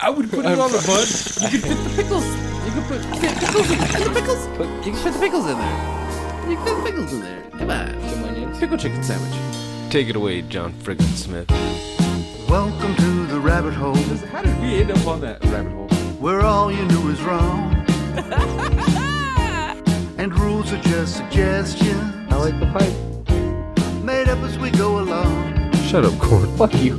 I would put it on the bun. You could fit the pickles. You could put fit pickles in, in the pickles. Put, you can fit the pickles in there. You can fit the pickles in there. Come on. Some onions. Pickle chicken sandwich. Take it away, John Friggin Smith. Welcome to the rabbit hole, How did we end up on that rabbit hole? where all you knew is wrong. and rules are just suggestions, I like the pipe. made up as we go along. Shut up, corn. Fuck you.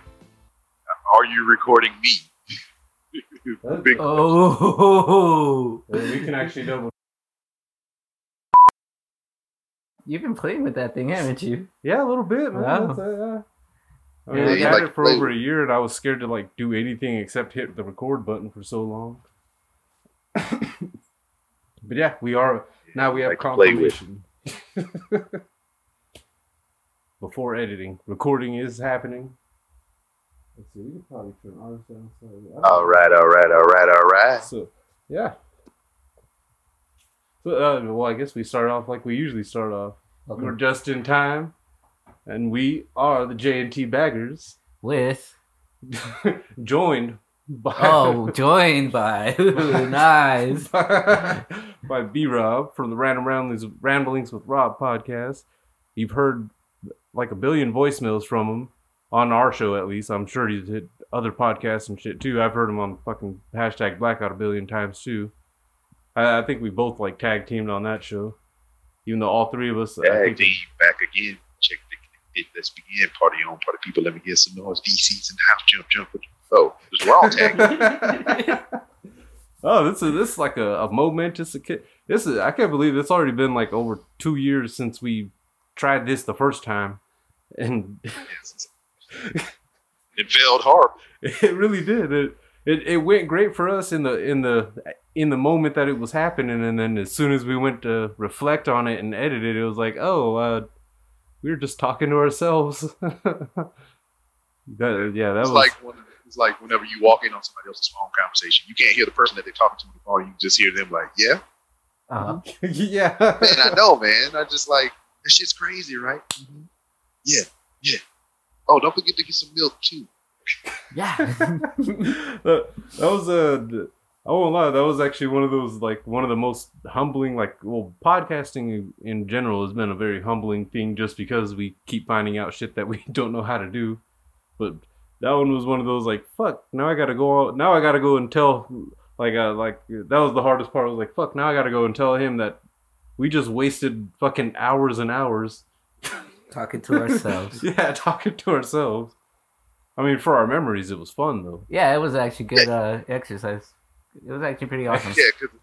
Are you recording me? Big Oh. we can actually double. You've been playing with that thing, haven't you? Yeah, a little bit, man. Wow. That's, uh, yeah. I mean, Yeah, I had like it for play over a year, and I was scared to like do anything except hit the record button for so long. but yeah, we are now. We have Like to play with. confirmation. Before editing, recording is happening. Let's see. We can probably turn ours down. slightly. All right, all right, all right, all right. So yeah. So uh, well, I guess we start off like we usually start off. We're just in time, and we are the J and T Baggers, With joined by oh, joined by nice. by B Rob from the Random Ramblings, Ramblings with Rob podcast. You've heard like a billion voicemails from him on our show, at least. I'm sure he's hit other podcasts and shit too. I've heard him on fucking hashtag Blackout a billion times too. I, I think we both like tag teamed on that show, even though all three of us. I Tag think, team back again. Check the it, let's begin. Party on, party people. Let me get some noise. VCs in the house. Jump, jump. Oh, because we're all tagging. oh, this is this is like a, a momentous. This is I can't believe it's already been like over two years since we tried this the first time, and it failed hard. it really did. It, it it went great for us in the in the in the moment that it was happening, and then as soon as we went to reflect on it and edit it, it was like, oh, uh, we were just talking to ourselves. that, yeah, that It's was like it's like whenever you walk in on somebody else's phone conversation, you can't hear the person that they're talking to on the phone. You just hear them like, "Yeah, Uh-huh. yeah. man, I know, man. I just like that shit's crazy, right? Yeah, yeah. Oh, don't forget to get some milk too. Yeah. that, that was a. I won't lie. That was actually one of those like one of the most humbling. Like, well, podcasting in general has been a very humbling thing, just because we keep finding out shit that we don't know how to do. But that one was one of those like, fuck. Now I gotta go. out Now I gotta go and tell. Like, uh, like that was the hardest part. I was like, fuck. Now I gotta go and tell him that we just wasted fucking hours and hours. Talking to ourselves. yeah, talking to ourselves. I mean, for our memories, it was fun though. Yeah, it was actually good uh, exercise. It was actually pretty awesome. Yeah, because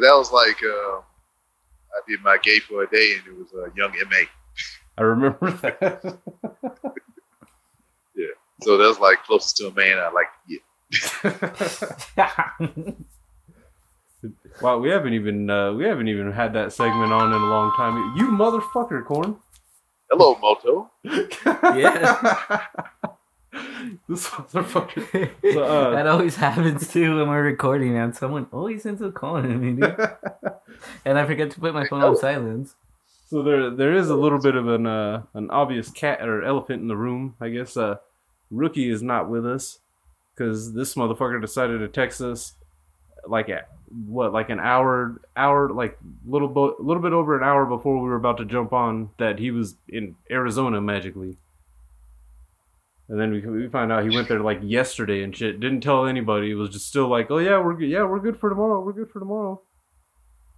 that was like uh, I did my gay for a day, and it was a young MA. I remember that. Yeah, so that's like closest to a man I like to get. wow, we haven't even uh, we haven't even had that segment on in a long time. You motherfucker, corn. Hello, Moto. Yeah. this motherfucker. So, uh, that always happens too when we're recording, man. Someone always ends up calling me, dude. and I forget to put my phone on silence. So there there is a little bit of an uh, an obvious cat or elephant in the room. I guess uh, rookie is not with us because this motherfucker decided to text us like at what like an hour hour like little bo- little bit over an hour before we were about to jump on that he was in Arizona magically. And then we we found out he went there like yesterday and shit. Didn't tell anybody. It was just still like, oh yeah, we're good. Yeah, we're good for tomorrow. We're good for tomorrow.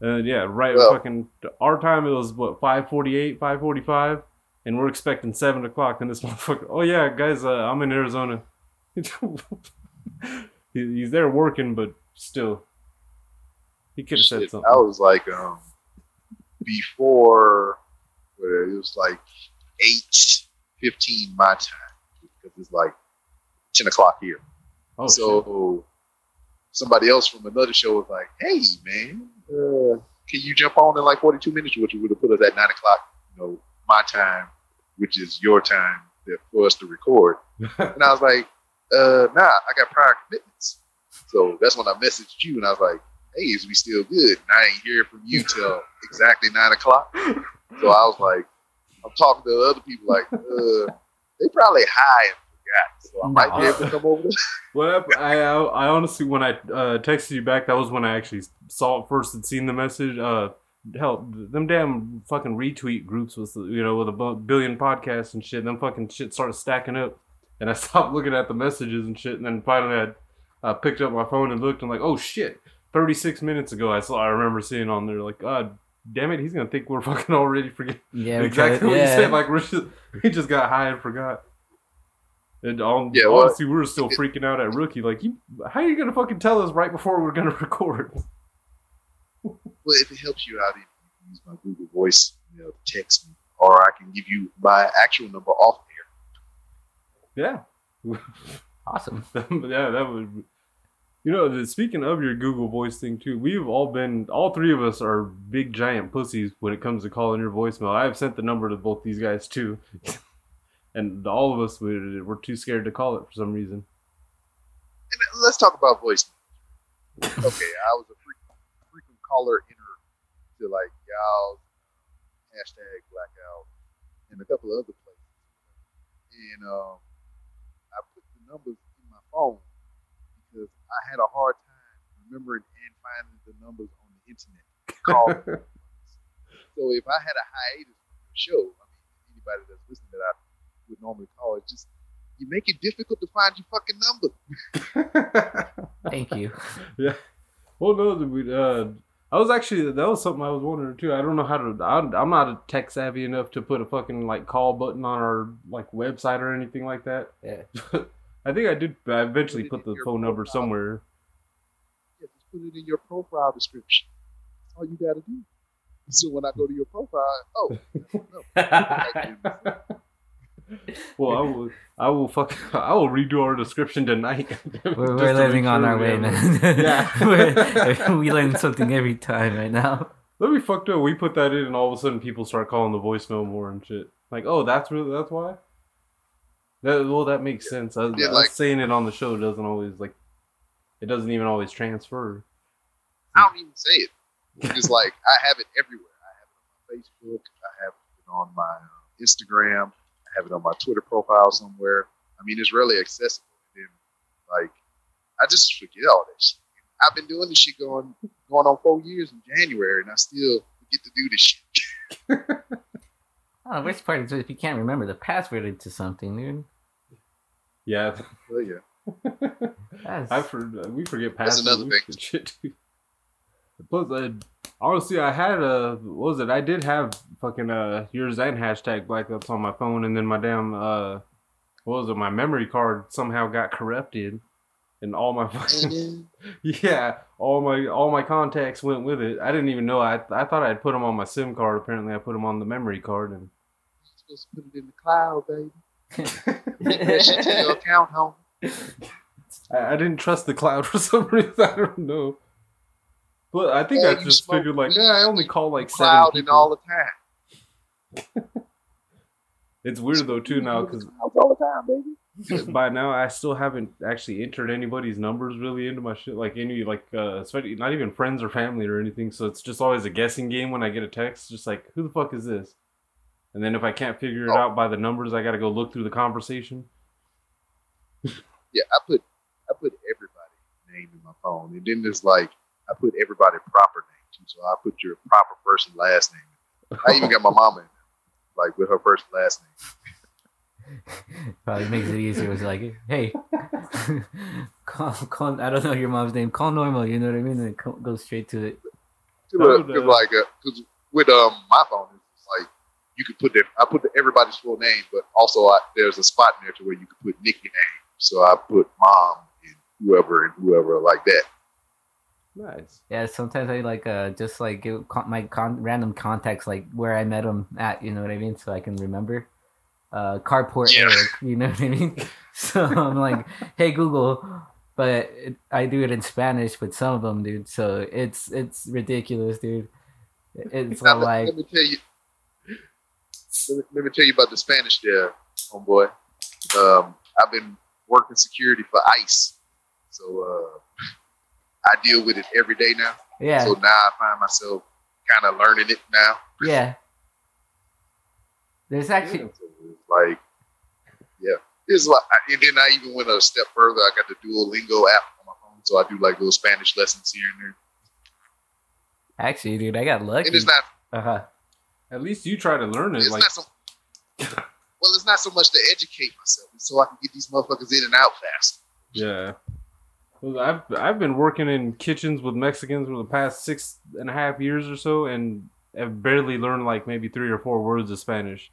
And yeah, right. Well- fucking our time it was what five forty eight, five forty five, and we're expecting seven o'clock. And this motherfucker, oh yeah, guys, uh, I'm in Arizona. He- He's there working, but still, he could have said Shit, something. I was like, um, before where it was like eight fifteen my time because it's like ten o'clock here. Oh, so somebody else from another show was like, "Hey, man, uh, can you jump on in like forty two minutes?" Which would have put us at nine o'clock, you know, my time, which is your time that- for us to record. and I was like, uh, "Nah, I got prior commitments." So that's when I messaged you, and I was like, "Hey, is we still good?" And I ain't hear from you till exactly nine o'clock. So I was like, I'm talking to other people like, uh, they probably high and forgot. So I might be able to come over there. What happened- I, I I honestly when I uh, texted you back, that was when I actually saw it first and seen the message. Uh, hell, them damn fucking retweet groups with you know with a billion podcasts and shit. Them fucking shit started stacking up, and I stopped looking at the messages and shit. And then finally, I uh, picked up my phone and looked. and like, oh shit, thirty six minutes ago, I saw. I remember seeing on there like, God damn it, he's gonna think we're fucking already forget Yeah, exactly tried- what yeah. you said. Like we're just, we just got high and forgot. And um, Yeah, well, honestly, we were still freaking out at rookie. Like, you, how are you gonna fucking tell us right before we're gonna record? Well, if it helps you out, you can use my Google Voice, you know, text me, or I can give you my actual number off here. Yeah, awesome. yeah, that would. You know, speaking of your Google Voice thing too, we've all been, all three of us are big giant pussies when it comes to calling your voicemail. I've sent the number to both these guys too, and all of us we we're too scared to call it for some reason. Let's talk about voice. okay, I was a frequent, frequent caller inner to like y'all, hashtag blackout, and a couple of other places. And um, I put the numbers in my phone I had a hard time remembering and finding the numbers on the internet. so if I had a hiatus from the show, I mean, anybody that's listening that I would normally call, it's just you make it difficult to find your fucking number. Thank you. Yeah. Well, no, we, uh, I was actually that was something I was wondering too. I don't know how to. I'm, I'm not a tech savvy enough to put a fucking like call button on our like website or anything like that. Yeah. I think I did. I eventually Put put the your phone number somewhere. Yeah, just put it in your profile description. That's all you got to do. So when I go to your profile, oh, no. Well, I will. I will fuck. I will redo our description tonight. We're, we're living on our way, man. Yeah. We're- we learn something every time right now. Let me fucked up. We put that in, and all of a sudden, people start calling the voicemail more and shit. Like, oh, that's really that's why. That well, that makes sense. I, Yeah, us like- saying it on the show doesn't always like. It doesn't even always transfer. I don't even say it. It's like I have it everywhere. I have it on my Facebook. I have it on my uh, Instagram. I have it on my Twitter profile somewhere. I mean, it's really accessible. And like, I just forget all that shit. I've been doing this shit going going on four years in January, and I still get to do this shit. Oh, the worst part is if you can't remember the password to something, dude. Yeah, Well, yeah. That's, I for, we forget That's passwords another and thing. shit. Plus, uh, honestly, I had a what was it? I did have fucking uh yours and hashtag blackups on my phone, and then my damn uh what was it? My memory card somehow got corrupted, and all my fucking yeah, all my all my contacts went with it. I didn't even know. I I thought I'd put them on my SIM card. Apparently, I put them on the memory card, and You're supposed to put it in the cloud, baby. That shit to your account, home. I, I didn't trust the cloud for some reason. I don't know. But I think Yeah, I just smoke figured like, yeah, I only call like seven cloud and people. all the time. It's weird though too now because all the time, baby. by now I still haven't actually entered anybody's numbers really into my shit. Like any like uh, especially not even friends or family or anything. So it's just always a guessing game when I get a text. Just like who the fuck is this? And then if I can't figure it Oh. out by the numbers, I got to go look through the conversation. Yeah, I put I put everybody's name in my phone, and then there's like I put everybody proper name too. So I put your proper first and last name. I even got my mama in there, like with her first and last name. Probably makes it easier. It's like, hey, call, call. I don't know your mom's name. Call normal. You know what I mean? And co- go straight to it. Cause, That would, 'cause uh, like, uh 'cause with um my phone, it's like you could put their, I put the, everybody's full name, but also I, there's a spot in there to where you could put nickname. So I put mom and whoever and whoever like that. Nice. Yeah, sometimes I like uh just like give con- my con- random contacts like where I met him at. You know what I mean? So I can remember. Uh, carport Yeah. Eric. You know what I mean? So I'm like, hey Google, but it, I do it in Spanish with some of them, dude. So it's it's ridiculous, dude. It's Now, all like let me tell you. Let me, let me tell you about the Spanish there, homeboy. Um, I've been working security for ICE, so uh, I deal with it every day now. yeah, So now I find myself kind of learning it now. yeah. There's actually So like, yeah, it's like, and then I even went a step further. I got the Duolingo app on my phone, so I do like little Spanish lessons here and there. actually, dude, I got lucky. And it's not, Uh huh. At least you try to learn it. it's Like, not so. Well, it's not so much to educate myself, it's so I can get these motherfuckers in and out fast. yeah. Well, I've I've been working in kitchens with Mexicans for the past six and a half years or so, and have barely learned like maybe three or four words of Spanish.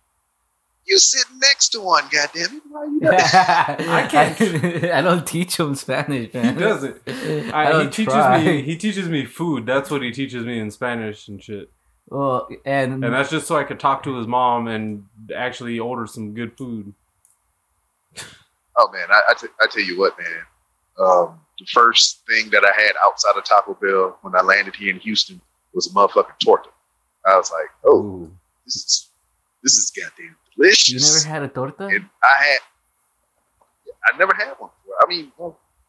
You sitting next to one, goddamn it! Why you not? I can't- I don't teach him Spanish, man. He doesn't. I, I, he teaches try. me. He teaches me food. That's what he teaches me in Spanish and shit. Well, and, And that's just so I could talk to his mom and actually order some good food. Oh man, I, I, t- I tell you what, man. Um, the first thing that I had outside of Taco Bell when I landed here in Houston was a motherfucking torta. I was like, oh, Ooh. this is this is goddamn delicious. you delicious. never had a torta? and I had, I never had one. Before. I mean,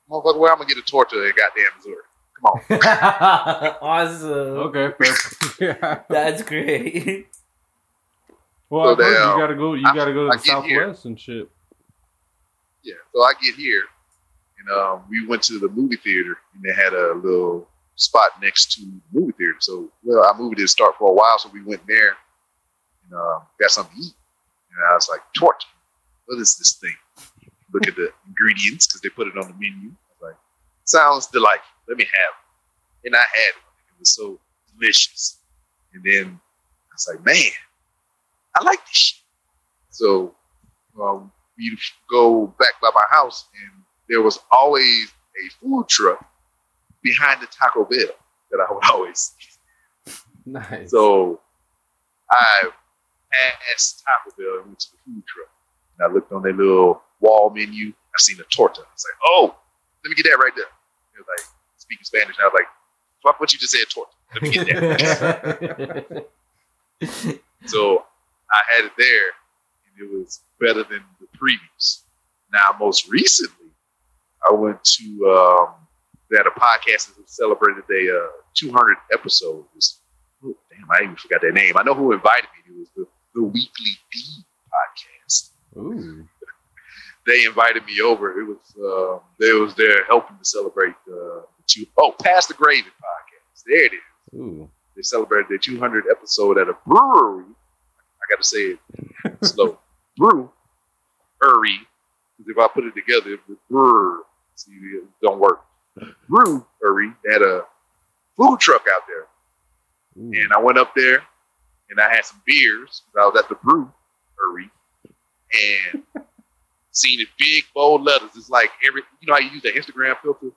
motherfucker, where I'm gonna get a torta in goddamn Missouri? Come on. awesome. Okay. fair. That's great. Well, So I've they, uh, you gotta go. You I- gotta go I to the get here. And shit. Yeah. So I get here, and um, we went to the movie theater, and they had a little spot next to the movie theater. So, well, our movie didn't start for a while, so we went there and uh, got something to eat. And I was like, torch. What is this thing? Look at the ingredients because they put it on the menu. I was like, sounds delightful. Let me have it. And I had one. It was so delicious. And then I was like, man, I like this shit. So um, we go back by my house, and there was always a food truck behind the Taco Bell that I would always see. Nice. So I passed Taco Bell and went to the food truck. And I looked on their little wall menu. I seen a torta. I was like, oh, let me get that right there. Like speaking Spanish. And I was like, fuck what you just said, torta. Let me get that. so I had it there, and it was better than the previous. Now, most recently, I went to um, they had a podcast that celebrated their uh, 200 episodes. Oh, damn, I even forgot their name. I know who invited me. It was the, the Weekly D podcast. Ooh. They invited me over. It was um, they was there helping to celebrate uh, the two oh Past the Gravy podcast. There it is Ooh. they celebrated their 200 episode at a brewery. I got to say it slow. Brew, Brewery. Because if I put it together, it would brew. See, it don't work. Brew, Brewery. They had a food truck out there. Ooh. And I went up there and I had some beers. I was at the brew, Brewery. And seen it big, bold letters. It's like every, you know how you use the Instagram filter?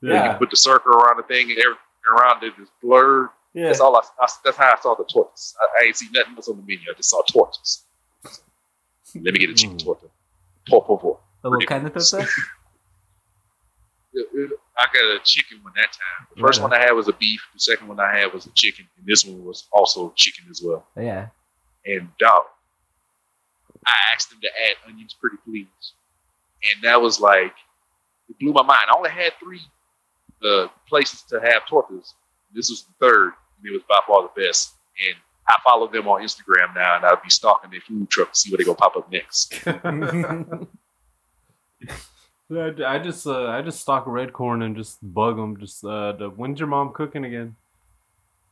You Yeah. can put the circle around the thing and everything around it is blurred. yeah. That's all I, I- That's how I saw the tortoise. I, I ain't see nothing else on the menu. I just saw tortoise. Let me get a chicken Mm. torta. Por favor. Oh, what kind of torta? I got a chicken one that time. The first Yeah. one I had was a beef. The second one I had was a chicken, and this one was also chicken as well. yeah. And dog, I asked them to add onions, pretty please, and that was like it blew my mind. I only had three uh, places to have tortas. This was the third, and it was by far the best. And I follow them on Instagram now, and I'll be stalking their food truck to see where they gonna pop up next. I, I just uh, I just stalk red corn and just bug them. Just uh, the, when's your mom cooking again?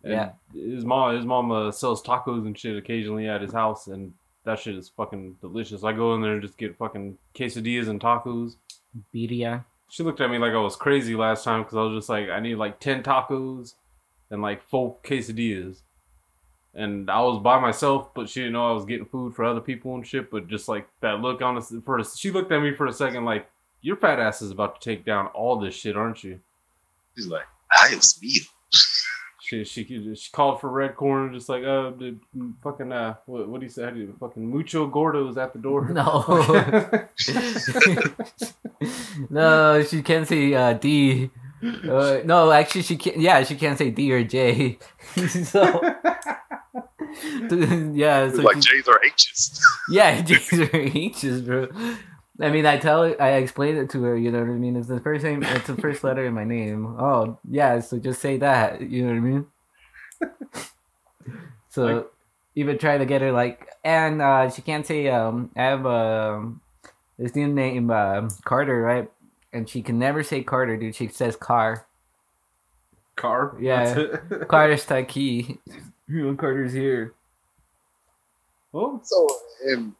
And Yeah. his mom his mom uh, sells tacos and shit occasionally at his house, and that shit is fucking delicious. I go in there and just get fucking quesadillas and tacos. Birria. She looked at me like I was crazy last time because I was just like, I need like ten tacos and like four quesadillas. And I was by myself, but she didn't know I was getting food for other people and shit. But just like that look on us, a, she looked at me for a second like, your fat ass is about to take down all this shit, aren't you? She's like, I am meal. She she she called for red corn, just like uh, the fucking uh, what what do you say? How do you fucking mucho gordo is at the door? No. no, she can't say uh, D. Uh, no, actually, she can't. Yeah, she can't say D or J. so, yeah, so like she- J's or H's. yeah, J's or H's, bro. I mean, I tell her, I explained it to her. You know what I mean? It's the first name. It's the first letter in my name. Oh, yeah. So just say that. You know what I mean? so Like- even try to get her like, and uh, she can't say. Um, I have um this new name uh, Carter, right? And she can never say Carter, dude. She says car. Car. Yeah. That's it. Carter's Taiki. You know, Carter's here. Oh, So, and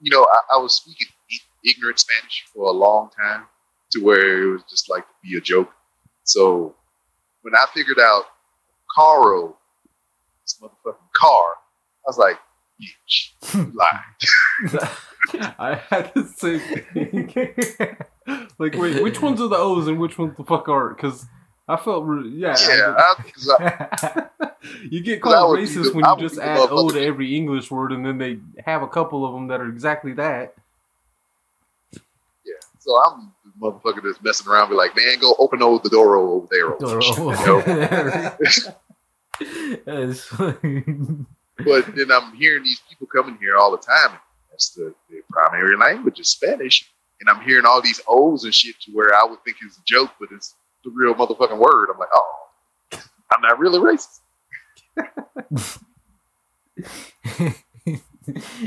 you know, I, I was speaking i- ignorant Spanish for a long time to where it was just like to be a joke. So, when I figured out Caro, this motherfucking car, I was like, bitch, you lied. I had the same thing. like, wait, which ones are the O's and which ones the fuck aren't? Because I felt, re- yeah, Yeah, I- I, 'cause I, you get Well, called racist the- when you would just add O to every English word, and then they have a couple of them that are exactly that. So I'm the motherfucker that's messing around, be like, man, go open the door over there. or some you know? That's funny. But then I'm hearing these people coming here all the time. That's the, the primary language is Spanish. And I'm hearing all these O's and shit to where I would think it's a joke, but it's the real motherfucking word. I'm like, oh, I'm not really racist.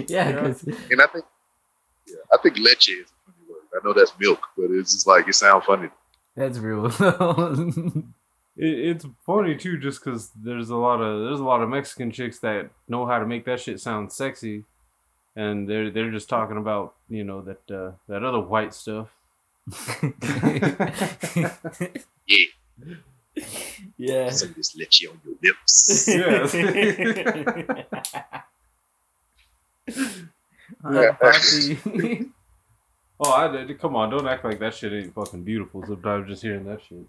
yeah, And I think, yeah, I think leche is a funny word. I know that's milk, but it's just like, it sounds funny. that's real. It, it's funny too, just because there's a lot of there's a lot of Mexican chicks that know how to make that shit sound sexy, and they're they're just talking about you know that uh, that other white stuff. Yeah, yeah. some of this leche on your lips. Yes. Uh, Poppy. Oh, I did. Come on, don't act like that shit ain't fucking beautiful. Sometimes just hearing that shit.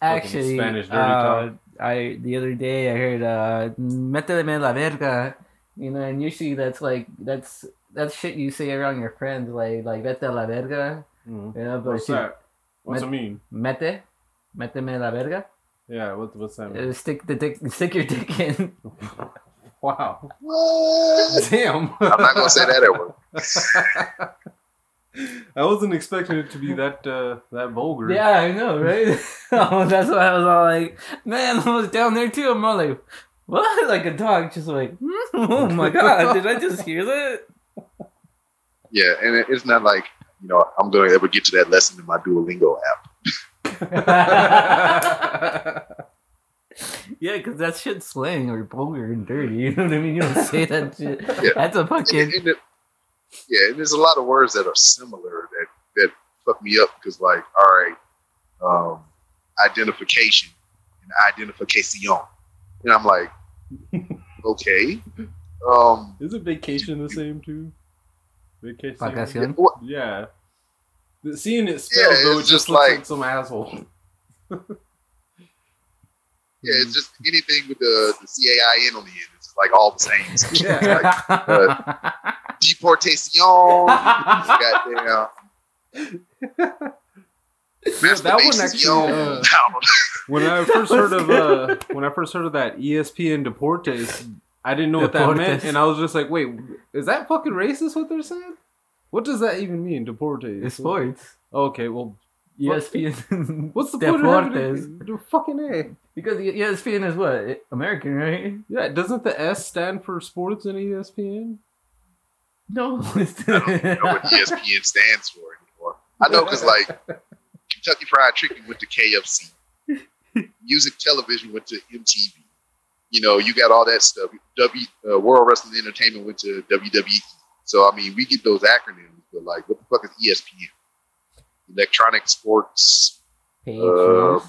Actually, Spanish dirty uh, talk. I the other day I heard uh "métele la verga," you know, and usually that's like that's that's shit you say around your friends, like like "vete la verga," Mm. you know. But What's she, that? What's Met- it mean? mete, meteme la verga. Yeah, what, what's that mean? Uh, stick the dick, stick your dick in. Wow. What? Damn. I'm not going to say that at work. I wasn't expecting it to be that uh, that vulgar. Yeah, I know, right? oh, that's why I was all like, man, I was down there too. I'm all like, what? Like a dog, just like, oh my god, did I just hear that? Yeah, and it's not like, you know, I'm going to ever get to that lesson in my Duolingo app. yeah, because that shit's slang or vulgar and dirty. You know what I mean? You don't say that shit. Yeah. That's a And, fucking. and it, yeah, and there's a lot of words that are similar that that fuck me up because, like, all right, um, identification and identification, and I'm like, okay, um, Isn't vacation the same too? Vacation. Vacación? Yeah. Seeing it spelled Yeah, though, it it's just just looks like, like- some asshole. yeah, it's just anything with the the C A I N on the end. It's like all the same. So it's like, uh, deportation, goddamn. Yeah, that one actually, uh, When I first heard of uh, when I first heard of that ESPN Deportes, I didn't know what that meant, and I was just like, "Wait, is that fucking racist? What they're saying? What does that even mean, Deportes?" it's sports. Okay, well, ESPN. what's the point of having it- the fucking A? Because ESPN is what American, right? Yeah, doesn't the S stand for sports in ESPN? No, it's I don't even know what ESPN stands for anymore. I know because like Kentucky Fried Chicken went to KFC, Music Television went to MTV, you know, you got all that stuff. W uh, World Wrestling Entertainment went to WWE. So I mean, we get those acronyms, but like, what the fuck is ESPN? Electronic Sports Page Uh.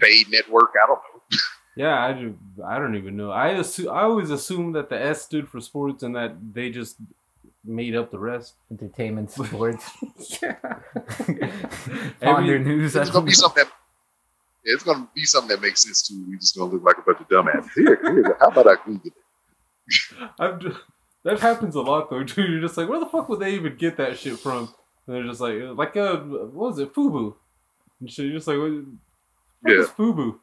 Paid Network. I don't know. Yeah, I, do, I don't even know. I assume, I always assumed that the S stood for sports and that they just made up the rest. entertainment sports. yeah. Ponder Every- news. It's gonna be something that. yeah, It's gonna be something that makes sense too. We just gonna look like a bunch of dumbasses. Here, here. How about I Google it? I've just, that happens a lot though, too. You're just like, where the fuck would they even get that shit from? And they're just like, like, uh, what was it, Fubu? And shit. You're just like, what, what Yeah. is Fubu?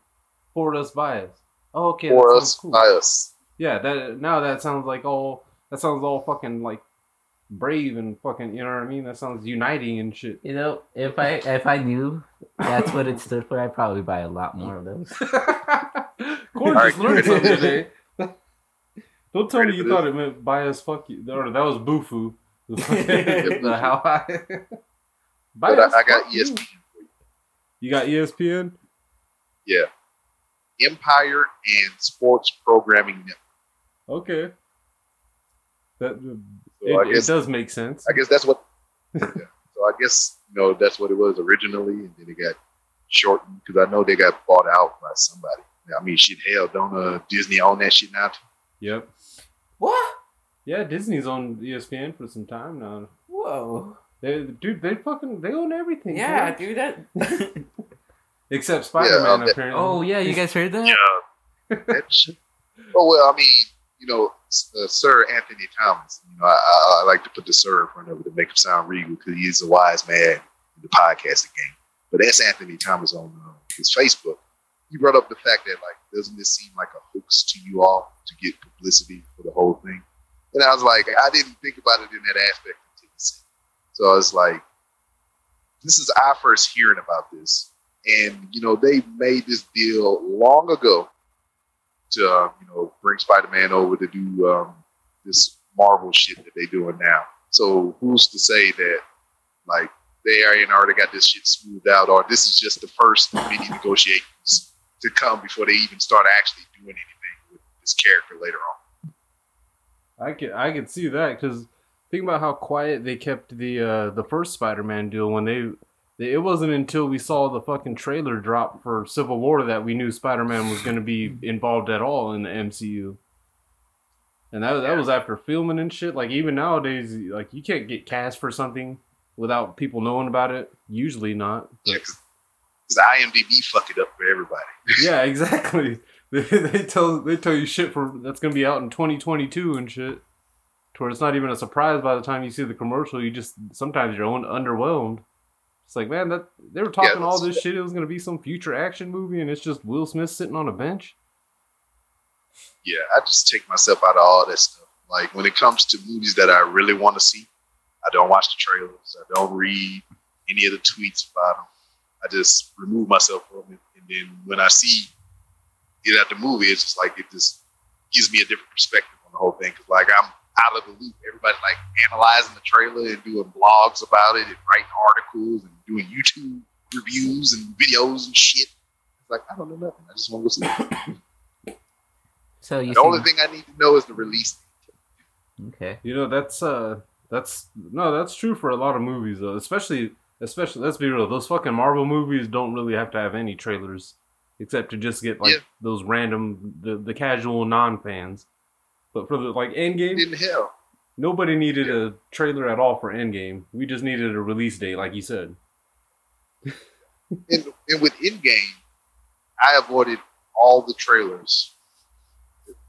For us, by us. Oh, okay. For us, sounds cool. by us. Yeah, that now that sounds like all that sounds all fucking like brave and fucking you know what I mean? That sounds uniting and shit. You know, if I if I knew that's what it stood for, I'd probably buy a lot more of those. Corn All just right, learned something today. Don't tell me you thought it meant bias fuck you or that was Bufu. The how I But I, I got fuck you. ESPN. You got ESPN? Yeah. Empire and Sports Programming Network. Okay. That So it, I it does make sense. I guess that's what. yeah. So I guess you know that's what it was originally, and then it got shortened because I know they got bought out by somebody. I mean, shit, hell, don't uh, Disney own that shit now? too? Yep. What? Yeah, Disney's on ESPN for some time now. Whoa. They, dude, they fucking they own everything. Yeah, bro. dude. That. Except Spider Man, that- apparently. oh yeah, you guys heard that? Yeah. Oh well, I mean, you know, uh, Sir Anthony Thomas. You know, I, I, I like to put the Sir in front of it to make him sound regal because he's a wise man in the podcasting game. But that's Anthony Thomas on uh, his Facebook. He brought up the fact that like, doesn't this seem like a hoax to you all to get publicity for the whole thing? And I was like, I didn't think about it in that aspect of it. So I was like, this is our first hearing about this, and you know, they made this deal long ago to uh, you know bring Spider-Man over to do um, this Marvel shit that they're doing now. So who's to say that like they ain't already got this shit smoothed out, or this is just the first many negotiations to come before they even start actually doing anything with this character later on. I could I could see that because think about how quiet they kept the uh, the first Spider Man deal when they. It wasn't until we saw the fucking trailer drop for Civil War that we knew Spider Man was going to be involved at all in the MCU. And that that was after filming and shit. Like even nowadays, like you can't get cast for something without people knowing about it. Usually not. Yeah, because IMDb fuck it up for everybody. yeah, exactly. They, they tell they tell you shit for that's gonna be out in 2022 and shit. To where it's not even a surprise by the time you see the commercial. You just sometimes you're un- underwhelmed. It's like man, that they were talking all this shit. It was gonna be some future action movie, and it's just Will Smith sitting on a bench. yeah, I just take myself out of all that stuff. Like when it comes to movies that I really want to see, I don't watch the trailers. I don't read any of the tweets about them. I just remove myself from it, and then when I see it at the movie, it's just like it just gives me a different perspective on the whole thing. Cause like I'm out of the loop. Everybody like analyzing the trailer and doing blogs about it and writing articles and doing YouTube reviews and videos and shit. It's like I don't know nothing. I just want to go see it. So you The only see, thing I need to know is the release. Date. Okay. You know that's uh that's no that's true for a lot of movies though. Especially especially let's be real. Those fucking Marvel movies don't really have to have any trailers, except to just get like Yeah. those random the the casual non fans. But for the like Endgame, In hell. Nobody needed a trailer at all for Endgame. We just needed a release date, like you said. and, and with Endgame, I avoided all the trailers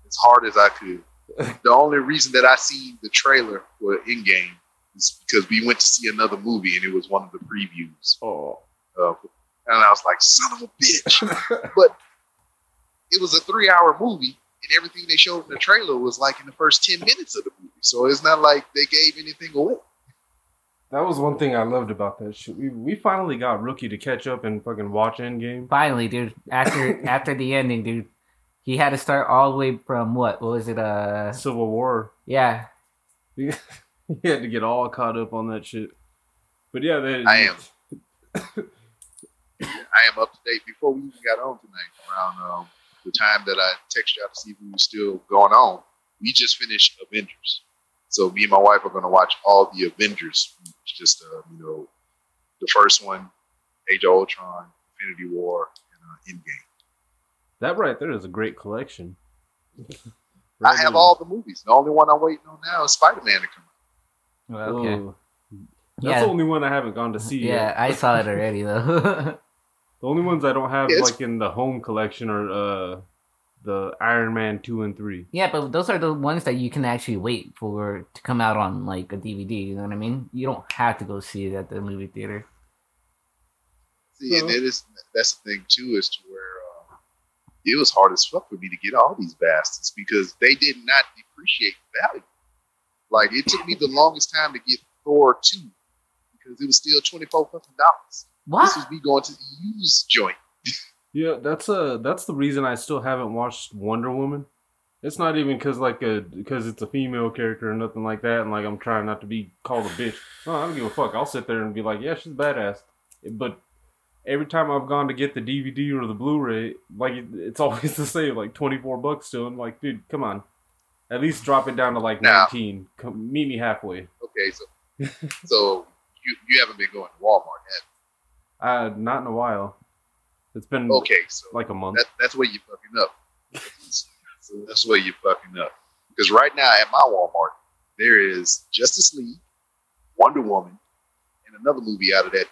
as hard as I could. the only reason that I seen the trailer for Endgame is because we went to see another movie and it was one of the previews. Oh, Uh, and I was like, son of a bitch. but it was a three hour movie and everything they showed in the trailer was like in the first 10 minutes of the movie. So it's not like they gave anything away. that was one thing I loved about that shit. We we finally got Rookie to catch up and fucking watch Endgame. Finally, dude. After after the ending, dude, he had to start all the way from what? What was it? Uh, Civil War. yeah. He had to get all caught up on that shit. But yeah, they, I am. I am up to date before we even got on tonight around um, the time that I texted you out to see if we were still going on, we just finished Avengers. So me and my wife are going to watch all the Avengers. It's just uh, you know, the first one, Age of Ultron, Infinity War, and uh, Endgame. That right there is a great collection. I have all the movies. The only one I'm waiting on now is Spider Man to come out. Well, okay. Whoa. That's Yeah. the only one I haven't gone to see. Yeah, yet. I saw it already though. The only ones I don't have it's- like in the home collection are uh the Iron Man two and three. yeah, but those are the ones that you can actually wait for to come out on like a DVD. You know what I mean? You don't have to go see it at the movie theater. See, and it is that's the thing too, is to where uh, it was hard as fuck for me to get all these bastards because they did not depreciate value. Like it took me the longest time to get Thor two because it was still twenty four fucking dollars. What? This was me going to the used joint. Yeah, that's a that's the reason I still haven't watched Wonder Woman. It's not even because like a because it's a female character or nothing like that, and like I'm trying not to be called a bitch. No, I don't give a fuck. I'll sit there and be like, yeah, she's badass. But every time I've gone to get the DVD or the Blu-ray, like it, it's always the same, like twenty four bucks still. I'm like, dude, come on, at least drop it down to like Now- nineteen. Come meet me halfway. Okay, so so you you haven't been going to Walmart, have Uh, not in a while. It's been? Okay, so like a month. that, that's where you're fucking up. that's where you're fucking up. Because right now at my Walmart, there is Justice League, Wonder Woman, and another movie out of that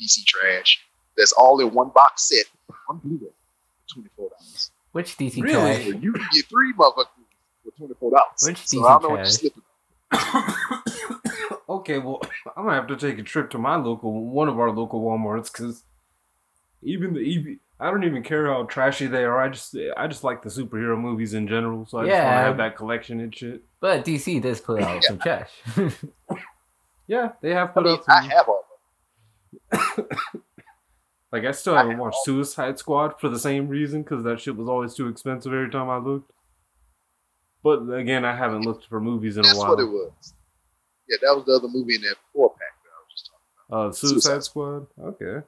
DC trash. That's all in one box set, one Blu-ray, for twenty four dollars. Which DC Really? trash? So you can get three motherfuckers for twenty four dollars. Which So DC I don't know what you're trash? Slipping. okay, well, I'm gonna have to take a trip to my local, one of our local WalMarts, because even the even, I don't even care how trashy they are. I just, I just like the superhero movies in general, so I just want to have that collection and shit. But DC does put out some trash. Yeah, they have I put mean, out some. I have all of them. like, I still haven't have watched Suicide Squad for the same reason, because that shit was always too expensive every time I looked. But again, I haven't looked for movies in a while. That's while. what it was. Yeah, that was the other movie in that four pack that I was just talking Uh, Suicide Suicide Squad. Okay.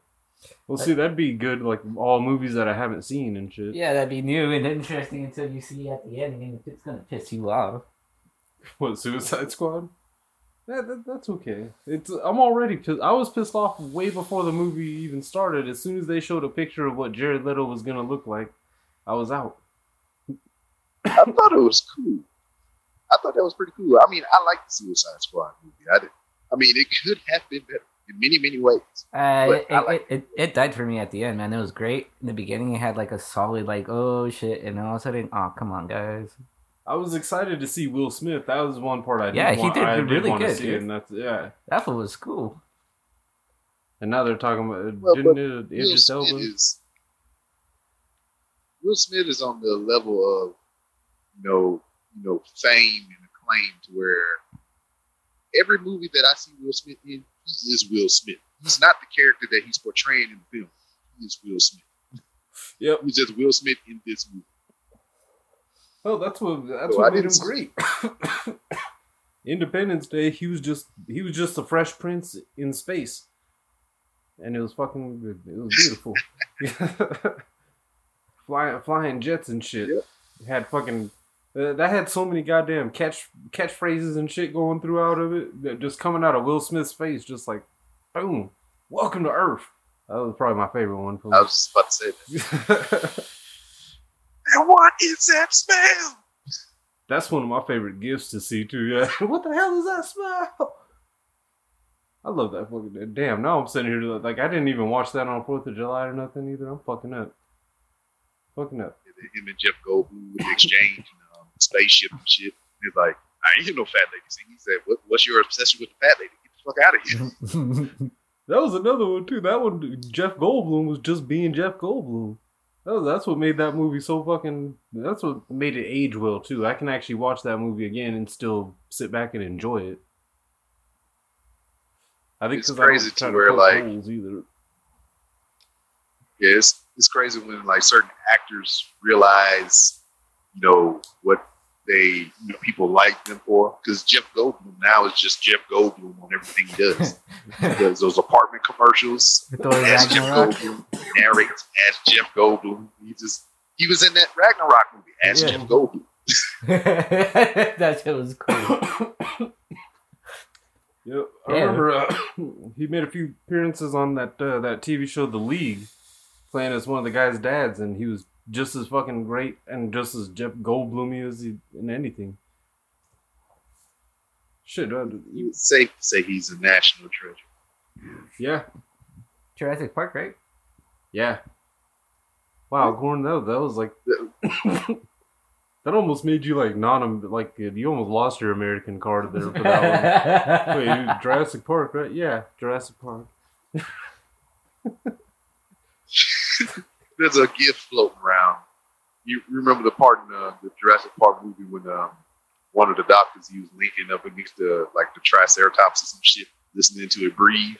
Well, see, that'd be good. Like all movies that I haven't seen and shit. yeah, that'd be new and interesting until you see at the ending if it's gonna piss you off. What Suicide Squad? Yeah, that, that's okay. It's I'm already pissed. I was pissed off way before the movie even started. As soon as they showed a picture of what Jared Leto was gonna look like, I was out. About. I thought it was cool. I thought that was pretty cool. I mean, I like the Suicide Squad movie. I did. I mean, it could have been better in many, many ways. Uh, it, I it, it, it died for me at the end, man. It was great. In the beginning, it had like a solid, like, oh shit, and then all of a sudden, oh, come on, guys. I was excited to see Will Smith. That was one part I did Yeah, he want, did I really want good, see, dude. and that's yeah. That was cool. And now they're talking about Well, didn't but it Will Idris Smith Elba? is Will Smith is on the level of you know, you know, fame and acclaim to where every movie that I see Will Smith in, he is Will Smith. He's not the character that he's portraying in the film. He is Will Smith. Yep. He's just Will Smith in this movie. Oh, that's what that's So I what made him didn't great. Independence Day, he was just he was just a fresh prince in space, and it was fucking good. It was beautiful. flying flying jets and shit. Yep. Had fucking uh, that had so many goddamn catch catchphrases and shit going throughout of it that just coming out of Will Smith's face, just like boom, welcome to Earth. That was probably my favorite one. I was just about to say that. And what is that smell? That's one of my favorite gifts to see too. Yeah. what the hell is that smell? I love that fucking. Damn. Now I'm sitting here like I didn't even watch that on Fourth of July or nothing either. I'm fucking up. Fucking up. him and Jeff Goldblum exchange spaceship and shit. He's like, I ain't no fat lady sing. He said, what, What's your obsession with the fat lady? Get the fuck out of here. That was another one too. That one, Jeff Goldblum was just being Jeff Goldblum. That was, that's what made that movie so fucking. That's what made it age well too. I can actually watch that movie again and still sit back and enjoy it. I think It's 'cause I don't crazy to where, poke like- holes either. yeah, it's, it's crazy when like certain actors realize, you know, what they, you know, people like them for. Because Jeff Goldblum now is just Jeff Goldblum on everything he does. he does those apartment commercials Thor as Jeff Ragnarok. Goldblum, narrates as Jeff Goldblum. He just, He was in that Ragnarok movie as Yeah. Jim Goldblum. that shit was cool. Yep. I Yeah. remember uh, he made a few appearances on that uh, that TV show The League, playing as one of the guy's dads, and he was just as fucking great and just as Jeff Goldblumy as he in anything. Shit, uh, you- It's safe to say he's a national treasure. yeah, Jurassic Park, right? yeah. Wow, Gordon, that, that was like that almost made you like non like you almost lost your American card there for that one. Wait, you- Jurassic Park, right? Yeah, Jurassic Park. There's a gift floating around. You remember the part in uh, the Jurassic Park movie when um, one of the doctors he was linking up against the like the Triceratops or some shit, listening to it breathe.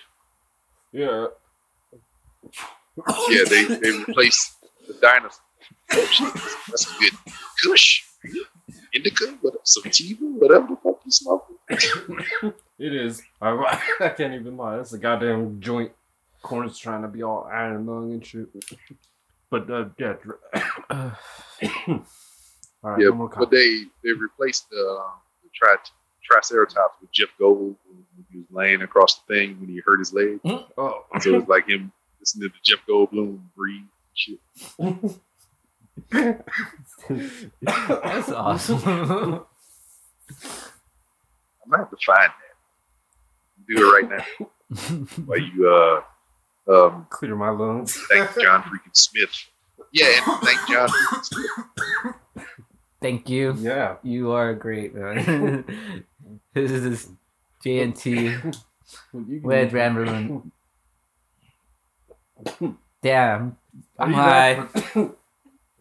Yeah. Yeah, they they replaced the dinosaur. Oh, that's a good Kush, indica, what, sativa, whatever the fuck you smoking. It is. I, I can't even lie. That's a goddamn joint. Corn's trying to be all iron lung and shit. But uh, yeah. all right, Yeah, one but they they replaced the, uh, the tri- Triceratops with Jeff Gold when he was laying across the thing when he hurt his leg. Oh, So it's like him listening to Jeff Goldblum breathe and shit. That's awesome. I'm gonna have to find that. Do it right now. While you uh um clear my lungs. thank John freaking Smith. Yeah, and thank John freaking Smith. Thank you. Yeah. You are great, man. this is JNT You can- with Ramblin'. Damn. I'm high. not-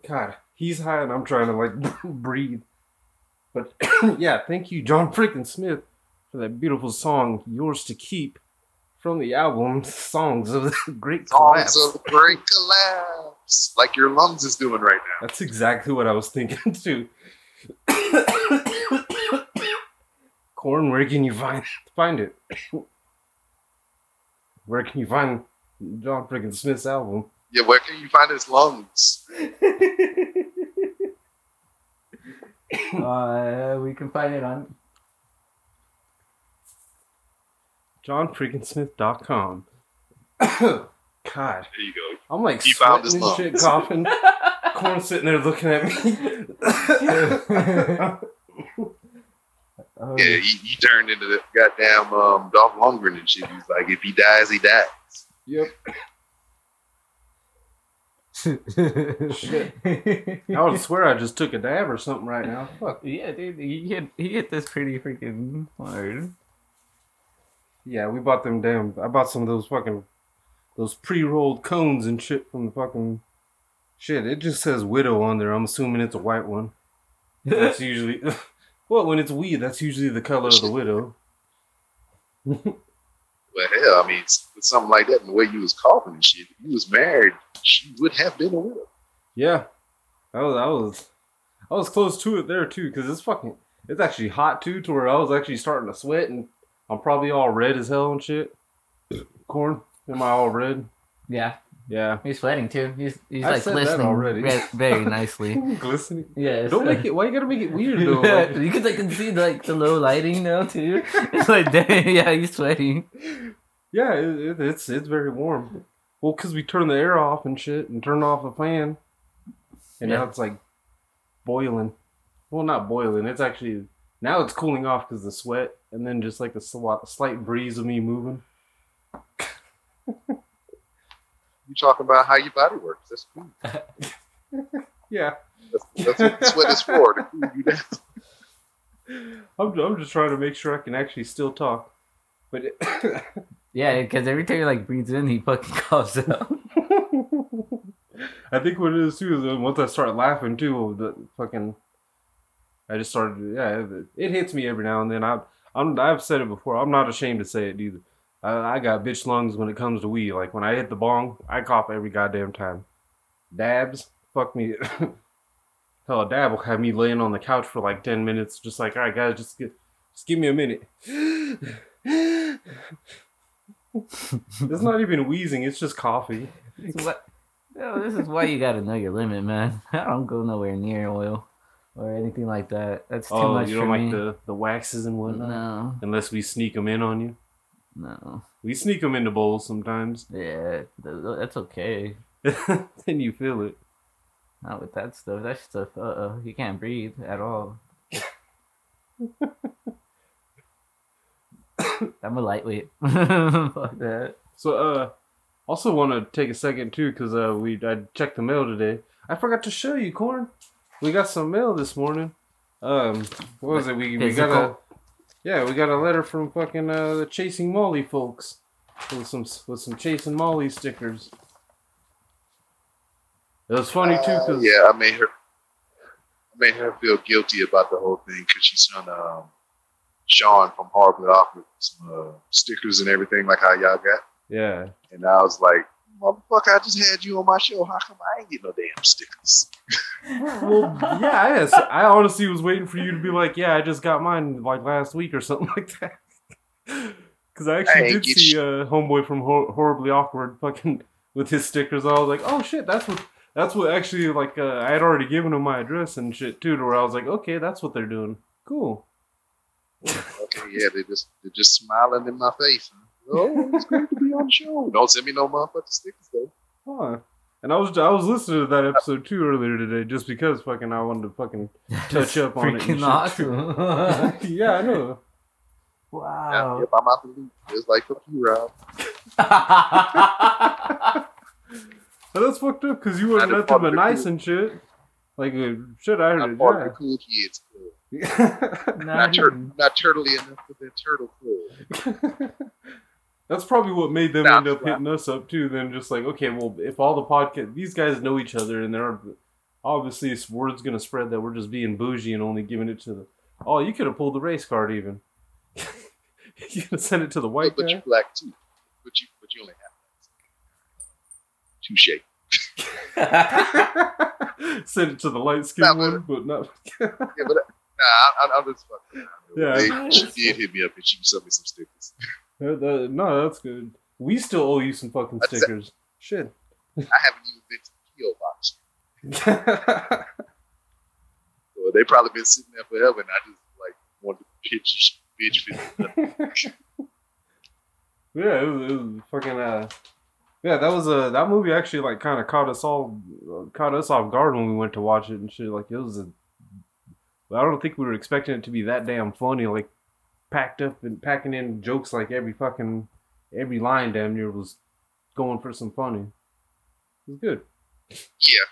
God, he's high and I'm trying to like breathe. But yeah, thank you, John freaking Smith, for that beautiful song, "Yours to Keep," from the album "Songs of the Great Collapse." Songs of great collapse. Like your lungs is doing right now. That's exactly what I was thinking too. Corn, where can you find find it? Where can you find John freaking Smith's album? Yeah, where can you find his lungs? Uh, we can find it on. JohnFreakinSmith.com. God, There you go. I'm like He found his sweating and shit, coughing. Corn sitting there looking at me. Yeah, he, he turned into the goddamn um, Dolph Lundgren and shit. He's like, if he dies, he dies. yep. Shit. I would swear I just took a dab or something right now. Fuck. Yeah, dude, he hit he hit this pretty freaking hard. Yeah, we bought them damn. I bought some of those fucking those pre-rolled cones and shit from the fucking shit. It just says widow on there. I'm assuming it's a white one. That's usually well, when it's weed, that's usually the color of the widow. But hell, I mean, s- something like that, and the way you was coughing and shit, if you was married, she would have been a widow. Yeah, I was, I was, I was close to it there too, because it's fucking, it's actually hot too, to where I was actually starting to sweat, and I'm probably all red as hell and shit. Corn, am I all red? Yeah, Yeah, he's sweating too. He's he's I like said that glistening already. re- very nicely. glistening. Yeah, Don't make it. Why you gotta make it weird though? Yeah, Like, you can like can see like the low lighting now too. It's like damn, yeah, he's sweating. yeah, it, it, it's it's very warm. Well, because we turned the air off and shit, and turned off the fan, and now it's like boiling. Well, not boiling. It's actually now it's cooling off because the sweat, and then just like a sli- slight breeze of me moving. You talking about how your body works? That's cool. Yeah, That's, that's what the sweat is for to cool you down. I'm I'm just trying to make sure I can actually still talk. But it, Yeah, because every time he like breathes in, he fucking coughs out. I think what it is too is once I start laughing too, the fucking, I just started. Yeah, it, it hits me every now and then. I, I'm, I've said it before. I'm not ashamed to say it either. I, I got bitch lungs when it comes to weed. Like when I hit the bong, I cough every goddamn time. Dabs, fuck me. Hell, a dab will have me laying on the couch for like ten minutes, just like, all right, guys, just get, just give me a minute. it's not even wheezing; it's just coffee. what? Yo, this is why you gotta know your limit, man. I don't go nowhere near oil or anything like that. That's too oh, much you for don't like me. the the waxes and whatnot. no, Unless we sneak them in on you. no. We sneak them into bowls sometimes. Yeah, that's okay. then you feel it. Not with that stuff. That stuff, uh, uh you can't breathe at all. I'm a lightweight. Fuck that. So, uh, also want to take a second too, cause uh, we I checked the mail today. I forgot to show you, corn. We got some mail this morning. Um, what was it? We we got a yeah, we got a letter from fucking uh the Chasing Molly folks with some with some Chasing Molly stickers. It was funny too, Uh, cause yeah, I made her. I made her feel guilty about the whole thing because she sent um, Sean from Horribly Awkward some uh, stickers and everything like how y'all got, yeah, and I was like, "Motherfucker, I just had you on my show. How come I ain't get no damn stickers?" well, yeah, I, I honestly was waiting for you to be like, yeah, I just got mine like last week or something like that. Because I actually Hey, did see sh- uh, homeboy from Hor- horribly awkward fucking with his stickers. I was like, oh shit, that's what that's what actually like uh, I had already given him my address and shit too. To where I was like, okay, that's what they're doing. Cool. Okay, yeah, they just they're just smiling in my face. Oh, it's great to be on the show. Don't send me no motherfucking stickers though. Huh. And I was I was listening to that episode too earlier today just because fucking I wanted to fucking touch up on it. and Freaking shit, awesome. yeah, I know. Yeah, wow. yep, I'm out the loop. It's like fuck you, Rob. But that's fucked up because you were Not a nothing but nice crew. and shit. Like uh, shit, I I'm heard part of the cool kids club. it. Not, tur- not turtly enough for that turtle club. That's probably what made them end up hitting us up too. Then just like, okay, well, if all the podcast, these guys know each other, and they're obviously word's gonna spread that we're just being bougie and only giving it to the. Oh, you could have pulled the race card even. you could have sent it to the white but guy. you black too. But you but you only have touche. Send it to the light skinned Nah, one, but not. Yeah, but uh, nah, I, I'm just fucking. Yeah. They, she did hit me up and she sent me some stickers. Uh, no, that's good. We still owe you some fucking That's it. stickers. Shit. I haven't even been to the PO box. So they probably been sitting there forever, and I just like wanted to pitch bitch fit. yeah, it was, it was fucking. Uh, yeah, that was a that movie actually like kind of caught us all uh, caught us off guard when we went to watch it and shit. Like it was a. I don't think we were expecting it to be that damn funny. Like packed up and packing in jokes like every fucking every line damn near was going for some funny. It was good. Yeah,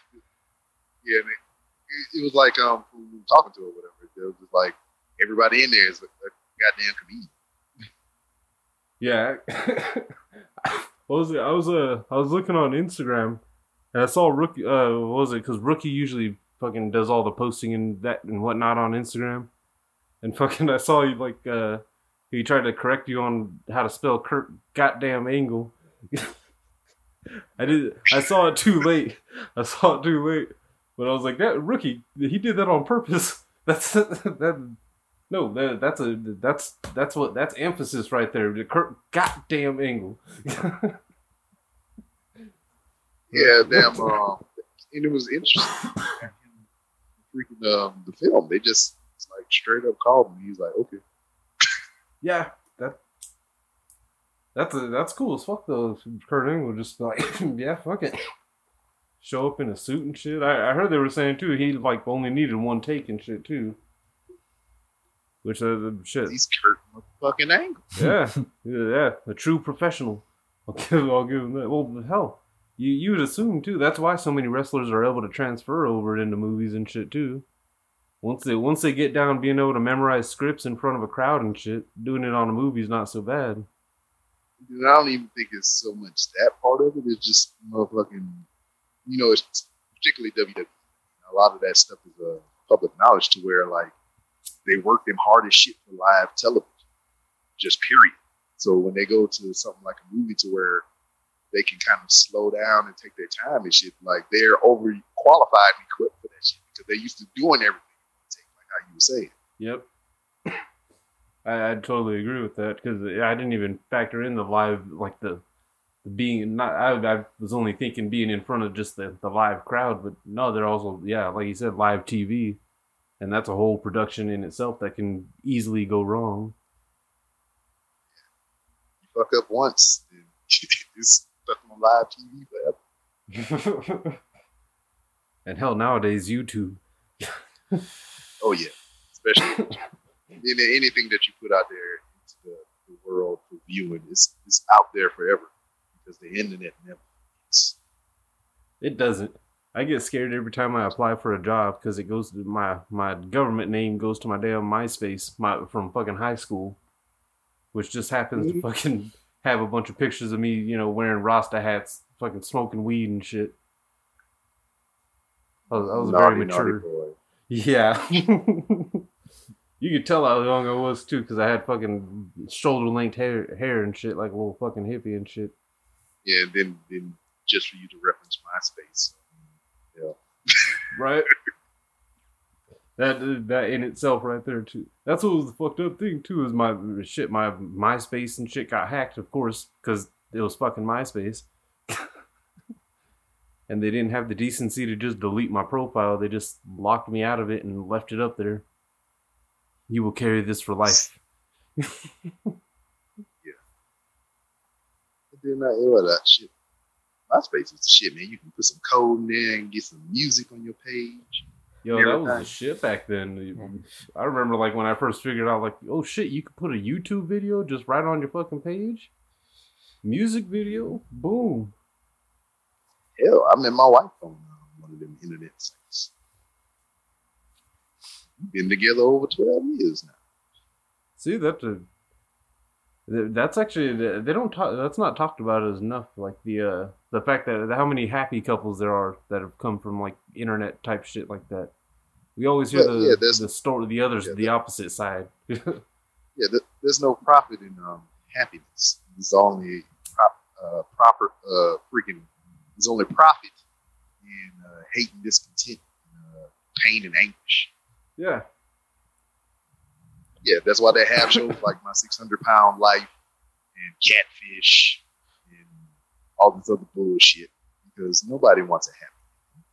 yeah. And it, it, was like um, we were talking to or whatever. It was just like everybody in there is a, a goddamn comedian. Yeah. what was it? I was uh I was looking on Instagram and I saw rookie uh what was it because rookie usually fucking does all the posting and that and whatnot on Instagram and fucking I saw you like uh he tried to correct you on how to spell Kurt goddamn angle. I did I saw it too late. I saw it too late. But I was like that rookie he did that on purpose. That's that no, that, that's a that's that's what that's emphasis right there. The Kurt goddamn angle. Yeah, damn. Um, and it was interesting. Freaking um, the film, they just like straight up called him. He's like, okay. yeah, that that's a, that's cool as fuck though. Kurt Angle just like yeah, fuck it. Show up in a suit and shit. I, I heard they were saying too he like only needed one take and shit too. Which uh, shit. He's Kurt fucking Angle. yeah, yeah, yeah, a true professional. I'll give, I'll give him that. Well, hell, you you would assume too. That's why so many wrestlers are able to transfer over into movies and shit too. Once they once they get down being able to memorize scripts in front of a crowd and shit, doing it on a movie is not so bad. And I don't even think it's so much that part of it. It's just motherfucking, you know, it's particularly WWE. A lot of that stuff is uh, public knowledge to where like they work them hard as shit for live television, just period. So when they go to something like a movie to where they can kind of slow down and take their time and shit, like they're over qualified and equipped for that shit because they're used to doing everything. Like how you were saying. Yep. I, I totally agree with that because I didn't even factor in the live like the being not. I, I was only thinking being in front of just the, the live crowd, but no, they're also yeah, like you said, live TV, and that's a whole production in itself that can easily go wrong. You fuck up once, and it's on live TV forever. and hell, nowadays YouTube. Oh yeah, especially in anything that you put out there into the, the world for viewing is is out there forever because the internet never. ends. It doesn't. I get scared every time I apply for a job because it goes to my my government name goes to my damn MySpace my from fucking high school, which just happens to mm-hmm. fucking have a bunch of pictures of me, you know, wearing Rasta hats, fucking smoking weed and shit. I was, I was very Naughty, naughty mature. boy. Yeah. you could tell how young I was too, because I had fucking shoulder length hair, hair and shit, like a little fucking hippie and shit. Yeah, and then then just for you to reference MySpace. Yeah. Right. that that in itself, right there too. That's what was the fucked up thing too. Is my shit, my MySpace and shit got hacked, of course, because it was fucking MySpace. and they didn't have the decency to just delete my profile. They just locked me out of it and left it up there. You will carry this for life. Then uh, I what that shit. MySpace was shit, man. You can put some code in there and get some music on your page. Yo, that was the shit back then. I remember like when I first figured out like, oh shit, you could put a YouTube video just right on your fucking page. Music video, boom. Hell, I'm met my wife on one of them internet sites. Been together over twelve years now. See that th- that's actually they don't talk. That's not talked about as enough. Like the uh the fact that how many happy couples there are that have come from like internet type shit like that. We always hear Well, the yeah, the story, the others, yeah, the opposite side. Yeah, th- there's no profit in um, happiness. There's only prop, uh, proper uh, freaking. There's only profit in uh, hate and discontent, and, uh, pain and anguish. yeah, Yeah, that's why they have shows like My 600 Pound Life and Catfish and all this other bullshit because nobody wants a happy ending.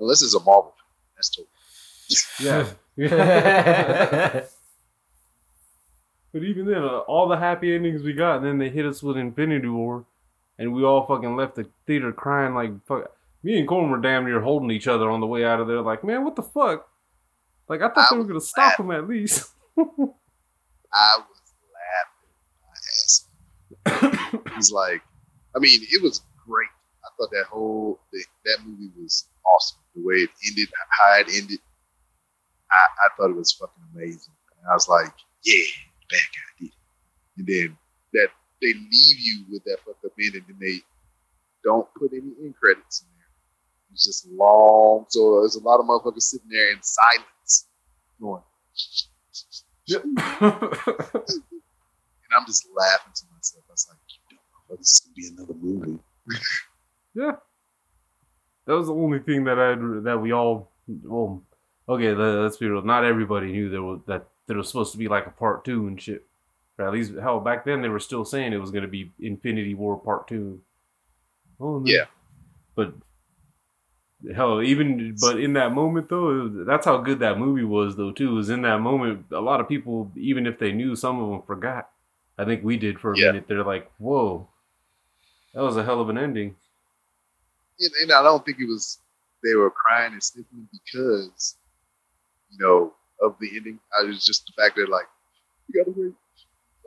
unless it's a Marvel film. That's totally. yeah. But even then, uh, all the happy endings we got, and then they hit us with Infinity War, and we all fucking left the theater crying like fuck. Me and Coleman were damn near holding each other on the way out of there, like, man, what the fuck? Like, I thought I they were gonna was stop him at least. I was laughing my ass off. Like, I mean, it was great. I thought that whole the, that movie was awesome. The way it ended, how it ended, I, I thought it was fucking amazing. And I was like, yeah, bad guy did it. And then that they leave you with that fucked up ending, and they don't put any end credits in there. It's just long, so there's a lot of motherfuckers sitting there in silence, going. And I'm just laughing to myself. I was like, you don't know, this is be another movie. yeah, that was the only thing that I that we all well, okay, let- let's be real. Not everybody knew there was that there was supposed to be like a part two and shit. Or at least, hell, back then they were still saying it was gonna be Infinity War Part Two. Oh no. Yeah. but hell, even but in that moment though, was- that's how good that movie was though too. Was in that moment, a lot of people, even if they knew, some of them forgot. I think we did for a Yeah. minute. They're like, "Whoa, that was a hell of an ending." And, and I don't think it was they were crying and sniffling because, you know, of the ending. I was just the fact that like you gotta wait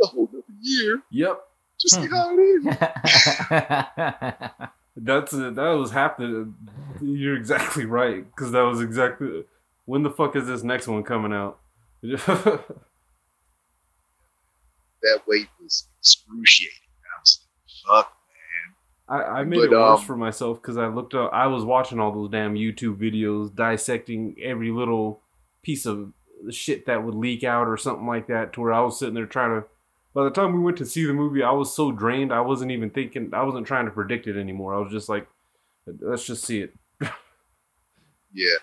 a whole another year Yep, to see Hmm. how it ends. that's that was half the. You're exactly right because that was exactly when the fuck is this next one coming out? That wait was excruciating. I was like, fuck, man. I, I made But, it worse um, for myself because I looked up. I was watching all those damn YouTube videos dissecting every little piece of shit that would leak out or something like that. To where I was sitting there trying to. By the time we went to see the movie, I was so drained. I wasn't even thinking. I wasn't trying to predict it anymore. I was just like, let's just see it. Yeah.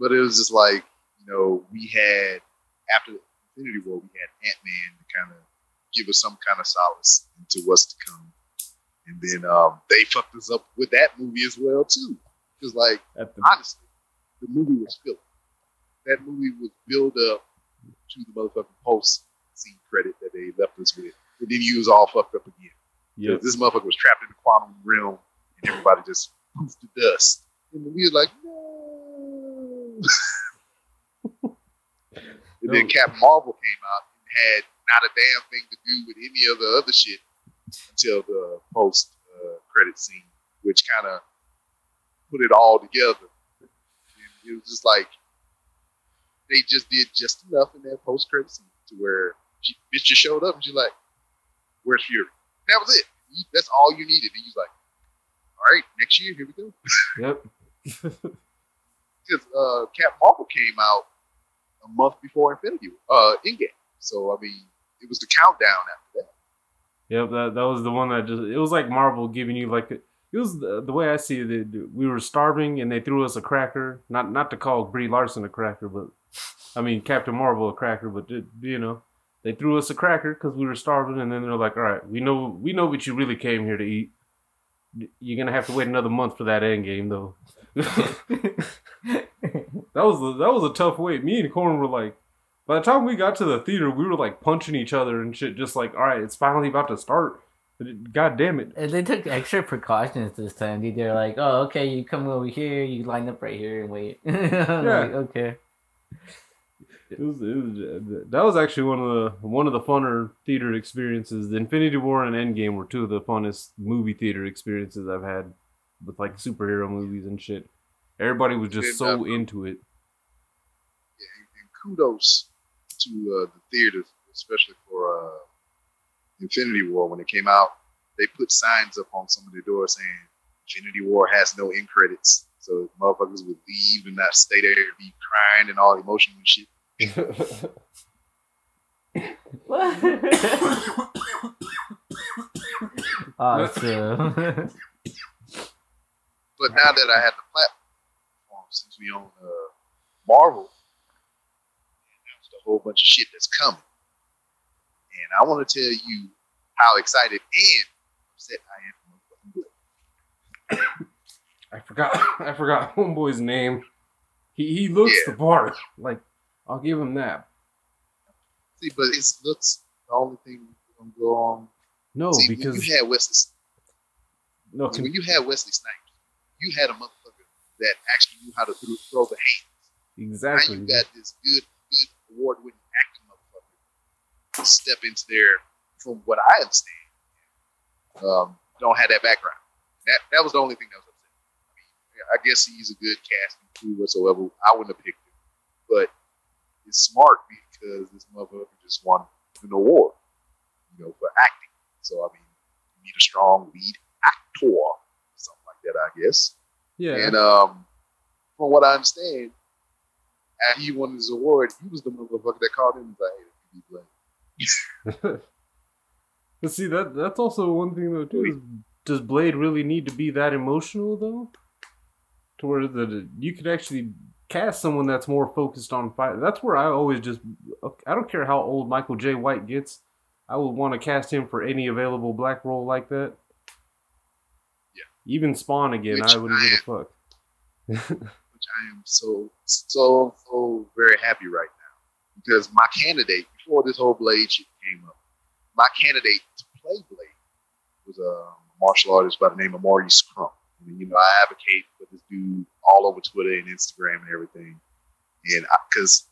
But it was just like, you know, we had after Infinity War, we had Ant Man to kind of give us some kind of solace into what's to come. and then um, they fucked us up with that movie as well too. Because like the, honestly, the movie was filled. That movie was build up to the motherfucking post scene credit that they left us with, and then you was all fucked up again. yep. This motherfucker was trapped in the quantum realm, and everybody just poofed to dust. And we was like, no. and then Captain Marvel came out and had not a damn thing to do with any of the other shit until the post uh, credit scene, which kind of put it all together. And it was just like they just did just enough in that post credit scene to where she, bitch just showed up and she's like, "Where's Fury?" And that was it. You- That's all you needed. And he's like, "All right, next year, here we go." Yep. Because uh, Captain Marvel came out a month before Infinity uh, Endgame, so I mean, it was the countdown after that. Yep, that that was the one that just it was like Marvel giving you like it was the, the way I see it. it- We were starving and they threw us a cracker. Not not to call Brie Larson a cracker, but I mean Captain Marvel a cracker. But you know, they threw us a cracker because we were starving, and then they're like, "All right, we know we know what you really came here to eat. You're gonna have to wait another month for that end game, though." That was the, that was a tough wait. Me and Corn were like, by the time we got to the theater, we were like punching each other and shit. Just like, all right, it's finally about to start. God damn it! And they took extra precautions this time. They're like, "Oh, okay, you come over here, you line up right here and wait." I'm like, okay. It was, it was that was actually one of the one of the funner theater experiences. The Infinity War and Endgame were two of the funnest movie theater experiences I've had with like superhero movies and shit. Everybody was just so into it. Yeah, and, and kudos to uh, the theaters, especially for uh, Infinity War when it came out. They put signs up on some of the doors saying Infinity War has no end credits, so motherfuckers would leave and not stay there, be crying and all emotional and shit. Awesome. But now that I have the platform, since we own uh, Marvel, announced a whole bunch of shit that's coming. And I want to tell you how excited and upset I am for motherfucking Blade. I forgot. I forgot homeboy's name. He he looks Yeah. the part. Like I'll give him that. See, but it looks the only thing that's gonna go on. No, See, because when you had Wesley, no, when you had Wesley Snipes, you had a motherfucker that actually knew how to throw, throw the hands. exactly. Now you got this good, good award-winning acting motherfucker to step into there. From what I understand, um, don't have that background. That that was the only thing that was upsetting. I mean, I guess he's a good casting crew whatsoever. I wouldn't have picked him, but it's smart because this motherfucker just won an award, you know, for acting. So I mean, you need a strong lead actor, something like that, I guess. yeah. And um, from what I understand, after he won his award, he was the motherfucker that called him and was like, "Hey, blamed." but see that that's also one thing though too. Is, does Blade really need to be that emotional though? To where that you could actually cast someone that's more focused on fight. That's where I always just I don't care how old Michael Jai White gets. I would want to cast him for any available black role like that. Yeah. Even Spawn again, Which I wouldn't I give a fuck. Which I am so so so very happy right now because my candidate before this whole Blade shit came up, my candidate to play Blade was a martial artist by the name of Maurice Crump. You know, I advocate for this dude all over Twitter and Instagram and everything, and because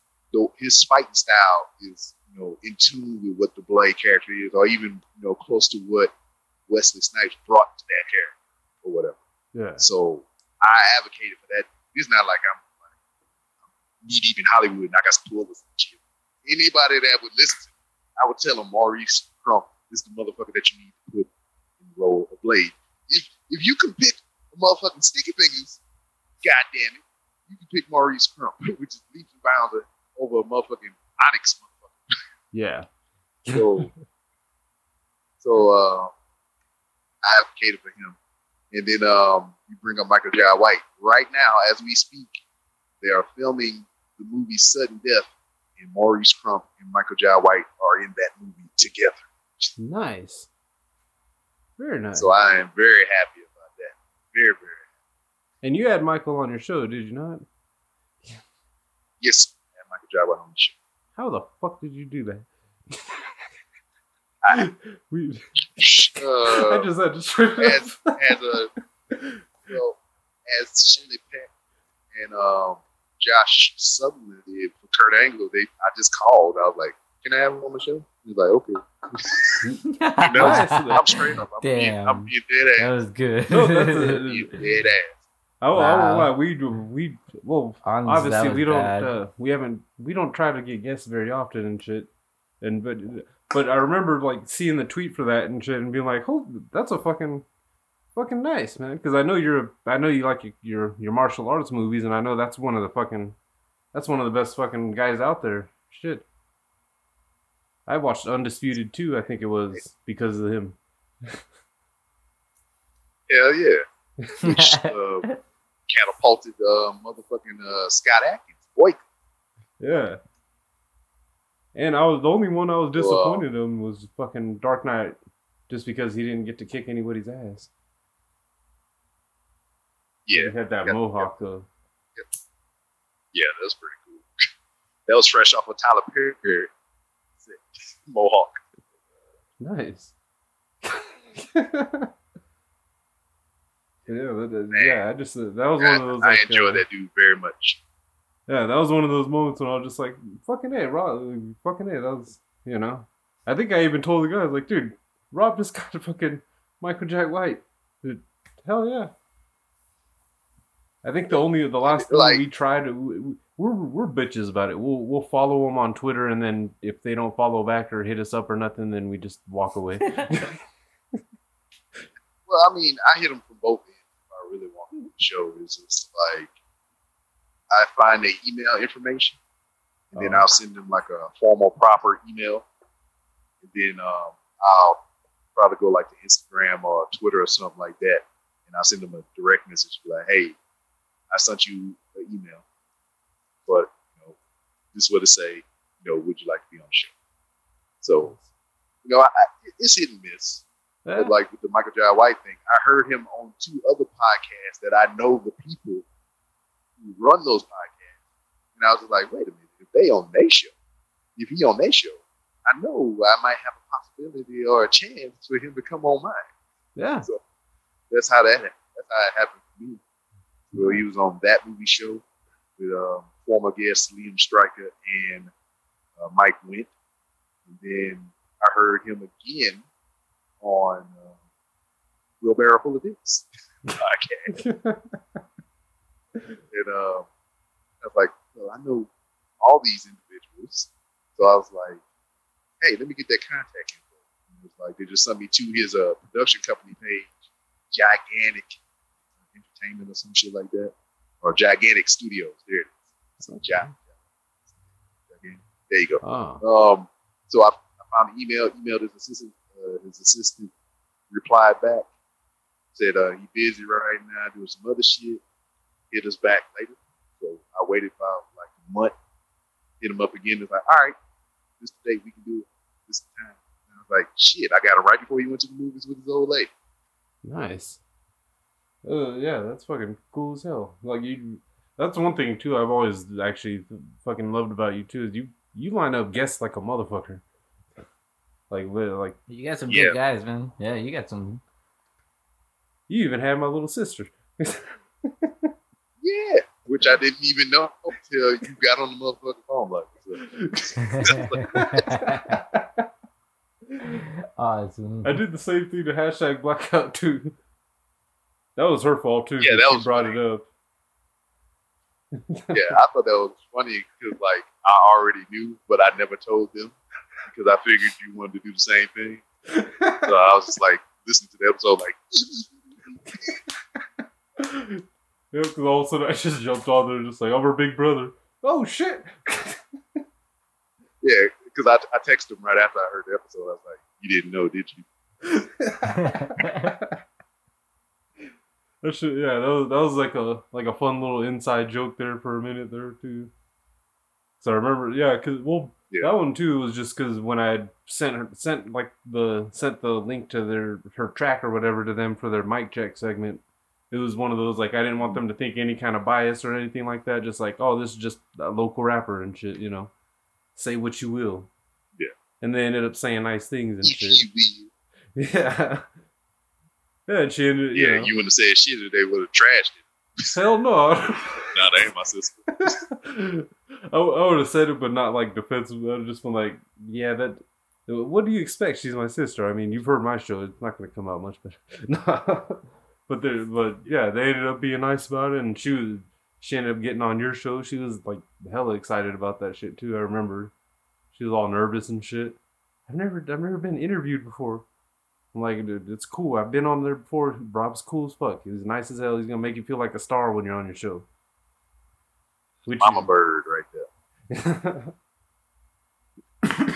his fighting style is you know in tune with what the Blade character is, or even you know close to what Wesley Snipes brought to that character or whatever. Yeah. So I advocated for that. It's not like I'm, like, knee deep in Hollywood and I got spoilers and shit. Anybody that would listen to me, I would tell them Maurice Crump is the motherfucker that you need to put in the role of Blade. If if you can pick motherfucking sticky fingers, god damn it, you can pick Maurice Crump, which is leaps and bounds over a motherfucking Onyx motherfucker. Yeah. So, so uh, I advocated for him. And then um, you bring up Michael Jai White. Right now, as we speak, they are filming the movie Sudden Death, and Maurice Crump and Michael Jai White are in that movie together. Nice. Very nice. So I am very happy. Very, very and you had Michael on your show, did you not? Yes, and Michael Jai on the show. How the fuck did you do that? I- we, Uh, I just had to strip as as a well as Shirley Peck and um, Josh Sutherland did for Kurt Angle, they I just called. I was like, "Can I have him on the show?" He's like, "Okay." You know, I'm straight up. I'm being, Damn. I'm being dead that was good. No, that's a- Being dead ass. I, I Wow. won't lie. We do. We well, Honestly, obviously we don't. Uh, we haven't. We don't try to get guests very often and shit. And but but I remember like seeing the tweet for that and shit and being like, "Oh, that's a fucking." Fucking nice, man. Because I know you're. I know you like your your martial arts movies, and I know that's one of the fucking. That's one of the best fucking guys out there. Shit. I watched Undisputed too. I think it was because of him. Hell yeah. Which uh, catapulted uh, motherfucking uh, Scott Adkins. Boy, Yeah. And I was the only one I was disappointed in was fucking Dark Knight, just because he didn't get to kick anybody's ass. yeah, he had that Yeah. mohawk though. yeah, that was pretty cool. That was fresh off of Tyler Perry. Mohawk. Nice. yeah, that, that- yeah. I just uh, that was one of those. I Like, enjoy uh, that dude very much. Yeah, that was one of those moments when I was just like, "Fucking a, Rob, fucking a." That was, you know. I think I even told the guys like, "Dude, Rob just got a fucking Michael Jack White." Dude, hell yeah. I think the only the last thing Like- we tried, we- we're we're bitches about it. We'll we'll follow them on Twitter, and then if they don't follow back or hit us up or nothing, then we just walk away. Well, I mean, I hit them from both ends. If I really want to show, is just like I find their email information, and then Oh. I'll send them like a formal, proper email, and then um, I'll probably go like to Instagram or Twitter or something like that, and I'll send them a direct message, like, "Hey, I sent you an email, but you know, this is what it say. You know, would you like to be on the show?" So, you know, I, I, it's hit and miss. Yeah. Like with the Michael Jai White thing, I heard him on two other podcasts that I know the people who run those podcasts. And I was like, wait a minute, if they on their show, if he on their show, I know I might have a possibility or a chance for him to come on mine. yeah. So that's how that happened. That's how it happened for me. Well, he was on that movie show with um, former guest Liam Stryker and uh, Mike Wint. And then I heard him again on uh, Wheelbarrow Full of Dicks podcast. And uh, I was like, well, I know all these individuals. So I was like, hey, let me get that contact info. And it was like, they just sent me to his uh, production company page, Jaigantic Entertainment or some shit like that. Or Jaigantic Studios. There it is. So, Jaigantic. There you go. oh. Um, so I, I found an email, emailed his assistant. Uh, his assistant replied back, said uh, he busy right now doing some other shit. Hit us back later. So I waited about like a month. Hit him up again. It's like, all right, this date we can do it. This time. And I was like, shit, I got it right before he went to the movies with his old lady. Nice. Uh, yeah, that's fucking cool as hell. Like you, that's one thing too. I've always actually fucking loved about you too. Is you you line up guests like a motherfucker. Like li- like You got some Yeah. good guys, man. Yeah, you got some. you even had my little sister. Yeah, which I didn't even know until you got on the motherfucking phone. Like, so. awesome. I did the same thing to hashtag blackout too. That was her fault too. Yeah, that she was brought funny. it up. yeah, I thought that was funny because like I already knew, but I never told them because I figured you wanted to do the same thing. So I was just like listening to the episode, like, Yeah, because all of a sudden I just jumped on there, just like I'm her big brother. Oh shit! yeah, because I, I texted him right after I heard the episode. I was like, you didn't know, did you? That shit, yeah, that was that was like a like a fun little inside joke there for a minute there too. So I remember, yeah, cause well, Yeah. that one too was just because when I had sent her, sent like the sent the link to their her track or whatever to them for their mic check segment. It was one of those like I didn't want them to think any kind of bias or anything like that. Just like, oh, this is just a local rapper and shit, you know. Say what you will. Yeah. And they ended up saying nice things and shit. Yeah. Yeah, and she ended. Yeah, you, know, you wouldn't have said shit they would have trashed it. hell no. Nah, that ain't my sister. I, I would have said it, but not like defensive. I would have just been like, yeah, that. What do you expect? She's my sister. I mean, you've heard my show. It's not going to come out much better. But they but yeah, they ended up being nice about it, and she was she ended up getting on your show. She was like hella excited about that shit too. I remember she was all nervous and shit. I've never I've never been interviewed before. I'm like, dude, it's cool. I've been on there before. Rob's cool as fuck. He's nice as hell. He's gonna make you feel like a star when you're on your show. Which I'm a bird right there.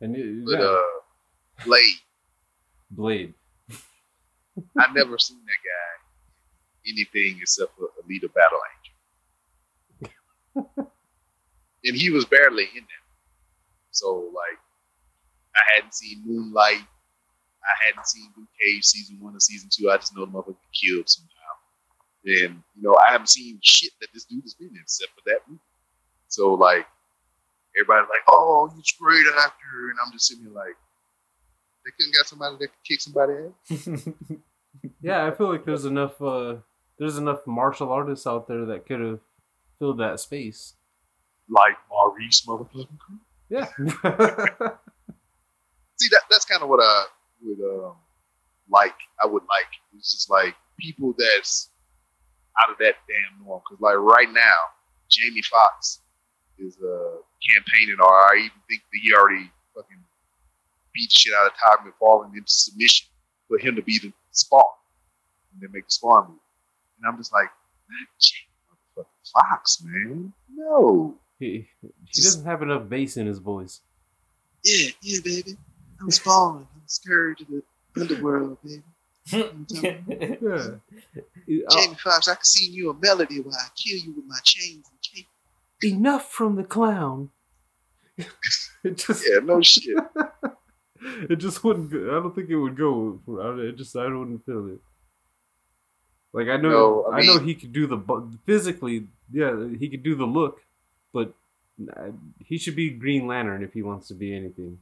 and it, But yeah, uh, Blade, Blade. I never seen that guy anything except for Alita Battle Angel. and he was barely in that. So like I hadn't seen Moonlight. I hadn't seen Luke Cage season one or season two. I just know the motherfucker killed somehow. And you know, I haven't seen shit that this dude has been in except for that movie. So like everybody's like, Oh, he's great actor and I'm just sitting here like they couldn't got somebody that could kick somebody ass. Yeah, I feel like there's enough. uh There's enough martial artists out there that could have filled that space. Like Maurice motherfucking Crew. Yeah. See that that's kind of what I would um like. I would like. It's just like people that's out of that damn norm. Because like right now, Jamie Foxx is uh campaigning, or I even think that he already fucking beat the shit out of Todd McFarlane into submission for him to be the Spawn and then make the Spawn movie. And I'm just like, not Jamie motherfucking Foxx, man. No. he he doesn't have enough bass in his voice. Yeah, yeah, baby. I'm falling. I was scared to the underworld, baby. Yeah. Jamie Foxx, I can sing you a melody while I kill you with my chains and cape. enough from the clown. it just Yeah, no shit. it just wouldn't. Go, I don't think it would go. I, it just I wouldn't feel it. Like I know, No, I I, know he could do the physically. Yeah, he could do the look, but he should be Green Lantern if he wants to be anything.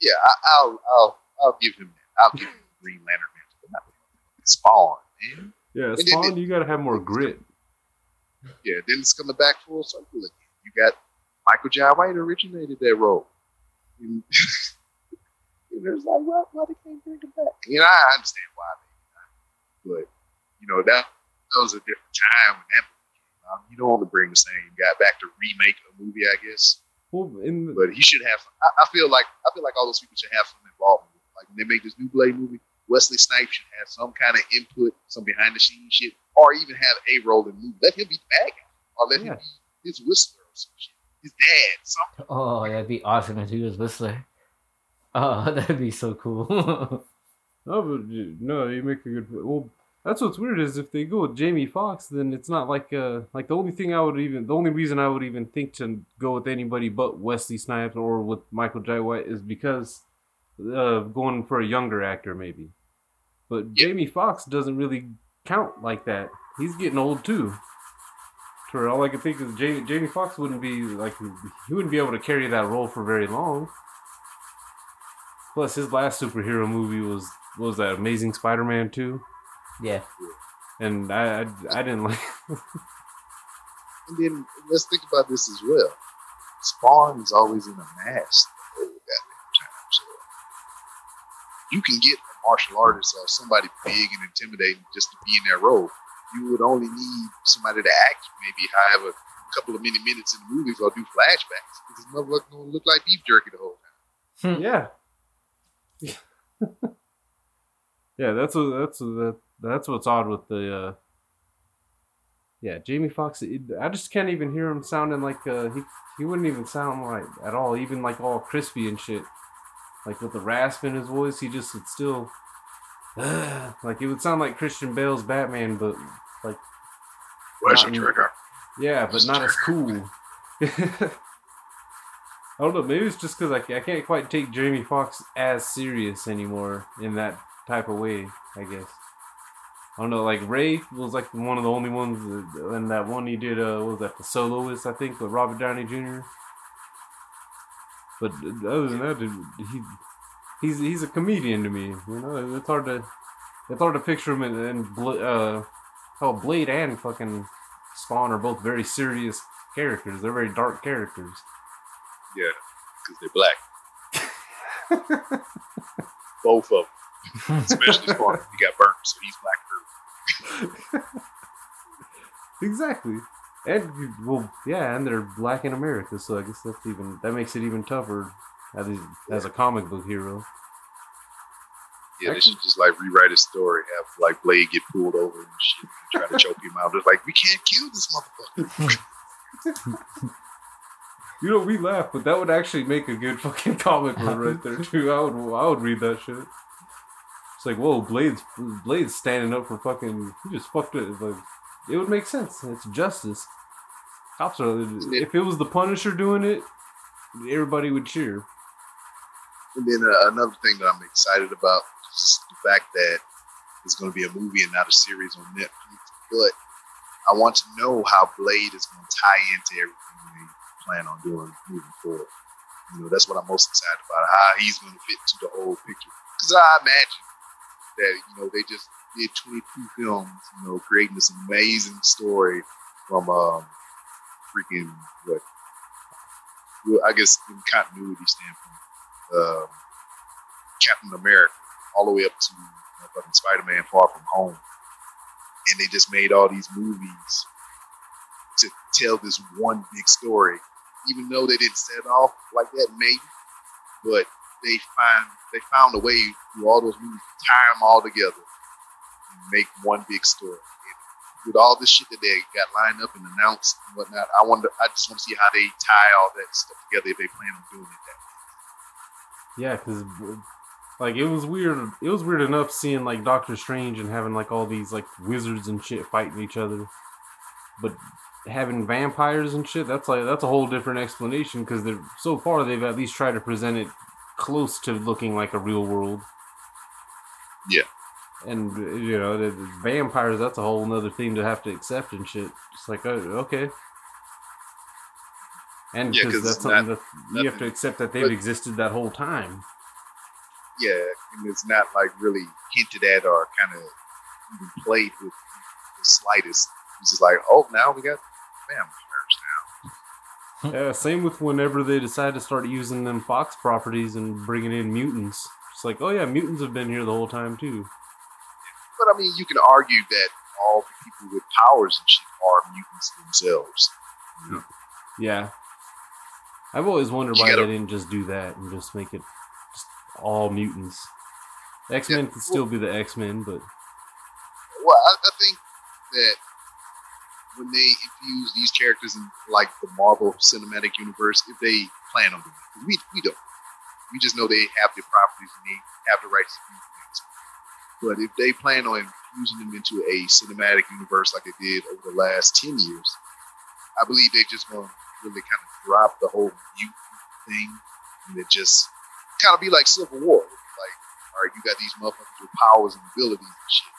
Yeah, I, I'll, I'll, I'll give him that. I'll give him Green Lantern man, but not Spawn, man. Yeah, then Spawn, you gotta have more grit. Yeah, then it's coming back full circle again. You got Michael Jai White originated that role. And, and there's like, why, why they can't bring him back? You know, I understand why maybe not, but you know that that was a different time when that movie came out. You don't want to bring the same guy back to remake a movie, I guess. Well, in but he should have. I, I feel like I feel like all those people should have some involvement. Like when they make this new Blade movie, Wesley Snipes should have some kind of input, some behind the scenes shit, or even have a role in the movie. Let him be the bad guy, or let Yeah. him be his whistler or some shit. His dad, something. Oh, that'd be awesome if he was Whistler. Oh, that'd be so cool. No, but you- no, you make a good. Well, that's what's weird is if they go with Jamie Foxx, then it's not like uh like the only thing I would even the only reason I would even think to go with anybody but Wesley Snipes or with Michael Jai White is because uh going for a younger actor maybe. But Yeah. Jamie Foxx doesn't really count like that. He's getting old too. To where all I can think is Jamie Jamie Foxx wouldn't be like he wouldn't be able to carry that role for very long. Plus, his last superhero movie was what was that Amazing Spider-Man two, yeah. and I I, I didn't like. And then let's think about this as well. Spawn is always in a mask the whole goddamn time. So you can get a martial artist or somebody big and intimidating just to be in that role. You would only need somebody to act maybe have a couple of many minutes in the movies or do flashbacks because motherfucker gonna look like beef jerky the whole time. Hmm. yeah. yeah, that's what that's what, that, that's what's odd with the. uh Yeah, Jamie Foxx. I just can't even hear him sounding like uh he he wouldn't even sound like at all, even like all crispy and shit. Like with the rasp in his voice, he just would still. like it would sound like Christian Bale's Batman, but Where's the trigger? Yeah, but not as cool. I don't know. Maybe it's just because I, I can't quite take Jamie Foxx as serious anymore in that type of way. I guess. I don't know. Like Ray was like one of the only ones, that, and that one he did. Uh, what was that the soloist? I think with Robert Downey Jr. But other than that, dude, he he's he's a comedian to me. You know, it's hard to it's hard to picture him in, in uh, oh Blade and fucking Spawn are both very serious characters. They're very dark characters. Yeah, because they're black. Both of them, especially Spawn. He got burnt, so he's black. too. Exactly. And well, yeah, and they're black in America, so I guess that's even that makes it even tougher as a, as a comic book hero. Yeah, they should just like rewrite his story, have like Blade get pulled over and shit, and try to choke him out. Just like we can't kill this motherfucker. You know, we laugh, but that would actually make a good fucking comic book right there too. I would I would read that shit. It's like, whoa, Blade's Blade's standing up for fucking. He just fucked it. Like, it would make sense. It's justice. Cops are. If it was the Punisher doing it, everybody would cheer. And then uh, another thing that I'm excited about is the fact that it's going to be a movie and not a series on Netflix. But I want to know how Blade is going to tie into everything they plan on doing moving forward. You know, that's what I'm most excited about. How he's going to fit into the whole picture. Because I imagine that you know they just did 22 films, you know, creating this amazing story from um, freaking what? Well, I guess in continuity standpoint um, Captain America all the way up to know, fucking Spider-Man Far From Home, and they just made all these movies to tell this one big story. Even though they didn't set off like that, maybe, but they find they found a way through all those movies to tie them all together and make one big story. And with all this shit that they got lined up and announced and whatnot, I wonder. I just want to see how they tie all that stuff together if they plan on doing it that way. Yeah, because like it was weird. It was weird enough seeing like Doctor Strange and having like all these like wizards and shit fighting each other, but having vampires and shit that's like that's a whole different explanation because they're so far they've at least tried to present it close to looking like a real world. Yeah. And you know, the the vampires, that's a whole nother thing to have to accept and shit. It's like, oh, okay. And Yeah, that's something not- that you have to accept that they've but- existed that whole time. yeah, and it's not like really hinted at or kind of even played with the slightest. It's just like, oh, now we got vampires. Yeah, same with whenever they decide to start using them Fox properties and bringing in mutants. It's like, oh yeah, mutants have been here the whole time too. But I mean, you can argue that all the people with powers and shit are mutants themselves. You know? Yeah. I've always wondered You why gotta- they didn't just do that and just make it just all mutants. X Men Yeah, could still be the X Men, but Well, I, I think that when they infuse these characters in like the Marvel Cinematic Universe, if they plan on doing it, we we don't. We just know they have the properties and they have the rights to do things. But if they plan on infusing them into a cinematic universe like they did over the last ten years, I believe they just going to really kind of drop the whole mutant thing and it just kind of be like Civil War. Like, all right, you got these motherfuckers with powers and abilities and shit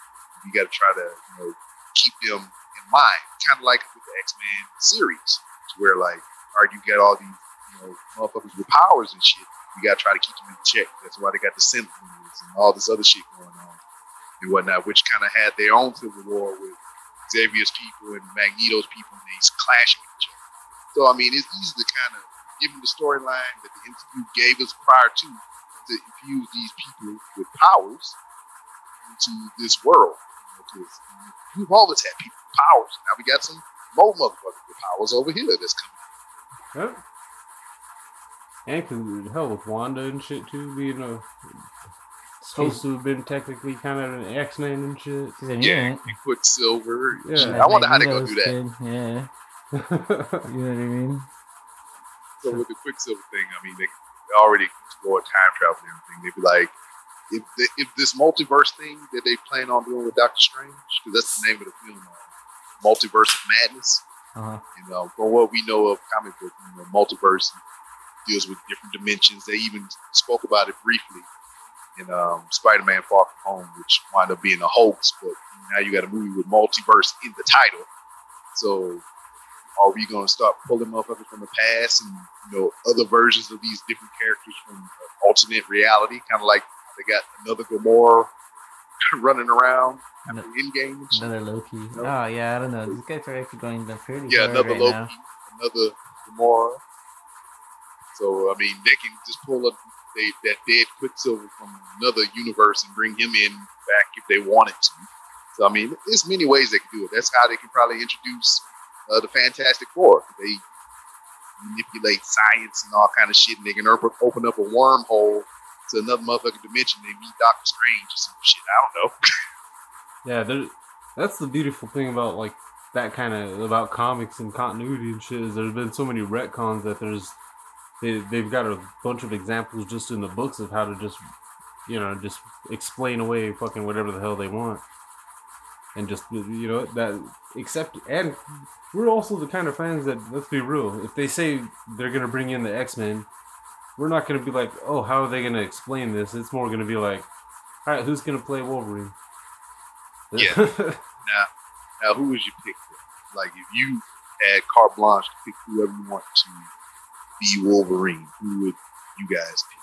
you got to try to you know keep them mind, kind of like with the X Men series, where like, all right, you got all these you know motherfuckers with powers and shit. You got to try to keep them in check. That's why they got the Sentinels and all this other shit going on and whatnot, which kind of had their own civil war with Xavier's people and Magneto's people, and they clashing with each other. So I mean, it's easy to kind of give them the storyline that the MCU gave us prior to to infuse these people with powers into this world. You know, 'cause we've always had people with powers. Now we got some more motherfuckers with powers over here that's coming. Yep. And cause, hell with Wanda and shit too, being a supposed to have been technically kind of an X Men and shit. She's Yeah, mutant. you put silver. Yeah. shit. Like I wonder how they gonna do that. kid, Yeah, you know what I mean. So with the Quicksilver thing, I mean, they already explored time travel and everything. They'd be like, if the, if this multiverse thing that they plan on doing with Doctor Strange, because that's the name of the film, uh, Multiverse of Madness. Uh-huh. You know, from what we know of comic book, you know, multiverse deals with different dimensions. They even spoke about it briefly in um, Spider-Man: Far From Home, which wound up being a hoax. But now you got a movie with multiverse in the title. So, are we going to start pulling motherfuckers from the past and you know other versions of these different characters from uh, alternate reality? Kind of like they got another Gamora running around after No. Endgame. And shit. Another Loki. Oh yeah, I don't know. These guys are actually going the pretty Yeah, another right Loki, now. another Gamora. So I mean, they can just pull up they, that dead Quicksilver from another universe and bring him in back if they wanted to. So I mean, there's many ways they can do it. That's how they can probably introduce uh, the Fantastic Four. They manipulate science and all kind of shit, and they can open up a wormhole to another motherfucking dimension. They meet Doctor Strange or some shit. I don't know. Yeah, that's the beautiful thing about like that kind of about comics and continuity and shit is there's been so many retcons that there's they they've got a bunch of examples just in the books of how to just you know just explain away fucking whatever the hell they want and just you know that accept and we're also the kind of fans that let's be real if they say they're gonna bring in the x-men we're not gonna be like oh how are they gonna explain this it's more gonna be like all right who's gonna play wolverine Yeah. Now, who would you pick? Like, if you had carte blanche to pick whoever you want to be Wolverine, who would you guys pick?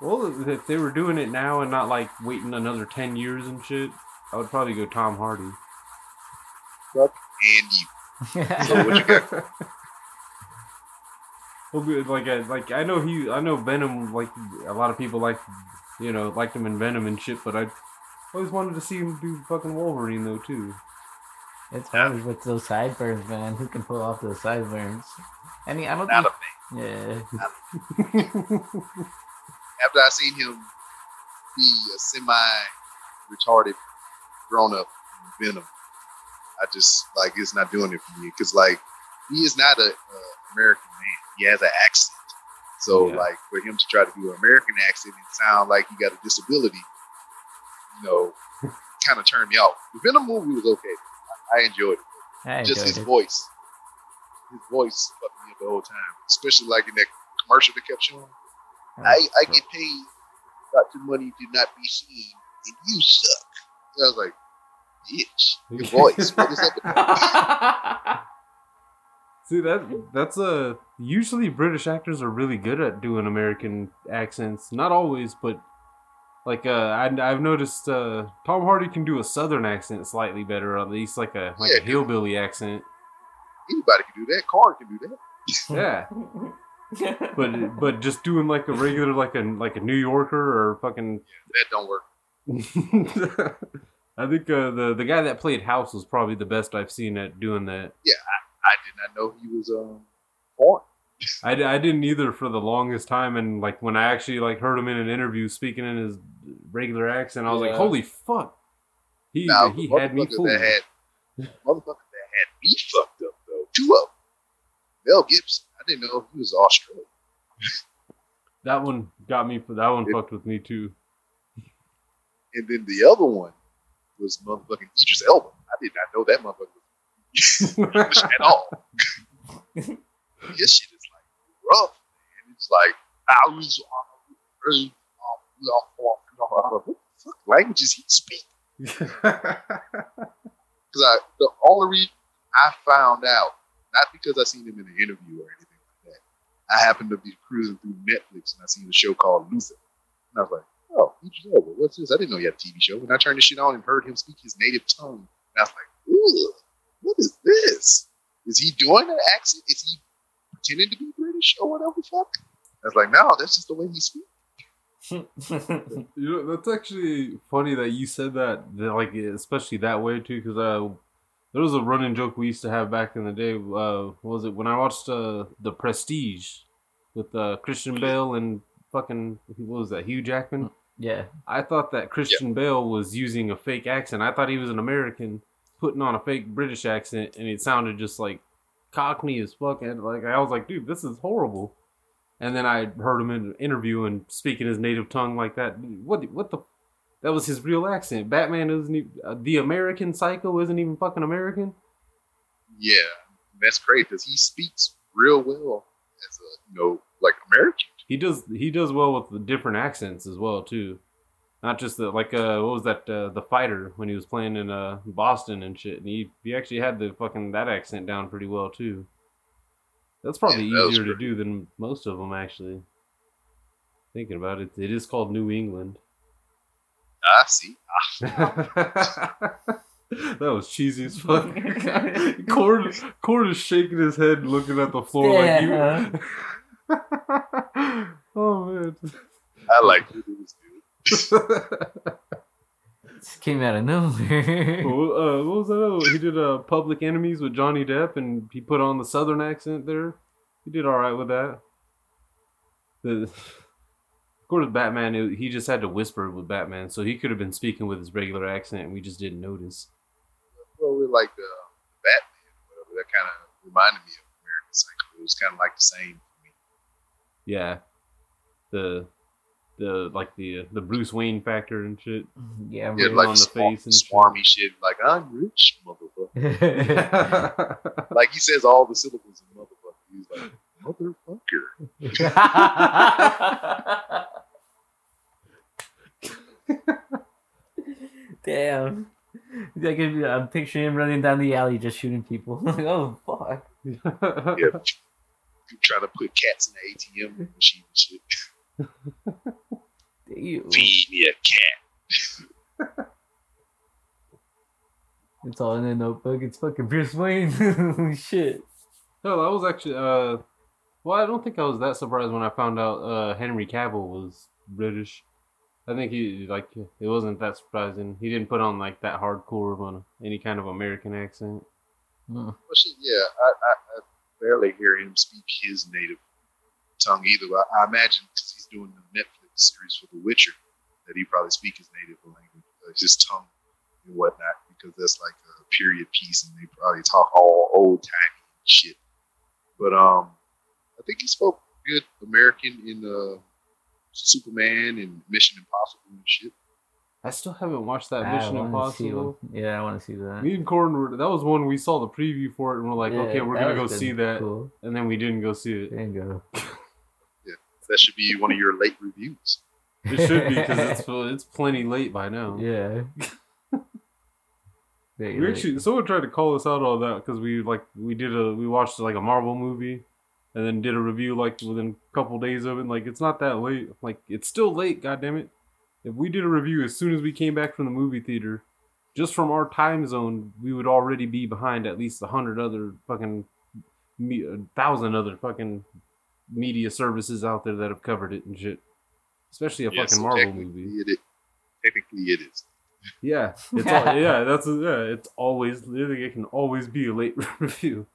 Well, if they were doing it now and not like waiting another ten years and shit, I would probably go Tom Hardy. And you. So what you got? Well, good, like, I, like I know he, I know Venom. Like a lot of people like, you know, liked him in Venom and shit. But I always wanted to see him do fucking Wolverine though too. it's hard with those sideburns, man. Who can pull off those sideburns? I mean, I don't Not think. Yeah. After I seen him be a semi-retarded grown-up Venom, I just like it's not doing it for me because like he is not a, a American man. He has an accent. So Yeah. like for him to try to do an American accent and sound like he got a disability, you know, kind of turned me off. The Venom movie was okay. I, I enjoyed it. I Just enjoyed his it. voice. His voice fucked me up the whole time. Especially like in that commercial that kept showing. Oh, I, I get paid got your money to not be seen and you suck. And I was like, bitch, your voice. What is up that? See that that's a usually British actors are really good at doing American accents. Not always, but like uh, I, I've noticed uh, Tom Hardy can do a Southern accent slightly better, or at least like a like Yeah, a hillbilly accent. Anybody can do that. Car can do that. Yeah, but but just doing like a regular like a like a New Yorker or fucking. That don't work. I think uh, the the guy that played House was probably the best I've seen at doing that. I did not know he was um foreign. I, I didn't either for the longest time, and like when I actually like heard him in an interview speaking in his regular accent, I was like, "Holy fuck!" He Now, he had me fooled. that had motherfucker that had me fucked up though. Two of them. Mel Gibson. I didn't know he was Australian. That one got me. That one fucked with me too. And then the other one was motherfucking Idris Elba. I did not know that motherfucker was English at all. His shit is like rough, man. It's like um, I was what the fuck language is he speak? Because I the only reason I found out, not because I seen him in an interview or anything like that. I happened to be cruising through Netflix and I seen a show called Luther. And I was like, oh, Elba, oh, what's this? I didn't know he had a TV show. And I turned the shit on and heard him speak his native tongue. And I was like, ugh, what is this? Is he doing an accent? Is he pretending to be British or whatever the fuck? I was like, no, that's just the way he speaks. You know, that's actually funny that you said that, that like especially that way too, because uh, there was a running joke we used to have back in the day. Uh, what was it when I watched uh, the Prestige with uh, Christian Bale and fucking what was that Hugh Jackman? yeah. I thought that Christian Bale was using a fake accent. I thought he was an American putting on a fake British accent, and it sounded just like Cockney as fuck. And like I was like, dude, this is horrible. And then I heard him in an interview and speaking his native tongue like that. What? What the? That was his real accent. Batman isn't even, uh, the American Psycho isn't even fucking American. Yeah. That's crazy because he speaks real well as a you know like American. He does he does well with the different accents as well too. Not just the like uh what was that uh, the fighter when he was playing in uh Boston and shit and he he actually had the fucking that accent down pretty well too. That's probably Yeah, that was easier to do than most of them actually. Thinking about it, it is called New England. I see. that was cheesy as fuck. Cord, Cord is shaking his head, looking at the floor like you. oh man. I like who this. Just came out of nowhere. Well, uh, what was that? other- He did uh, Public Enemies with Johnny Depp, and he put on the Southern accent there. He did all right with that. The, of course, Batman. it- He just had to whisper with Batman, so he could have been speaking with his regular accent, and we just didn't notice. Well, we like the Batman, or whatever. That kind of reminded me of American Psycho. It was kind of like the same. Yeah, the the like the uh, the Bruce Wayne factor and shit. yeah, Yeah, Right like on the the swar- face and shit. swarmy shit. Like I'm rich, motherfucker. Like he says all the syllables in motherfucker. He's like motherfucker. Damn. Like if- I'm picturing him running down the alley just shooting people. like, oh fuck. Yeah, trying to put cats in the ATM machine and shit. Ew. Feed me a cat. It's all in a notebook. It's fucking Bruce Wayne. Shit. No, that was actually. Uh, well, I don't think I was that surprised when I found out uh, Henry Cavill was British. I think he like it wasn't that surprising. He didn't put on like that hardcore one, any kind of American accent. Mm. Well, yeah, I, I, I barely hear him speak his native tongue either. I, I imagine because he's doing the Netflix series for The Witcher that he probably speak his native language, uh, his tongue and whatnot, because that's like a period piece, and they probably talk all old timey shit. But um, I think he spoke good American in uh, Superman and Mission Impossible and shit. I still haven't watched that I Mission Impossible. Yeah, I want to see that. Me and Corin were that was one we saw the preview for it, and we're like, Yeah, okay, we're gonna go see good. that, Cool. and then we didn't go see it. There you go. That should be one of your late reviews. It should be because it's it's plenty late by now. Yeah. Very We late. actually someone tried to call us out on that because we like we did a we watched like a Marvel movie and then did a review like within a couple days of it. Like it's not that late. Like it's still late. God damn it! If we did a review as soon as we came back from the movie theater, just from our time zone, we would already be behind at least a hundred other fucking a thousand other fucking media services out there that have covered it and shit. Especially a Yeah, fucking so Marvel technically movie. It, is- technically, it is. Yeah, it's all, yeah. That's yeah. It's always literally it can always be a late review.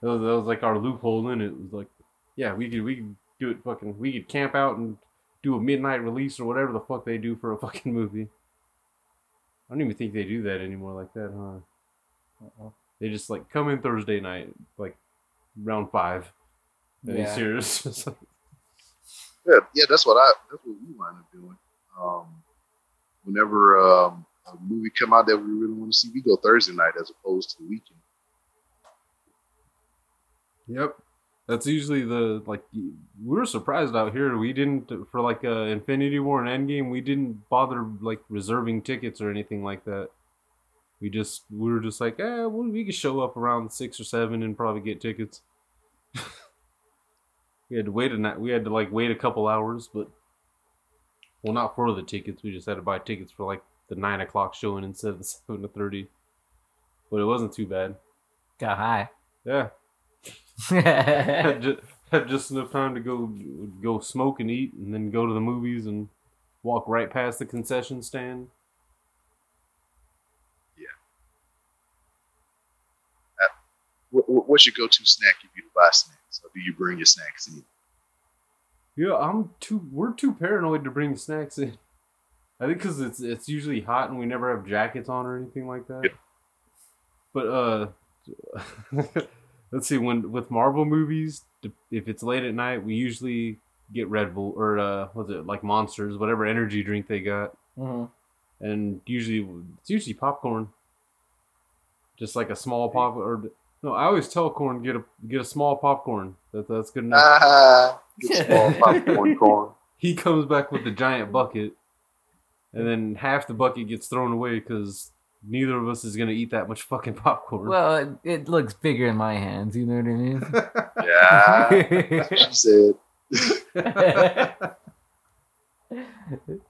That was, that was like our loophole in it. It was like, yeah, we could we could do it fucking. We could camp out and do a midnight release or whatever the fuck they do for a fucking movie. I don't even think they do that anymore like that, huh? They just like come in Thursday night, like round five. Are you Yeah. serious? Yeah, yeah, that's what I. That's what we wind up doing. Um, whenever um, a movie come out that we really want to see, we go Thursday night as opposed to the weekend. Yep. That's usually the like we were surprised out here. We didn't for like uh, Infinity War and Endgame. We didn't bother like reserving tickets or anything like that. We just we were just like, eh, well, we could show up around six or seven and probably get tickets. we had to wait a night. We had to like wait a couple hours, but well, not for the tickets. We just had to buy tickets for like the nine o'clock showing instead of the seven to thirty. But it wasn't too bad. Got high. Yeah, had, just, had just enough time to go go smoke and eat, and then go to the movies and walk right past the concession stand. What, what- what's your go-to snack if you buy snacks, or do you bring your snacks in? Yeah, I'm too. We're too paranoid to bring snacks in. I think because it's it's usually hot and we never have jackets on or anything like that. Yep. But uh, let's see. When with Marvel movies, if it's late at night, we usually get Red Bull or uh, what's it like Monsters, whatever energy drink they got. hmm and usually it's usually popcorn. Just like a small pop, or No, I always tell corn get a get a small popcorn. That that's good enough. Ah, small popcorn corn. he comes back with the giant bucket, and then half the bucket gets thrown away because neither of us is gonna eat that much fucking popcorn. Well, it, it looks bigger in my hands. You know what I mean? Yeah, that's what she said.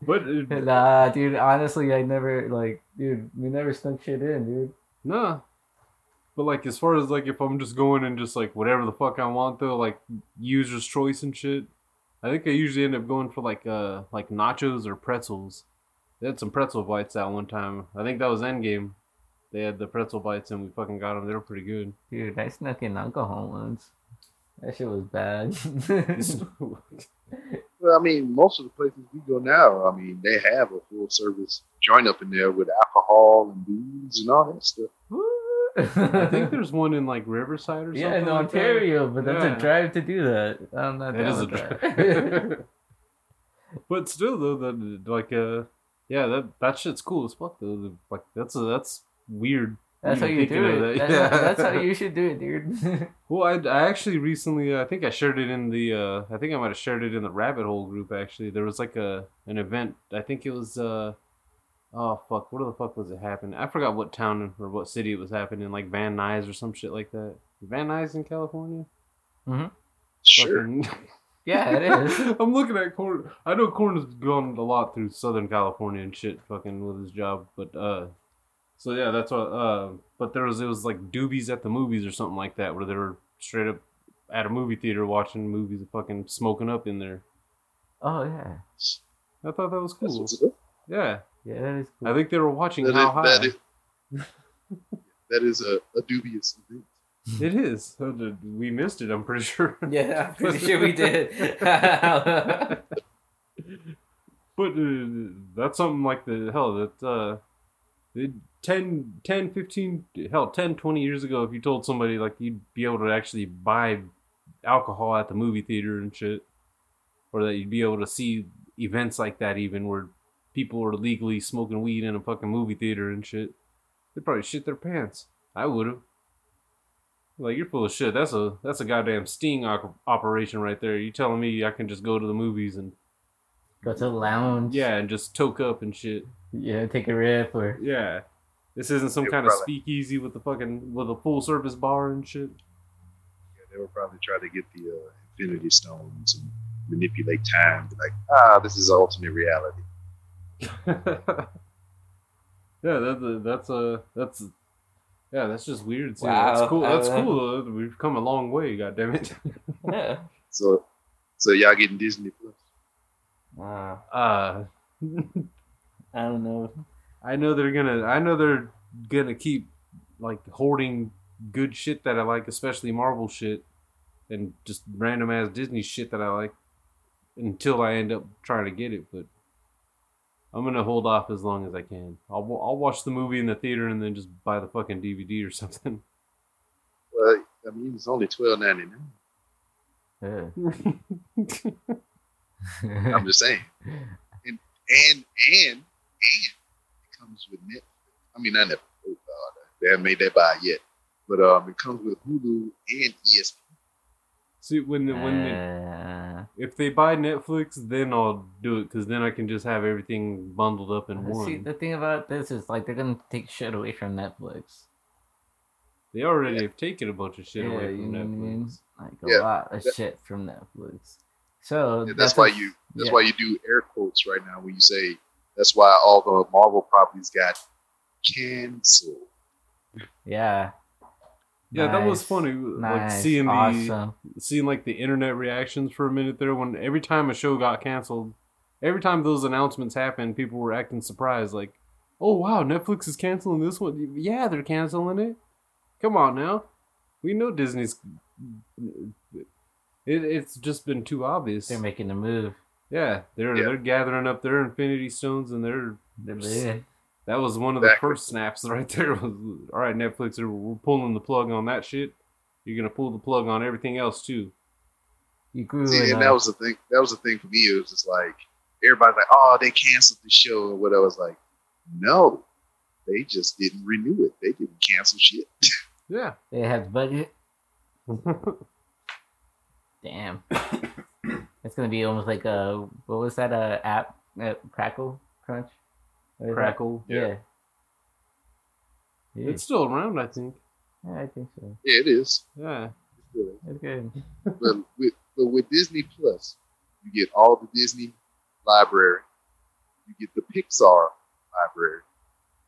but uh, nah, dude. Honestly, I never like, dude. We never snuck shit in, dude. nah. But like as far as like if I'm just going and just like whatever the fuck I want though, like user's choice and shit. I think I usually end up going for like uh like nachos or pretzels. They had some pretzel bites that one time. I think that was Endgame. They had the pretzel bites and we fucking got them. They were pretty good. Dude, I snuck in alcohol once. That shit was bad. Well, I mean, most of the places we go now, I mean, they have a full service joint up in there with alcohol and booze and all that stuff. I think there's one in like Riverside or something. yeah, in like that. Ontario, but that's Yeah. a drive to do that. I'm not That a drive. but still, though, that like uh, yeah, that that shit's cool as fuck though. Like that's a, that's weird. That's how you do it. that. That's, Yeah. that's how you should do it, dude. Well, I, I actually recently, uh, I think I shared it in the, uh, I think I might have shared it in the Rabbit Hole group. Actually, there was like a an event. I think it was, uh, oh fuck, What the fuck was it happening? I forgot what town or what city it was happening. Like Van Nuys or some shit like that. Van Nuys in California. Sure. Fucking- yeah, it is. I'm looking at Corn. I know Corn has gone a lot through Southern California and shit, fucking with his job. But uh, so yeah, that's what. Uh, but there was it was like doobies at the movies or something like that, where they were straight up at a movie theater watching movies, and fucking smoking up in there. Oh yeah, I thought that was That's cool. what's up. Yeah, yeah, that is cool. I think they were watching That How is, High. that is, that is a, a dubious event. It is. So did- We missed it. I'm pretty sure. yeah, I'm pretty sure we did. But uh, that's something like the hell that uh, it- 10, 10, 15, hell, 10, 20 years ago, if you told somebody like you'd be able to actually buy alcohol at the movie theater and shit, or that you'd be able to see events like that even where people were legally smoking weed in a fucking movie theater and shit, they'd probably shit their pants. I would have. Like you're full of shit. That's a that's a goddamn sting op- operation right there. You telling me I can just go to the movies and Go to the lounge. yeah, and just toke up and shit. yeah, take a rip or Yeah. This isn't some Yeah, kind of probably. speakeasy with the fucking with a full service bar and shit. Yeah, they were probably trying to get the uh, Infinity Stones and manipulate time. Be like, ah, this is alternate reality. yeah, that, that's a that's yeah, that's just weird. See, Wow, that's cool. That's don't cool. though. We've come a long way. God damn it. yeah. So, so y'all getting Disney Plus? Wow. Uh, I don't know. I know they're gonna. I know they're gonna keep like hoarding good shit that I like, especially Marvel shit, and just random ass Disney shit that I like, until I end up trying to get it. But I'm gonna hold off as long as I can. I'll I'll watch the movie in the theater and then just buy the fucking DVD or something. Well, I mean, it's only twelve ninety nine. Yeah. I'm just saying. And and and and it comes with Netflix. I mean, I never. Oh God, they haven't made that buy yet. But um, it comes with Hulu and ESPN. See when the, when the, Uh, if they buy Netflix, then I'll do it because then I can just have everything bundled up in see, one. the thing about this is like they're gonna take shit away from Netflix. They already have taken a bunch of shit yeah, away you from know what I mean? Netflix. Like a Yeah. lot of Yeah. shit from Netflix. So Yeah, that's why a- you. That's yeah. why you do air quotes right now when you say. That's why all the Marvel properties got canceled. Yeah. Yeah, that was Nice. funny. Like seeing the awesome. seeing like the internet reactions for a minute there when every time a show got canceled, every time those announcements happened, people were acting surprised like, "Oh wow, Netflix is canceling this one." Yeah, they're canceling it. Come on now. We know Disney's it, it's just been too obvious. They're making a move. Yeah, they're Yeah. they're gathering up their Infinity Stones and they're They're big. That was one of the Exactly. first snaps right there. All right, Netflix, we're pulling the plug on that shit. You're gonna pull the plug on everything else too. You grew See, and a- that was the thing. That was the thing for me. It was just like everybody's like, "Oh, they canceled the show," and what I was like, "No, they just didn't renew it. They didn't cancel shit." Yeah. They have the budget. Damn. it's gonna be almost like a what was that? Uh, app uh, Crackle Crunch. What is that? Crackle. Yeah. Yeah. It's still around, I think. yeah, I think so. Yeah, it is. Yeah. It's good. It's good. but with but with Disney Plus, you get all the Disney library, you get the Pixar library,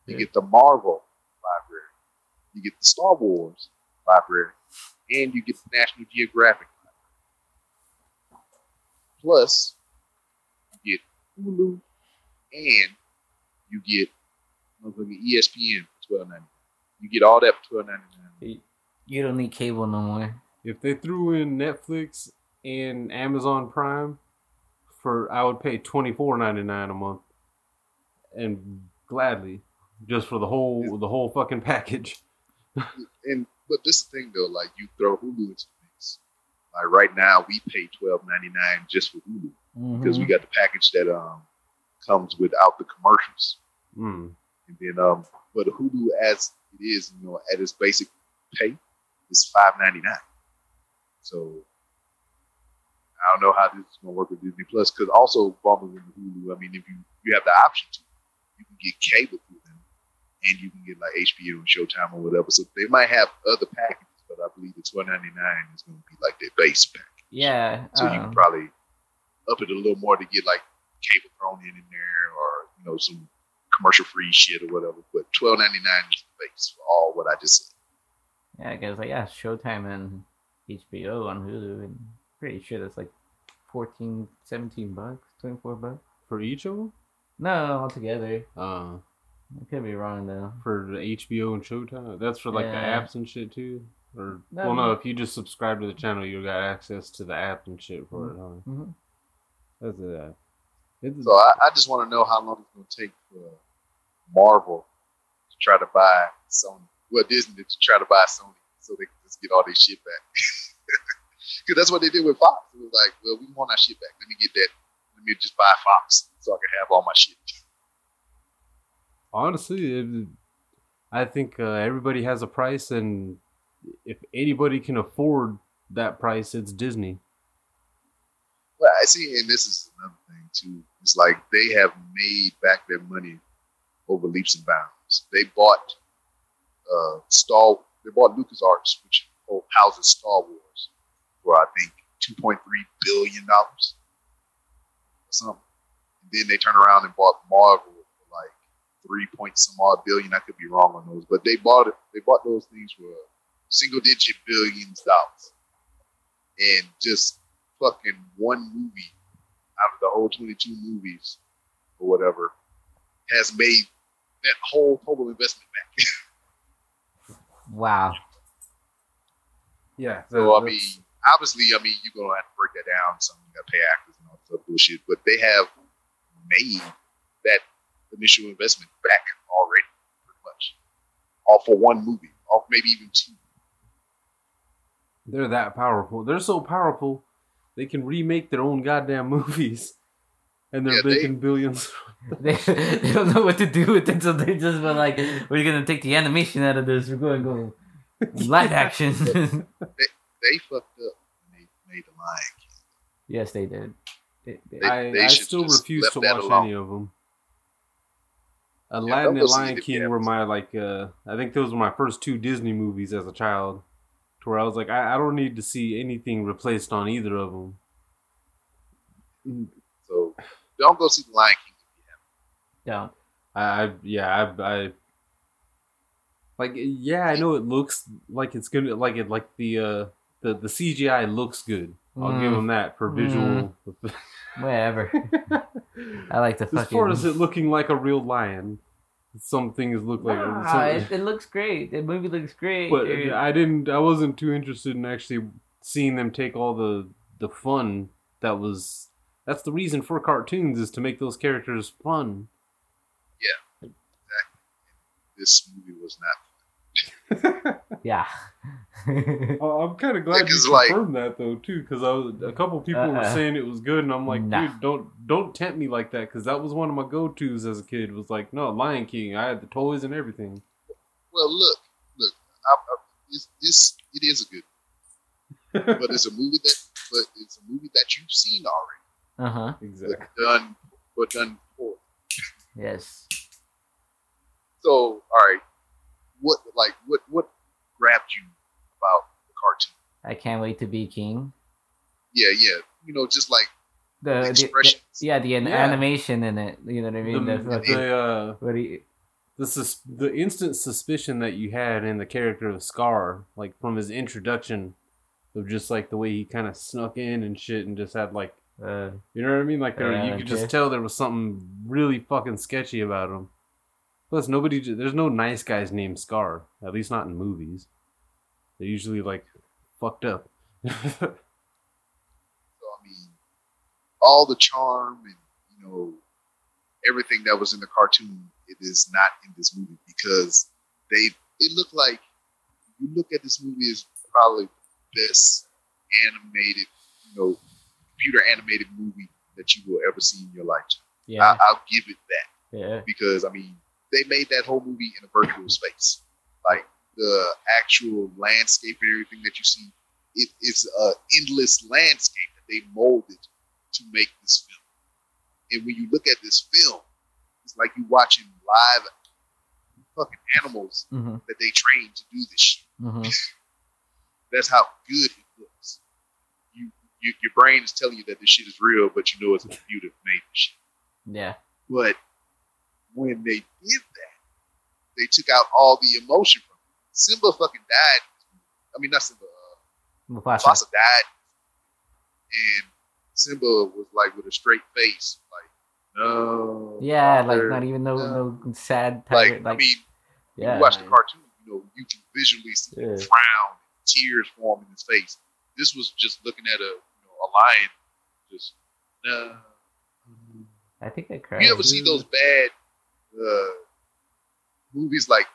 you Yeah. get the Marvel library, you get the Star Wars library, and you get the National Geographic library. Plus, you get Hulu, and you get motherfucking ESPN for twelve ninety nine. You get all that for twelve ninety nine. You don't need cable no more. If they threw in Netflix and Amazon Prime for I would pay twenty four ninety nine a month. And gladly. Just for the whole the whole fucking package. and but this thing though, like you throw Hulu into the mix. Like right now, we pay twelve ninety nine just for Hulu because we got the package that um comes without the commercials, Mm. and then um but Hulu as it is, you know, at its basic pay is five ninety nine. So I don't know how this is gonna work with Disney Plus because also bundled into Hulu. I mean, if you you have the option to, you can get cable through them, and you can get like HBO and Showtime or whatever. So they might have other packages, but I believe the twelve ninety nine is going to be like their base package. Yeah. So you um, can probably up it a little more to get like cable thrown in in there, or you know some commercial free shit or whatever. But twelve ninety nine is the base for all what I just said. Yeah, I guess like yeah, Showtime and HBO on Hulu, and pretty sure that's like 14, 17 bucks, twenty four bucks. For each of them? No, altogether. Uh I could be wrong though. for the HBO and Showtime. That's for like Yeah. the apps and shit too. Or No. well, no, if you just subscribe to the channel, you got access to the app and shit for it. Huh? hmm That's it. It's, So I, I just want to know how long it's going to take for Marvel to try to buy Sony. Well, Disney to try to buy Sony so they can just get all their shit back. Because that's what they did with Fox. It was like, well, we want our shit back. Let me get that. Let me just buy Fox so I can have all my shit. honestly, it, I think uh, everybody has a price, and if anybody can afford that price, it's Disney. Well, I see, and this is another thing too. It's like they have made back their money over leaps and bounds. They bought uh, Star. They bought LucasArts, which houses Star Wars, for I think two point three billion dollars something. And then they turned around and bought Marvel for like three point some odd billion. I could be wrong on those, but they bought it. They bought those things for single digit billions dollars, and just fucking one movie out of the whole 22 movies or whatever has made that whole total investment back. Wow. Yeah. so, I mean, obviously, I mean, you're going to have to break that down. Some you got to pay actors and all that other bullshit, but they have made that initial investment back already, pretty much. All for one movie, or maybe even two. they're that powerful. They're so powerful, they can remake their own goddamn movies, and they're Yeah, they- making billions. they, they don't know what to do with it, so they just were like, "We're gonna take the animation out of this. We're going to go live action." They fucked up when they made The Lion King. yes, they did. They, they, They- I, they I still refuse to watch alone. any of them. Aladdin don't and Lion it if you King were my like. Uh, I think those were my first two Disney movies as a child, to where I was like, I, I don't need to see anything replaced on either of them. So don't go see The Lion King if you haven't. don't. I, I yeah, I, I like yeah, I know it looks like it's gonna like it like the uh the the CGI looks good. I'll give Mm. them that for visual. Whatever. I like the as fucking. far as it looking like a real lion, some things look like. Nah, some- it, it looks great. The movie looks great. but dude. I didn't. I wasn't too interested in actually seeing them take all the the fun that was. That's the reason for cartoons is to make those characters fun. Yeah, exactly. This movie was not. yeah. Oh, I'm kind of glad Yeah, 'cause, you like- confirmed that though too, because I was a couple people were Uh-uh. saying it was good, and I'm like, Nah. dude, don't don't tempt me like that, because that was one of my go tos as a kid. Was like, no, Lion King. I had the toys and everything. Well, look, look. I, I, it's, it's it is a good, but it's a movie that, but it's a movie that you've seen already, Uh huh. exactly. but done, but done before. Yes. So, all right, what like what what grabbed you about the cartoon? I can't wait to be king. Yeah, yeah, you know, just like The, the, the expressions. yeah, the Yeah. animation in it. You know what I mean? The, The fucking- the, uh, what do you, the sus- the instant suspicion that you had in the character of Scar, like from his introduction, of just like the way he kind of snuck in and shit, and just had like, uh, you know what I mean? Like there, you could just tell there was something really fucking sketchy about him. Plus, nobody, there's no nice guys named Scar, at least not in movies. They're usually like fucked up. So I mean, all the charm and you know everything that was in the cartoon, it is not in this movie because they. It looked like you look at this movie as probably the best animated, you know, computer animated movie that you will ever see in your life. yeah, I, I'll give it that yeah, because I mean they made that whole movie in a virtual space. Like the actual landscape and everything that you see, it is a endless landscape that they molded to make this film. And when you look at this film, it's like you watching live fucking animals mm-hmm, that they train to do this shit. mm-hmm. That's how good. You, you your brain is telling you that this shit is real, but you know it's a computer made shit. yeah, But when they did that, they took out all the emotion from it. Simba fucking died. I mean, not Simba. Uh, Mufasa. Mufasa died, and Simba was like with a straight face, like no. Yeah, like not even no no. no sad Like, tiger. Like, I mean, yeah, you watch the cartoon, you know, you can visually see Yeah. the frown, tears forming his face. This was just looking at a a lion, just no. I think I cried. You ever see those bad uh, movies like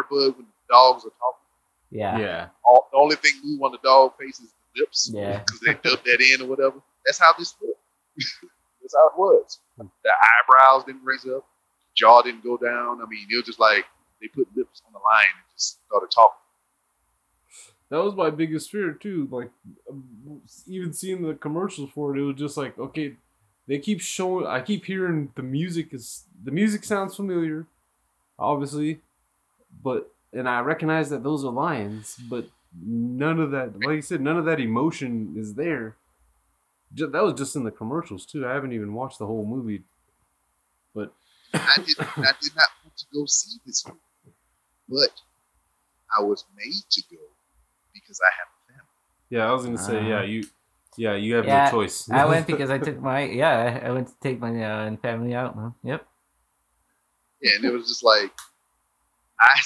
Airbud when the dogs are talking? yeah, yeah. All, the only thing move on the dog face is the lips. Yeah. Because they dubbed that in or whatever. That's how this looked. That's how it was. The eyebrows didn't raise up, jaw didn't go down. I mean, it was just like they put lips on the line and just started talking. That was my biggest fear too. Like, even seeing the commercials for it, it was just like, okay, they keep showing. I keep hearing the music is the music sounds familiar, obviously, but and I recognize that those are lions, but none of that, like you said, none of that emotion is there. Ju- That was just in the commercials too. I haven't even watched the whole movie, but I did, I did not want to go see this movie, but I was made to go because I have. Yeah, I was gonna say, yeah, Uh, you, yeah, you have Yeah, no choice. I went because I took my yeah. I I went to take my uh, family out. Man. Yep. Yeah, and it was just like I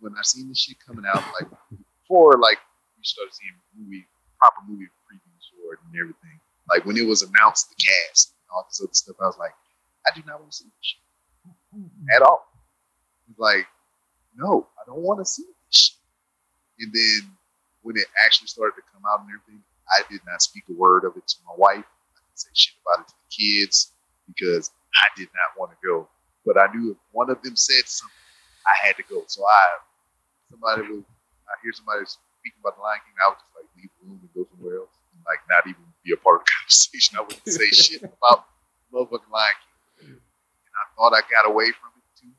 when I seen this shit coming out, like before, like we started seeing movie proper movie previews for it and everything. Like when it was announced the cast and all this other stuff, I was like, I do not want to see this shit at all. It's like, no, I don't want to see this shit. And then when it actually started to come out and everything, I did not speak a word of it to my wife. I didn't say shit about it to the kids because I did not want to go but I knew if one of them said something, I had to go. So I, somebody will, I hear somebody speaking about the Lion King, I would just like leave the room and go somewhere else, and like not even be a part of the conversation. I wouldn't say shit about motherfucking Lion King. And I thought I got away from it too.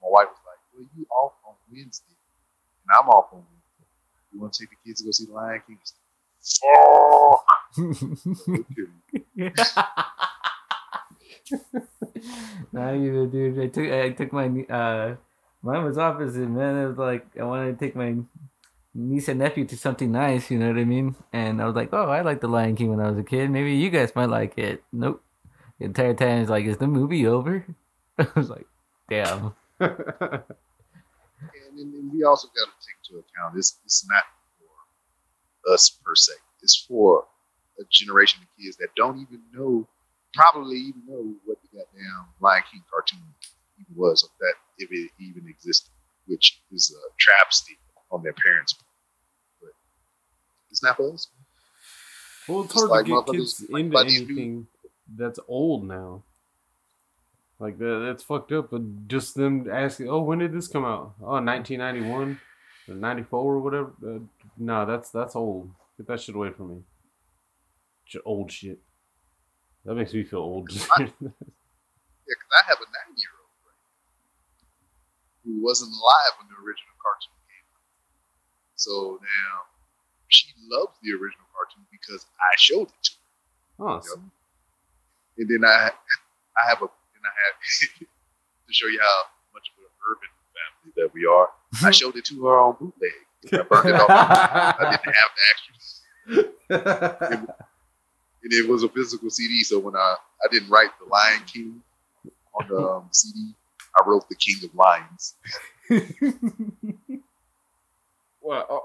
But my wife was like, "Well, you off on Wednesday, and I'm off on. You want to take the kids to go see the Lion King?" Fuck. Not even, dude. I took I took my uh, mine was opposite, man. It was like I wanted to take my niece and nephew to something nice. You know what I mean? And I was like, oh, I liked the Lion King when I was a kid. Maybe you guys might like it. Nope. The entire time it's like, is the movie over? I was like, damn. and, and, and we also got to take into account this. It's not for us per se. It's for a generation of kids that don't even know, probably even know what the goddamn Lion King cartoon even was, or that if it even existed, which is a travesty on their parents' part. But it's not for us. Well, it's hard like to get kids like into anything that's old now. Like that, that's fucked up. But just them asking, "Oh, when did this come out? Oh, 1991." Ninety four or whatever. Uh, no, that's that's old. Get that shit away from me. Old shit. That makes me feel old. Yeah, because I have a nine year old right, who wasn't alive when the original cartoon came out. So now she loves the original cartoon because I showed it to her. so- And then I I have a and I have to show you how much of an urban family that we are. I showed it to her on bootleg. I burned it off. I didn't have the extras. And it was a physical CD, so when I I didn't write the Lion King on the um, CD, I wrote the King of Lions. well, oh,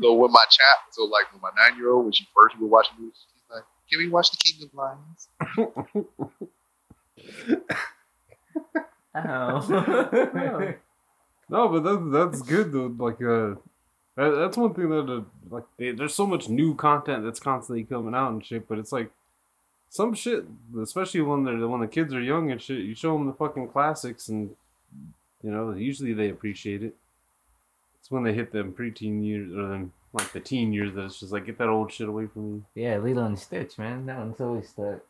So when my child, so like when my nine year old, when she first was watching movies, she's like, "Can we watch the King of Lions?" Ow. No, but that's that's good though. Like, uh, that, that's one thing that uh, like they, there's so much new content that's constantly coming out and shit. But it's like some shit, especially when they're when the kids are young and shit. You show them the fucking classics, and you know usually they appreciate it. It's when they hit them preteen years or then like the teen years that it's just like get that old shit away from me. yeah, Lilo and Stitch, man. That one's always stuck.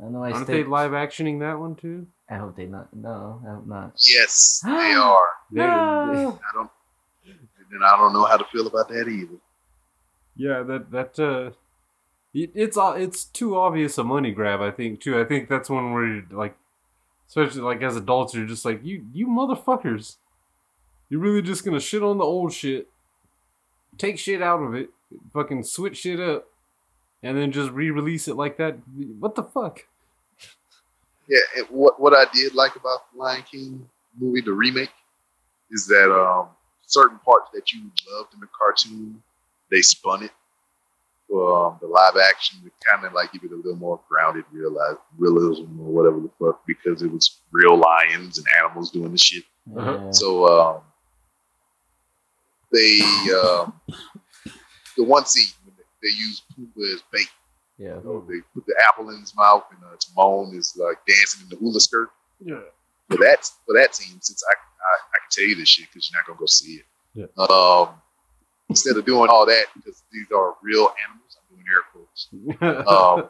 I know I Aren't Stitch. they live actioning that one too? I hope they not. No, I hope not. Yes, they are. No. I don't. And I don't know how to feel about that either. Yeah, that that uh, it, it's uh, it's too obvious a money grab. I think too. I think that's one where you're like, especially like as adults, you're just like you you motherfuckers. You're really just gonna shit on the old shit, take shit out of it, fucking switch shit up, and then just re-release it like that. What the fuck? Yeah, and what what I did like about the Lion King movie, the remake, is that um, certain parts that you loved in the cartoon, they spun it for um, the live action to kind of like give it a little more grounded realize, realism or whatever the fuck, because it was real lions and animals doing the shit. Uh-huh. So um, they um, the one scene when they, they use Pumbaa as bait. yeah. You know, they put the apple in his mouth and uh, Timon is like dancing in the hula skirt. Yeah. For that for that scene, since I I, I can tell you this shit because you're not gonna go see it. Yeah. Um, instead of doing all that because these are real animals, I'm doing air quotes. Um,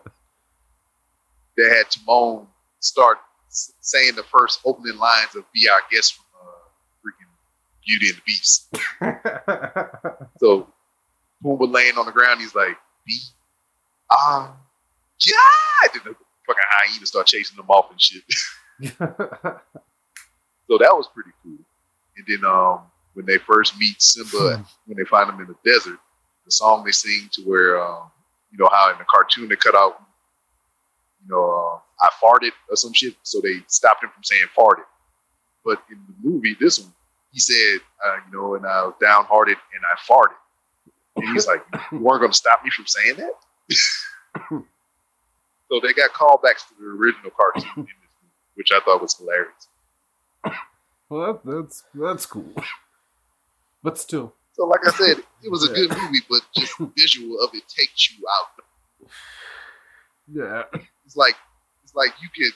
they had Timon start s- saying the first opening lines of "Be Our Guest" from uh, freaking Beauty and the Beast. So Pumbaa laying on the ground, he's like, "Be our yeah!" And the fucking hyena start chasing them off and shit. So that was pretty cool. And then um, when they first meet Simba, when they find him in the desert, the song they sing to where um, you know how in the cartoon they cut out, you know, uh, I farted or some shit, so they stopped him from saying farted. But in the movie, this one, he said, uh, you know, and I was downhearted and I farted. And he's like, you weren't going to stop me from saying that? so they got callbacks to the original cartoon in this movie, which I thought was hilarious. well, that, that's that's cool. But still, So, like I said, it was a Yeah. good movie, but just the visual of it takes you out. yeah. It's like it's like you could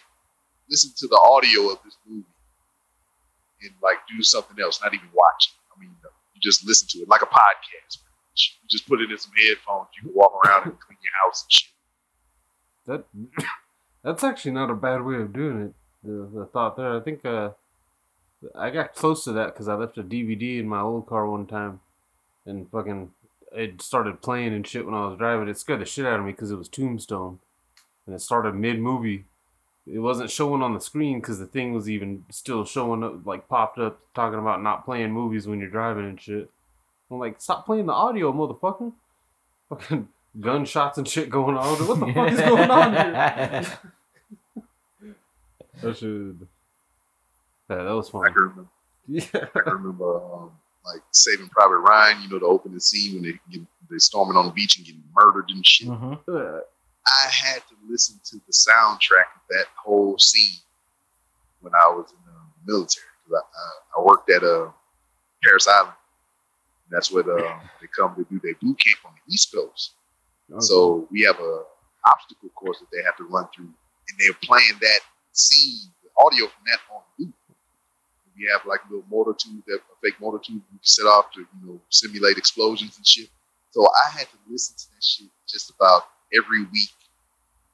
listen to the audio of this movie and like do something else, not even watch it. I mean, you just listen to it like a podcast. You just put it in some headphones. You can walk around and clean your house and shit. That that's actually not a bad way of doing it. The, the thought there, I think uh, I got close to that because I left a DVD in my old car one time, and fucking it started playing and shit when I was driving. It scared the shit out of me because it was Tombstone, and it started mid movie. It wasn't showing on the screen because the thing was even still showing up, like popped up, talking about not playing movies when you're driving and shit. I'm like, stop playing the audio, motherfucker! Fucking gunshots and shit going on. What the fuck is going on here? That should. Yeah, that was I fun. can remember, Yeah. I can remember um, like Saving Private Ryan. You know, the opening scene when they get they storming on the beach and getting murdered and shit. hmm Uh, I had to listen to the soundtrack of that whole scene when I was in the military. 'Cause I, I, I worked at a Parris Island. That's where the, um, they come to do their boot camp on the East Coast. Oh, so we have a obstacle course that they have to run through, and they're playing that scene, the audio from that on loop. We have like a little mortar tube, that a fake mortar tube we set off to you know simulate explosions and shit. So I had to listen to that shit just about every week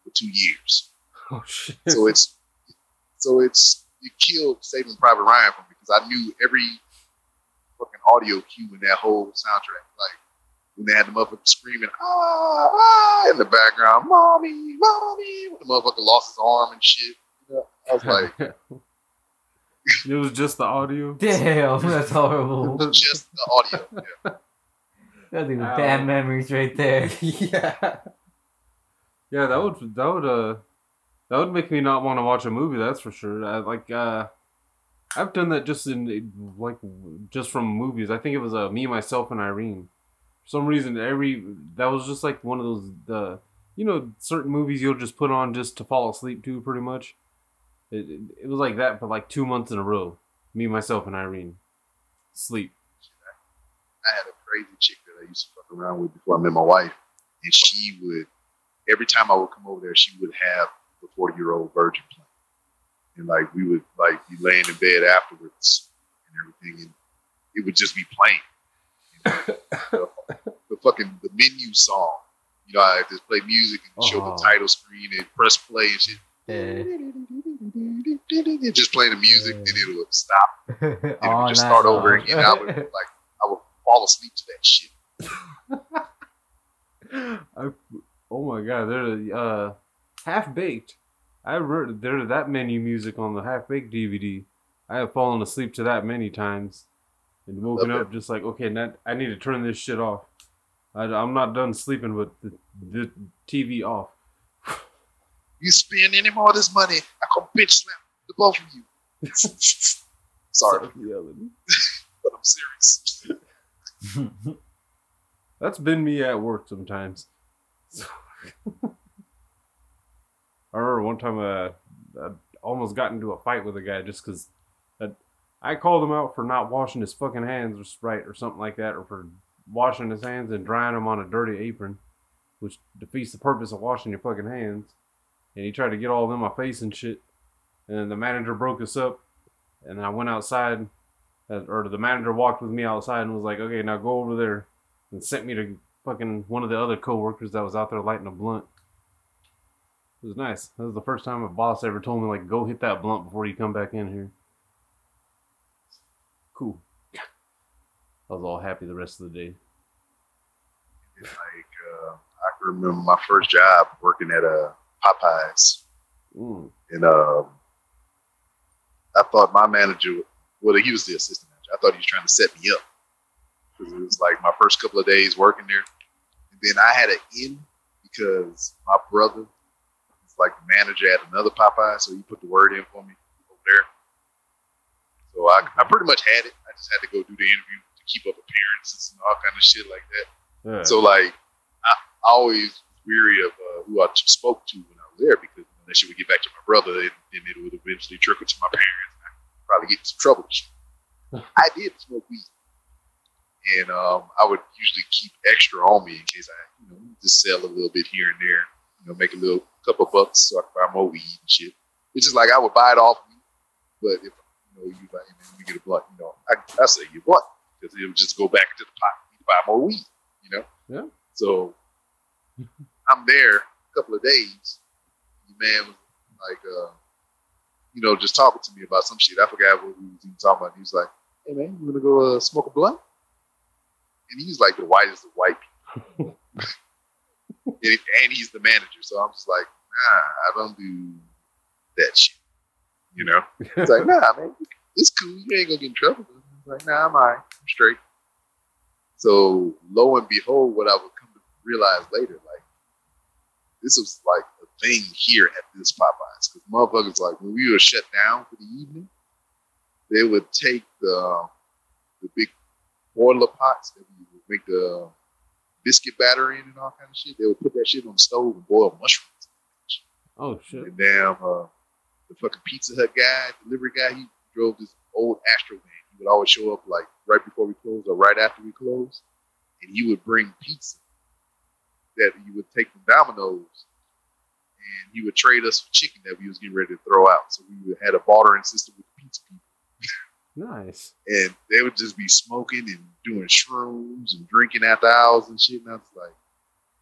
for two years. Oh shit. So it's so it's it killed Saving Private Ryan for me because I knew every audio cue in that whole soundtrack. Like when they had the motherfucker screaming ah, ah in the background, mommy, mommy, when the motherfucker lost his arm and shit. You know, I was like, it was just the audio. Damn, that's horrible. just the audio. Yeah. That's even bad memories right there. yeah. Yeah, that would that would uh that would make me not want to watch a movie. That's for sure. I, like uh, I've done that just in like just from movies. I think it was uh, me, myself, and Irene. For some reason, every that was just like one of those the you know certain movies you'll just put on just to fall asleep to. Pretty much, it, it, it was like that for like two months in a row. Me, myself, and Irene. Sleep. I had a crazy chick that I used to fuck around with before I met my wife, and she would every time I would come over there, she would have the forty year old virgin playing, and like we would like be laying in bed afterwards and everything, and it would just be playing. You know? the, the fucking the menu song, you know, I just play music and show Oh. the title screen and press play and shit. Yeah. Just playing the music, and it would stop. And it would just night start over again. I would like I would fall asleep to that shit. I, oh my god, there's uh, half baked. I heard there's that menu music on the half baked DVD. I have fallen asleep to that many times, and woken Love up just like, okay, now I need to turn this shit off. I, am not done sleeping with the, the TV off. You spend any more of this money, I come bitch slap the both of you. Sorry, yelling. but I'm serious. That's been me at work sometimes. I remember one time uh, I almost got into a fight with a guy just because I called him out for not washing his fucking hands right or something like that, or for washing his hands and drying them on a dirty apron, which defeats the purpose of washing your fucking hands. And he tried to get all in my face and shit. And then the manager broke us up, and I went outside, uh, or the manager walked with me outside and was like, "Okay, now go over there," and sent me to fucking one of the other coworkers that was out there lighting a blunt. It was nice. That was the first time a boss ever told me like, "Go hit that blunt before you come back in here." Cool. I was all happy the rest of the day. Like uh, I can remember my first job working at a Popeyes, Mm. and um, I thought my manager, well, he was the assistant manager. I thought he was trying to set me up because it was like my first couple of days working there, and then I had an in because my brother like the manager at another Popeye, so he put the word in for me over there. So I, I pretty much had it. I just had to go do the interview to keep up appearances and all kind of shit like that. Yeah. So like, I, I always was weary of uh, who I spoke to when I was there because you know, that shit would get back to my brother and then it would eventually trickle to my parents. And I'd probably get in some trouble. I did smoke weed, and um, I would usually keep extra on me in case I, you know, just sell a little bit here and there. You know, make a little couple bucks so I could buy more weed and shit. It's just like I would buy it off me, but if you know you like, man, you get a blunt, you know, I, I say you blunt because it would just go back into the pot for to buy more weed. You know. Yeah. So I'm there a couple of days. The man was like, uh, you know, just talking to me about some shit. I forgot what we was even talking about. He was like, "Hey man, you gonna go uh, smoke a blunt?" And he's like the whitest of white people, and, he's the manager. So I'm just like, Nah, I don't do that shit. You know? It's like, Nah, man, it's cool. You ain't gonna get in trouble. I'm like, Nah, I'm alright. I'm straight. So lo and behold, what I would come to realize later, like this was like a thing here at this Popeyes. Because motherfuckers like when we were shut down for the evening, they would take the um, the big boiler pots that we would make the um, biscuit batter in and all kind of shit. They would put that shit on the stove and boil mushrooms. Oh shit. And damn, uh, the fucking Pizza Hut guy, delivery guy, he drove this old Astro van. He would always show up like right before we closed or right after we closed, and he would bring pizza that you would take from Domino's, and he would trade us for chicken that we was getting ready to throw out. So we had a bartering system with the pizza people. Nice. and they would just be smoking and doing shrooms and drinking after hours and shit. And I was like,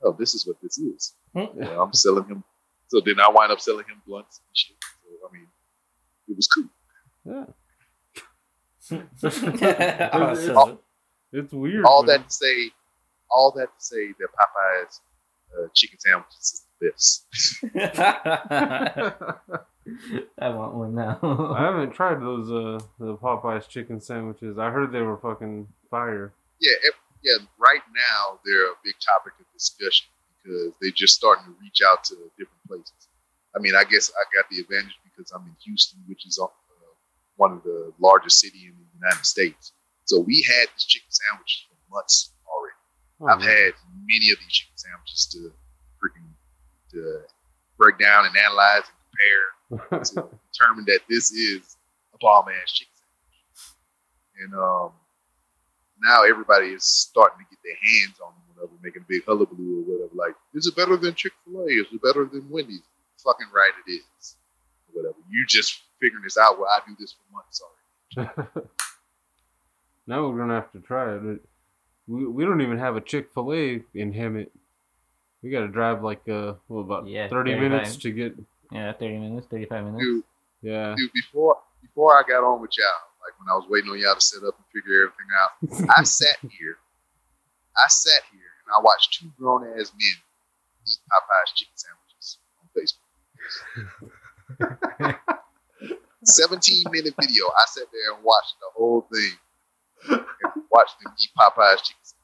oh, this is what this is. Yeah, I'm selling him. So then I wind up selling him blunts and shit. So, I mean, it was cool. Yeah. Awesome. It's weird. All but- that to say, all that to say that Popeye's uh, chicken sandwiches is the best. I want one now. I haven't tried those uh the Popeyes chicken sandwiches. I heard they were fucking fire. Yeah, ev- yeah. Right now, they're a big topic of discussion because they're just starting to reach out to different places. I mean, I guess I got the advantage because I'm in Houston, which is uh, one of the largest city in the United States. So we had this chicken sandwich for months already. Oh, I've man. had many of these chicken sandwiches to freaking to break down and analyze and compare to determine that this is a bomb ass chicken sandwich. And um, now everybody is starting to get their hands on them, whatever, making a big hullabaloo or whatever. Like, is it better than Chick Fil A? Is it better than Wendy's? Fucking right, it is. Or whatever. You just figuring this out. Well, I do this for months already. now we're gonna have to try it. It- We, we don't even have a Chick Fil A in Hemet. We gotta drive like uh well about Yeah, thirty 35. minutes to get yeah, 30 minutes, 35 minutes. Dude, yeah. dude, before before I got on with y'all, like when I was waiting on y'all to set up and figure everything out, I sat here, I sat here and I watched two grown ass men eat Popeye's chicken sandwiches on Facebook. 17 minute video. I sat there and watched the whole thing and watched them eat Popeye's chicken sandwiches.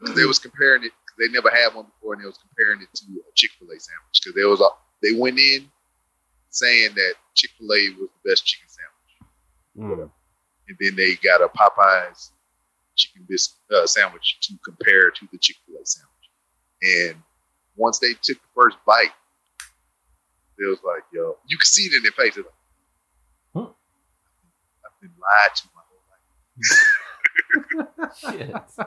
'Cause They was comparing it because they never had one before, and they was comparing it to a Chick Fil A sandwich because they was a- they went in saying that Chick Fil A was the best chicken sandwich Mm. and then they got a Popeyes chicken biscuit uh, sandwich to compare to the Chick Fil A sandwich. And once they took the first bite, it was like, "Yo," you could see it in their face. Like, Huh? I've been lied to my whole life. Shit.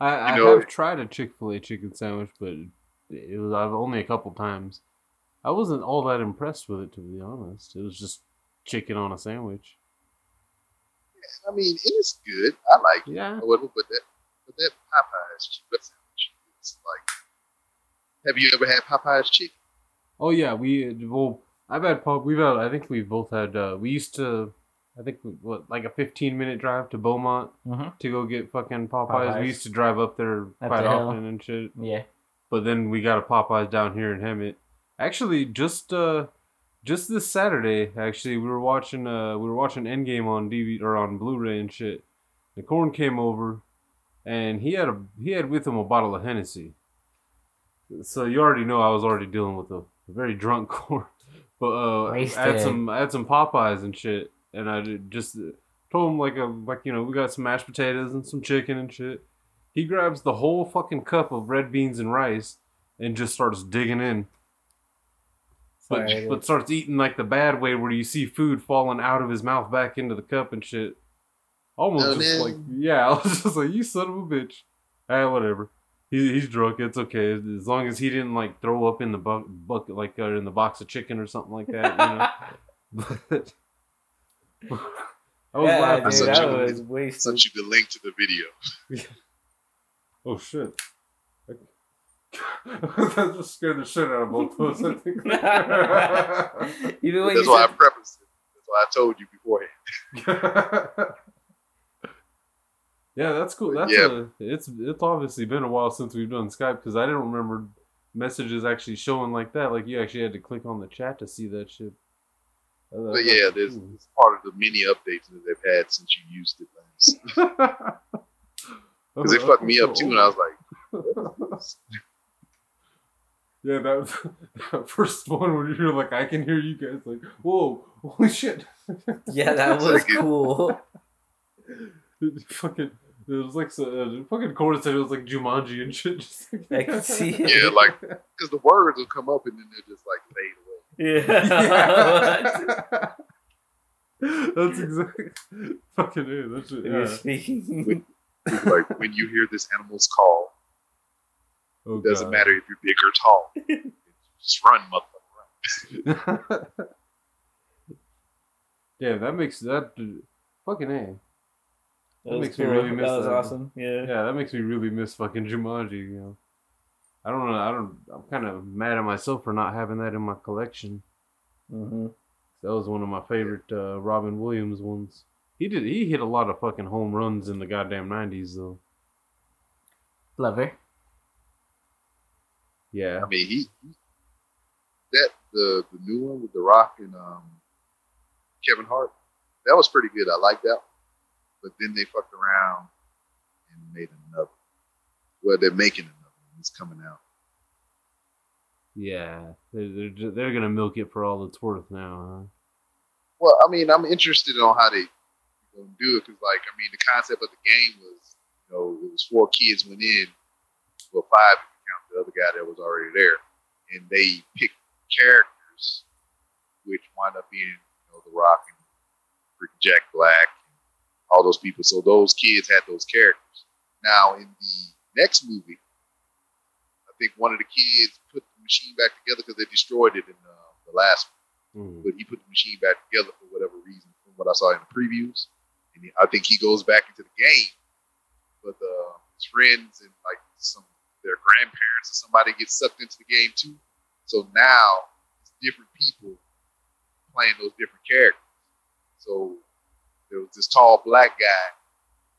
I, I You know- have tried a Chick Fil A chicken sandwich, but it was I've only a couple times. I wasn't all that impressed with it, to be honest. It was just chicken on a sandwich. I mean, it is good. I like it. Yeah. However, but that but that Popeyes chicken sandwich is like. Have you ever had Popeyes chicken? Oh yeah, we well, I've had pop. We've had. I think we've both had. uh We used to. I think what like a fifteen minute drive to Beaumont hmm to go get fucking Popeyes. Popeyes. We used to drive up there Up quite the hill. often and shit. Yeah. But then we got a Popeyes down here in Hemet. Actually, just uh, just this Saturday, actually, we were watching uh, we were watching Endgame on DVD or on Blu-ray and shit. The corn came over, and he had a he had with him a bottle of Hennessy. So you already know I was already dealing with a, a very drunk corn. But uh, I had some I had some Popeyes and shit, and I just told him like a like you know we got some mashed potatoes and some chicken and shit. He grabs the whole fucking cup of red beans and rice and just starts digging in. But, Sorry, but starts eating like the bad way where you see food falling out of his mouth back into the cup and shit. Almost Oh, just man. like, yeah, I was just like, you son of a bitch. Ah, whatever. He, he's drunk. It's okay. As long as he didn't like throw up in the bu- bucket, like uh, in the box of chicken or something like that, you know. but I was yeah, laughing. dude, Such that a- was Sent wasted. you the link to the video. Oh shit! that just scared the shit out of both of us. I think. Even when That's you why I said, prefaced it. That's why I told you beforehand. yeah, that's cool. That's Yeah. a, it's it's obviously been a while since we've done Skype because I didn't remember messages actually showing like that. Like you actually had to click on the chat to see that shit. Uh, But yeah, there's cool. it's part of the many updates that they've had since you used it last. Because it fucked me up too, and I was like, Yeah, that, was that first one where you're like, I can hear you guys, like, whoa, holy shit. yeah, that was cool. It fucking, it was like, so, uh, fucking Corey said it was like Jumanji and shit. Just like, I could see it. yeah, like because the words will come up and then they're just like fade away. Yeah. Yeah. That's exactly fucking it. That's it. You're Yeah. Speaking. like when you hear this animal's call, Oh, it doesn't God. matter if you're big or tall. Just run, motherfucker, run. Yeah, that makes that fucking a. That was, makes me really miss that was that. awesome. Yeah. Yeah, that makes me really miss fucking Jumanji. You know, I don't know. I don't. I'm kind of mad at myself for not having that in my collection. Mm-hmm. That was one of my favorite uh, Robin Williams ones. He did. He hit a lot of fucking home runs in the goddamn nineties, though. Lover. Yeah. I mean, he, he that the the new one with The Rock and um, Kevin Hart. That was pretty good. I like that. But then they fucked around and made another. Well, they're making another one. It's coming out. Yeah. They're they're, they're gonna milk it for all it's worth now. Huh? Well, I mean, I'm interested on how they gonna do it because, like, I mean, the concept of the game was, you know, it was four kids went in, well, five if you count the other guy that was already there, and they picked characters, which wound up being, you know, The Rock and freaking Jack Black, and all those people. So those kids had those characters. Now in the next movie, I think one of the kids put the machine back together because they destroyed it in uh, the last one Mm. but he put the machine back together for whatever reason from what I saw in the previews. And I think he goes back into the game, but uh, his friends and like some their grandparents or somebody gets sucked into the game too. So now it's different people playing those different characters. So there was this tall black guy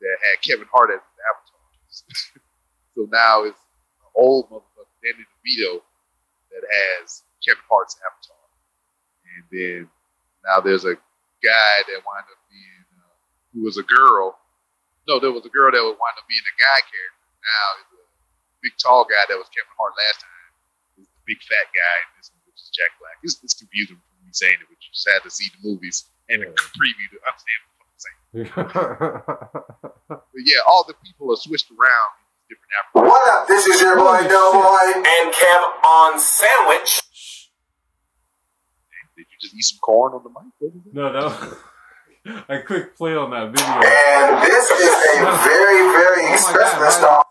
that had Kevin Hart as his avatar. so now it's an old motherfucker, Danny DeVito, that has Kevin Hart's avatar. And then now there's a guy that wound up being, who was a girl. No, there was a girl that would wind up being a guy character. Now is a big tall guy that was Kevin Hart last time. Is the big fat guy in this one, which is Jack Black. It's, it's confusing for me saying it, but you just had to see the movies and the preview to understand what I'm saying. But yeah, all the people are switched around in different African. What up? This is your boy Doughboy and Kev on Sandwich. Did you just eat some corn on the mic? What is it? no, no. I clicked play on that video. And this is a very, very Oh my expressive God, installment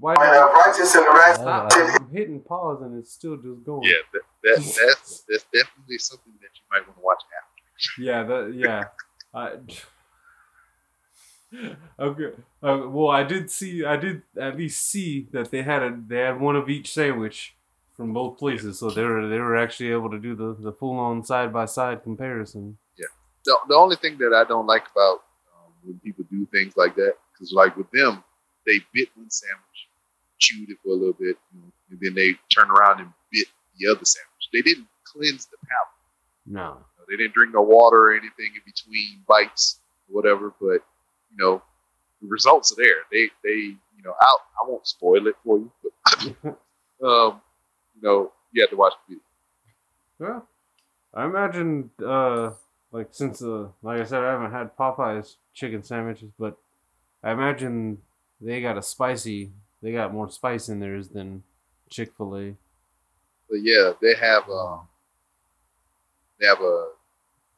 Why of did Righteous and Rest. Stop. I'm hitting pause and it's still just going. Yeah, that, that, that's that's definitely something that you might want to watch after. Yeah, that yeah. I, okay. Uh, well, I did see. I did at least see that they had a they had one of each sandwich from both places, so they were they were actually able to do the the full on side by side comparison. The, the only thing that I don't like about um, when people do things like that, because like with them, they bit one sandwich, chewed it for a little bit, you know, and then they turn around and bit the other sandwich. They didn't cleanse the palate. No. You know, they didn't drink no water or anything in between bites, or whatever. But you know, the results are there. They they you know, I I won't spoil it for you, but um, you know, you have to watch the video. Well, I imagine, uh, like since, uh, like I said, I haven't had Popeyes chicken sandwiches, but I imagine they got a spicy. They got more spice in theirs than Chick Fil A. But yeah, they have um, they have a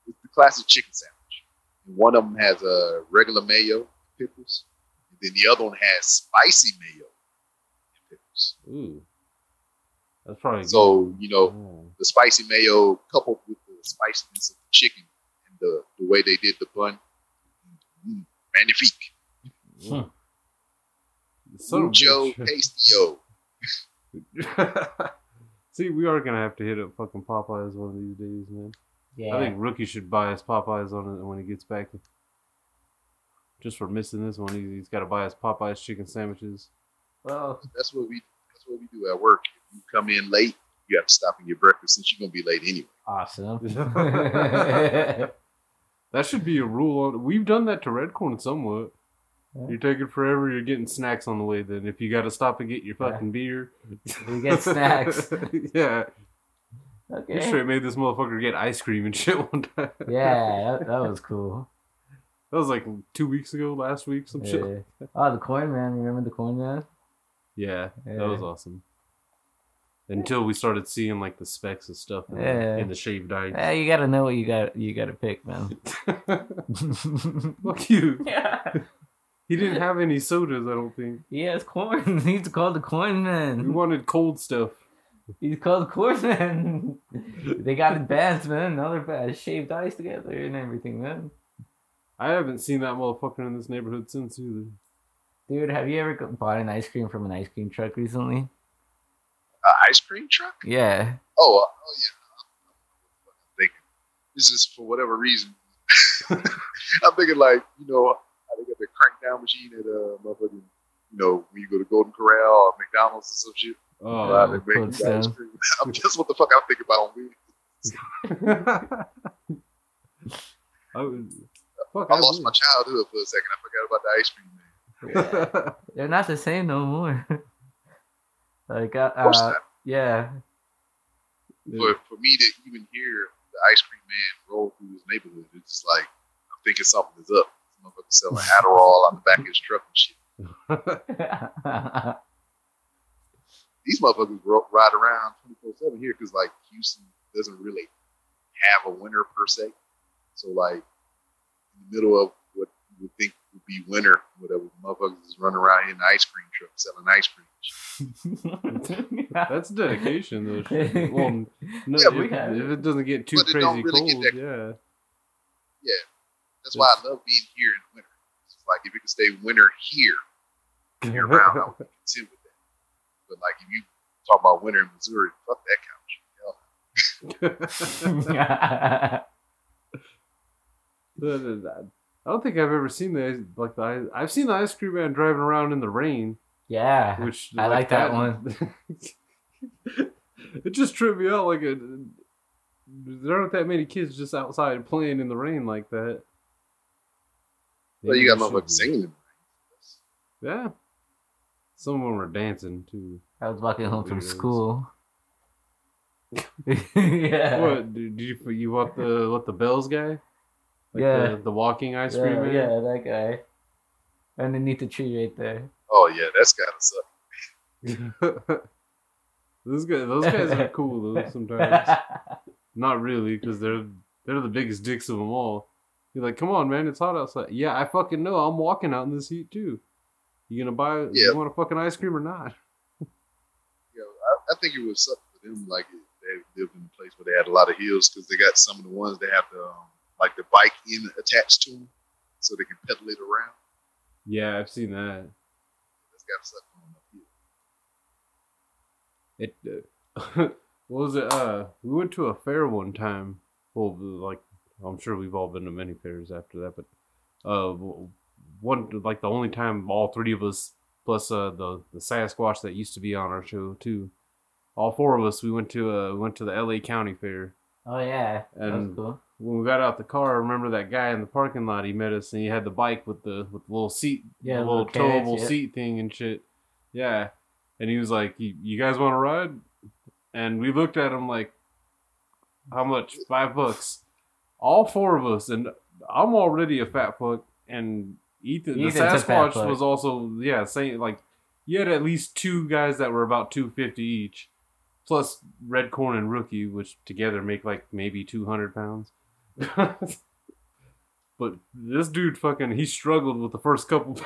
it's the classic chicken sandwich. And one of them has a regular mayo pickles, and then the other one has spicy mayo and pickles. Ooh, that's probably good. So you know the spicy mayo coupled with the spiciness of the chicken the, the way they did the bun, mm, magnifique. Mm. Son of a Mucho bitch. tastio. See, we are gonna have to hit up fucking Popeyes one of these days, man. Yeah. I think Rookie should buy us Popeyes on it when he gets back. Just for missing this one, he- he's got to buy us Popeyes chicken sandwiches. well, That's what we that's what we do at work. If you come in late, you have to stop and get breakfast since you're gonna be late anyway. awesome. That should be a rule. On, we've done that to Redcorn somewhat. Yeah. You're taking forever. You're getting snacks on the way. Then if you got to stop and get your Yeah. fucking beer, We get snacks. yeah, okay. straight made this motherfucker get ice cream and shit one time. Yeah, that, that was cool. that was like two weeks ago, last week, some shit. Yeah. Oh, the coin man. Remember the coin man? Yeah, Yeah. that was awesome. Until we started seeing like the specs and stuff in, Yeah. in the shaved ice. Yeah, you gotta know what you got. You gotta pick, man. Fuck you. yeah. He didn't have any sodas, I don't think. He has corn. He's called the coin We man. wanted cold stuff. East called of course, man. they got advanced, man. Now they're bad. Shaved ice together and everything, man. I haven't seen that motherfucker in this neighborhood since either. Dude, have you ever bought an ice cream from an ice cream truck recently? Uh, ice cream truck? Yeah. Oh, uh, oh yeah. I'm thinking this is for whatever reason. I'm thinking like you know how they got the crank down machine at uh motherfucking you know when you go to Golden Corral or McDonald's or some shit. Oh, Right, they make ice Stone. cream. I'm just what the fuck I'm thinking about on wheels. I, would- fuck, I lost would. my childhood for a second. I forgot about the ice cream man. They're not the same no more. like, uh, Of course uh, not. Yeah. But for me to even hear the ice cream man roll through his neighborhood, it's just like I'm thinking something is up. This motherfucker selling Adderall on the back of his truck and shit. these motherfuckers ro- ride around 24 7 here because like Houston doesn't really have a winter per se. So like in the middle of what you would think would be winter, whatever motherfuckers is running around in an ice cream truck selling ice cream. That's dedication, though. Well, no, Yeah, if, we have if it. it doesn't get too But crazy really cold, yeah, that- yeah. That's why I love being here in winter. It's like if it can stay winter here year round, I would be content with that. But like if you talk about winter in Missouri, fuck that couch. Hell, But, uh, I don't think I've ever seen the like the ice- I've seen the ice cream man driving around in the rain, yeah. which I like that one. it just tripped me out. Like it, there aren't that many kids just outside playing in the rain like that. Well, you got Maybe we motherfuckers singing. Yeah, some of them were dancing too. I was walking home from school. yeah. What did you you want the what the bells guy? Like Yeah. the, the walking ice cream Yeah, man. yeah, that guy. Underneath the tree right there. Oh yeah, that's gotta suck. those guys, those guys are cool though. Sometimes, not really, because they're they're the biggest dicks of them all. You're like, come on, man, it's hot outside. Yeah, I fucking know. I'm walking out in this heat too. You gonna buy? Yeah. You want a fucking ice cream or not? you know, I, I think it was something for them. Like they lived in a place where they had a lot of hills because they got some of the ones they have to um, like the bike in attached to them, so they can pedal it around. Yeah, I've seen that. That's got to suck on up here. It. Uh, what was it? Uh, we went to a fair one time. Well, like I'm sure we've all been to many fairs after that, but uh, one like the only time all three of us plus uh the the Sasquatch that used to be on our show too. All four of us we went to uh we went to the L.A. County Fair. Oh yeah. That was And- cool. When we got out the car, I remember that guy in the parking lot. He met us and he had the bike with the with the little seat, Yeah, the little towable yeah. seat thing and shit. Yeah, and he was like, "You, you guys want to ride?" And we looked at him like, "How much? Five bucks." All four of us, and I'm already a fat fuck, and Ethan, the Ethan's a Sasquatch was also yeah, saying like, you had at least two guys that were about two fifty each, plus Red Corn and Rookie, which together make like maybe two hundred pounds. but this dude fucking he struggled with the first couple.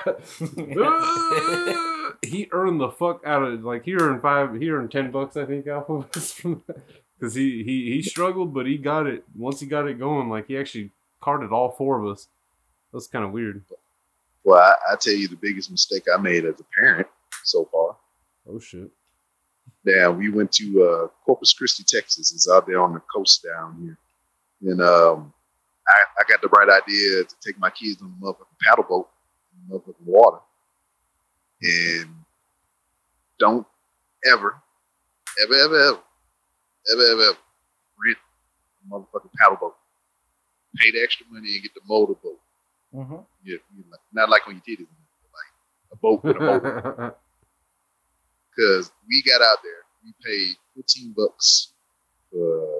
he earned the fuck out of like he earned five, he earned ten bucks I think off of us from because he he he struggled, but he got it once he got it going. Like he actually carted all four of us. That's kind of weird. Well, I, I tell you the biggest mistake I made as a parent so far. Oh shit. Now we went to uh, Corpus Christi, Texas. It's out there on the coast down here, and um, I, I got the bright idea to take my kids on a motherfucking paddle boat in the motherfucking water, and don't ever, ever, ever, ever, ever, ever, ever rent a motherfucking paddle boat. Pay the extra money and get the motorboat. Mm-hmm. Yeah, you know, not like on your titties, but like a boat with a motor. because we got out there. We paid 15 bucks for,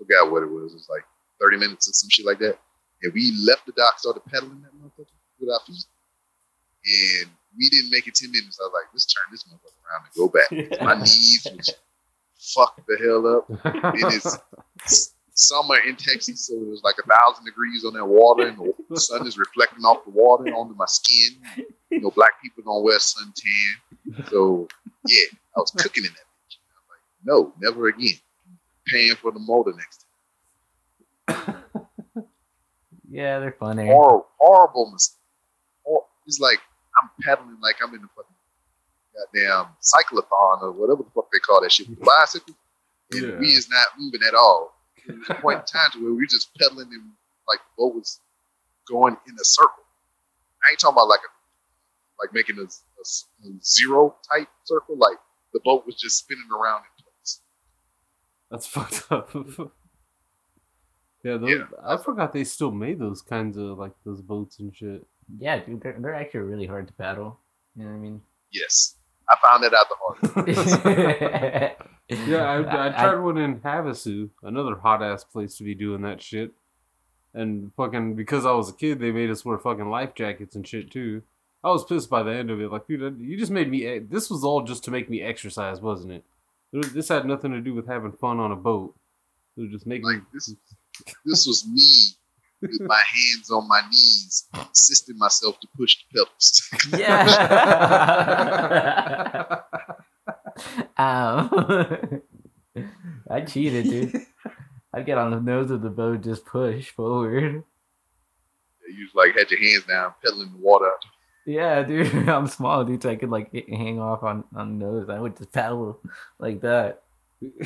forgot what it was. It was like 30 minutes or some shit like that. And we left the dock, started pedaling that motherfucker with our feet. And we didn't make it 10 minutes. I was like, let's turn this motherfucker around and go back. My knees was fucked the hell up. It is s- summer in Texas, so it was like a thousand degrees on that water, and the sun is reflecting off the water onto my skin. You know, black people don't wear suntan, so yeah, I was cooking in that bitch. I'm like, no, never again. Paying for the motor next time. Yeah, they're funny. Horrible, horrible mistake. It's like I'm pedaling like I'm in the fucking goddamn cyclothon or whatever the fuck they call that shit bicycle. And Yeah. we is not moving at all. There was a point in time to where we were just pedaling and like the boat was going in a circle. I ain't talking about like a like making a zero type circle. Like the boat was just spinning around in. That's fucked up. yeah, those, Yeah. I forgot they still made those kinds of like those boats and shit. Yeah, dude, they're, they're actually really hard to paddle. You know what I mean? Yes, I found it out the hard. Yeah, I, I tried one in Havasu, another hot ass place to be doing that shit. And fucking because I was a kid, they made us wear fucking life jackets and shit too. I was pissed by the end of it. Like, dude, you just made me. This was all just to make me exercise, wasn't it? There was- This had nothing to do with having fun on a boat. It was just making me. Like this, this was me with my hands on my knees, assisting myself to push the pedals. Yeah. um, I cheated, dude. I'd get on the nose of the boat, just push forward. you like had your hands down, pedaling the water. Yeah, dude. I'm small, dude. So I could like hang off on on the nose. I would just paddle like that.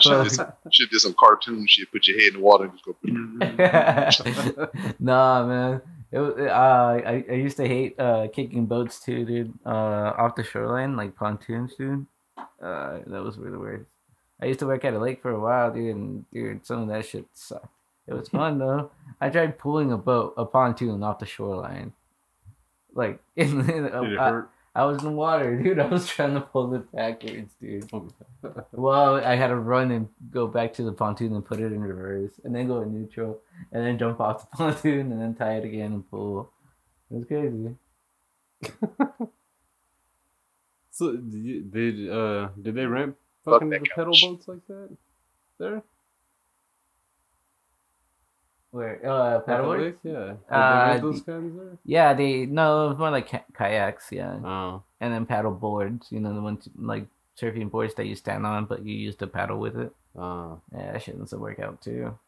Should some, should did some cartoon shit. Put your head in the water and just go. nah, man. It was, uh, I, I used to hate uh, kicking boats too, dude. Uh, off the shoreline, like pontoons, dude. Uh, that was really weird. I used to work at a lake for a while, dude, and dude, some of that shit sucked. It was fun though. I tried pulling a boat, a pontoon off the shoreline. Like, in, in, Did it I, hurt? I was in the water, dude. I was trying to pull it backwards, dude. Well, I had to run and go back to the pontoon and put it in reverse, and then go in neutral, and then jump off the pontoon, and then tie it again and pull. It was crazy. So did, you- did uh did they rent fucking that the pedal boats like that? There? Where uh At the paddleboard? lake? Yeah. Uh, they those kinds? Yeah, they no, it was more like ki- kayaks, yeah, Oh. and then paddle boards. You know the ones like surfing boards that you stand on, but you use to paddle with it. Oh. Yeah, that shit doesn't work out too.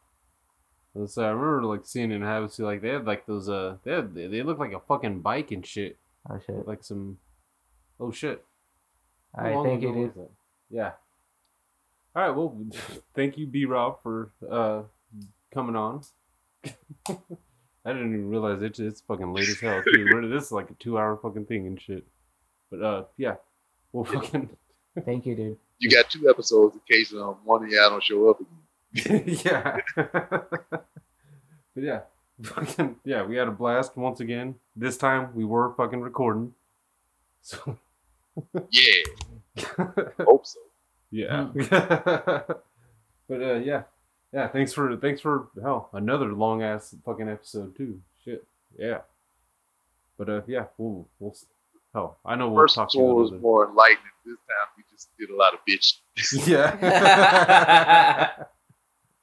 So I remember like seeing in Havasu like they had like those uh they had, they, looked like a fucking bike and shit Oh shit! like some oh shit How I think it is. that? yeah all right well thank you B Rob for uh coming on I didn't even realize it, it's fucking late as hell too We're- this is like a two hour fucking thing and shit but uh yeah well fucking Thank you, dude. You got two episodes in case um, one of y'all don't show up again. yeah. but yeah. Fucking yeah, we had a blast once again. This time we were fucking recording. So Yeah, hope so. yeah. but uh yeah. Yeah, thanks for thanks for hell, another long ass fucking episode too. Shit. Yeah. But uh yeah, we'll we'll hell, I know we'll First talk to one you was another. more enlightening. This time we just did a lot of bitch. Yeah.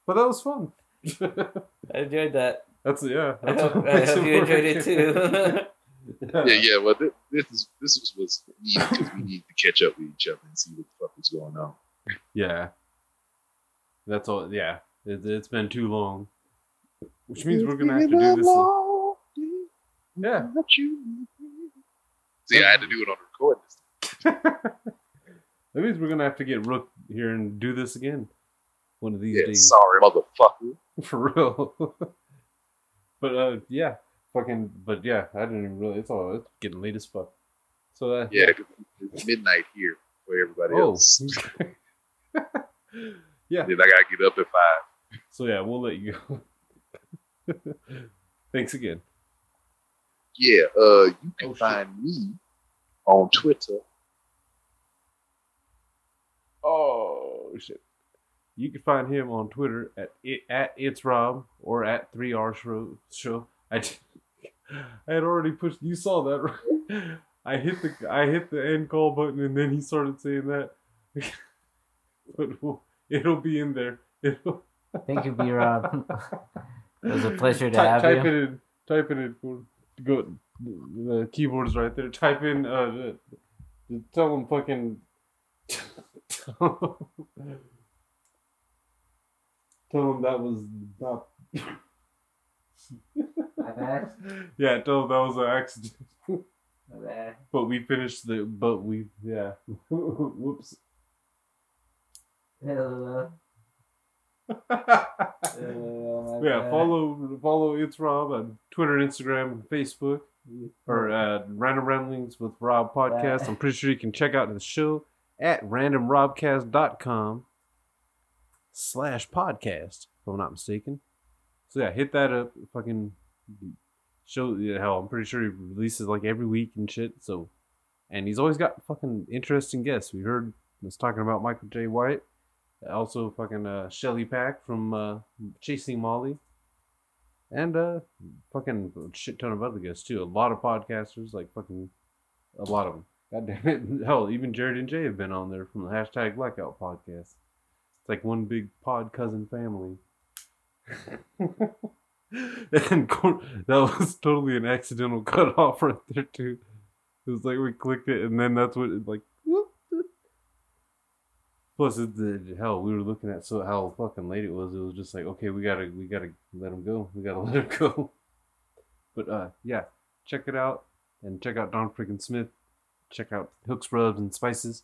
but that was fun. I enjoyed that. That's yeah. I hope, I hope you enjoyed it too. Yeah, yeah. Well, this, this is this was was needed because we need to catch up with each other and see what the fuck was going on. Yeah. That's all. Yeah. It, it's been too long. Which means we're going to have to do this. Yeah. See, I had to do it on the recording. That means we're going to have to get Rook here and do this again. One of these Yeah, days. sorry, motherfucker. For real. but, uh, yeah. Fucking, but yeah, I didn't even really, it's all, it's getting late as fuck. So, uh, Yeah, 'cause it's midnight here for everybody Oh. else. yeah. Then I gotta get up at five. So, yeah, we'll let you go. Thanks again. Yeah, uh, you can Oh, shit. find me on Twitter. Oh shit! You can find him on Twitter at it, at it's Rob or at three R show. Show. I, I had already pushed. You saw that, right? I hit the I hit the end call button and then he started saying that. but we'll, it'll be in there. It'll, Thank you, B Rob. it was a pleasure to type, have type you. it in. Type it in. For, go. The keyboard's right there. Type in. Uh, tell them fucking Tell them that was not. My bad. Yeah, tell them that was an accident. My bad. But we finished the. But we. Yeah. Whoops. Hello. Yeah, follow follow it's Rob on Twitter, Instagram, and Facebook, mm-hmm. or at Random Ramblings with Rob podcast. I'm pretty sure you can check out the show at randomrobcast.com slash podcast, if I'm not mistaken. So yeah, hit that up. Fucking show. Yeah, hell, I'm pretty sure he releases like every week and shit. So, and he's always got fucking interesting guests. We heard was talking about Michael Jai White. Also, fucking uh, Shelly Pack from uh, Chasing Molly. And uh, fucking shit ton of other guests too. A lot of podcasters, like fucking a lot of them. God damn it. Hell, even Jared and Jay have been on there from the hashtag Blackout podcast. It's like one big pod cousin family. and that was totally an accidental cut off right there too. It was like we clicked it and then that's what it like. Plus, it, the, hell, we were looking at so how fucking late it was. It was just like, okay, we gotta, we gotta let him go. We gotta let him go. But uh, yeah, check it out and check out Don freaking Smith. Check out Hooks, Rubs, and Spices,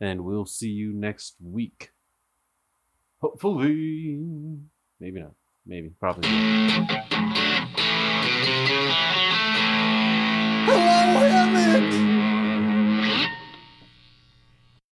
and we'll see you next week. Hopefully, maybe not. Maybe, probably. Not.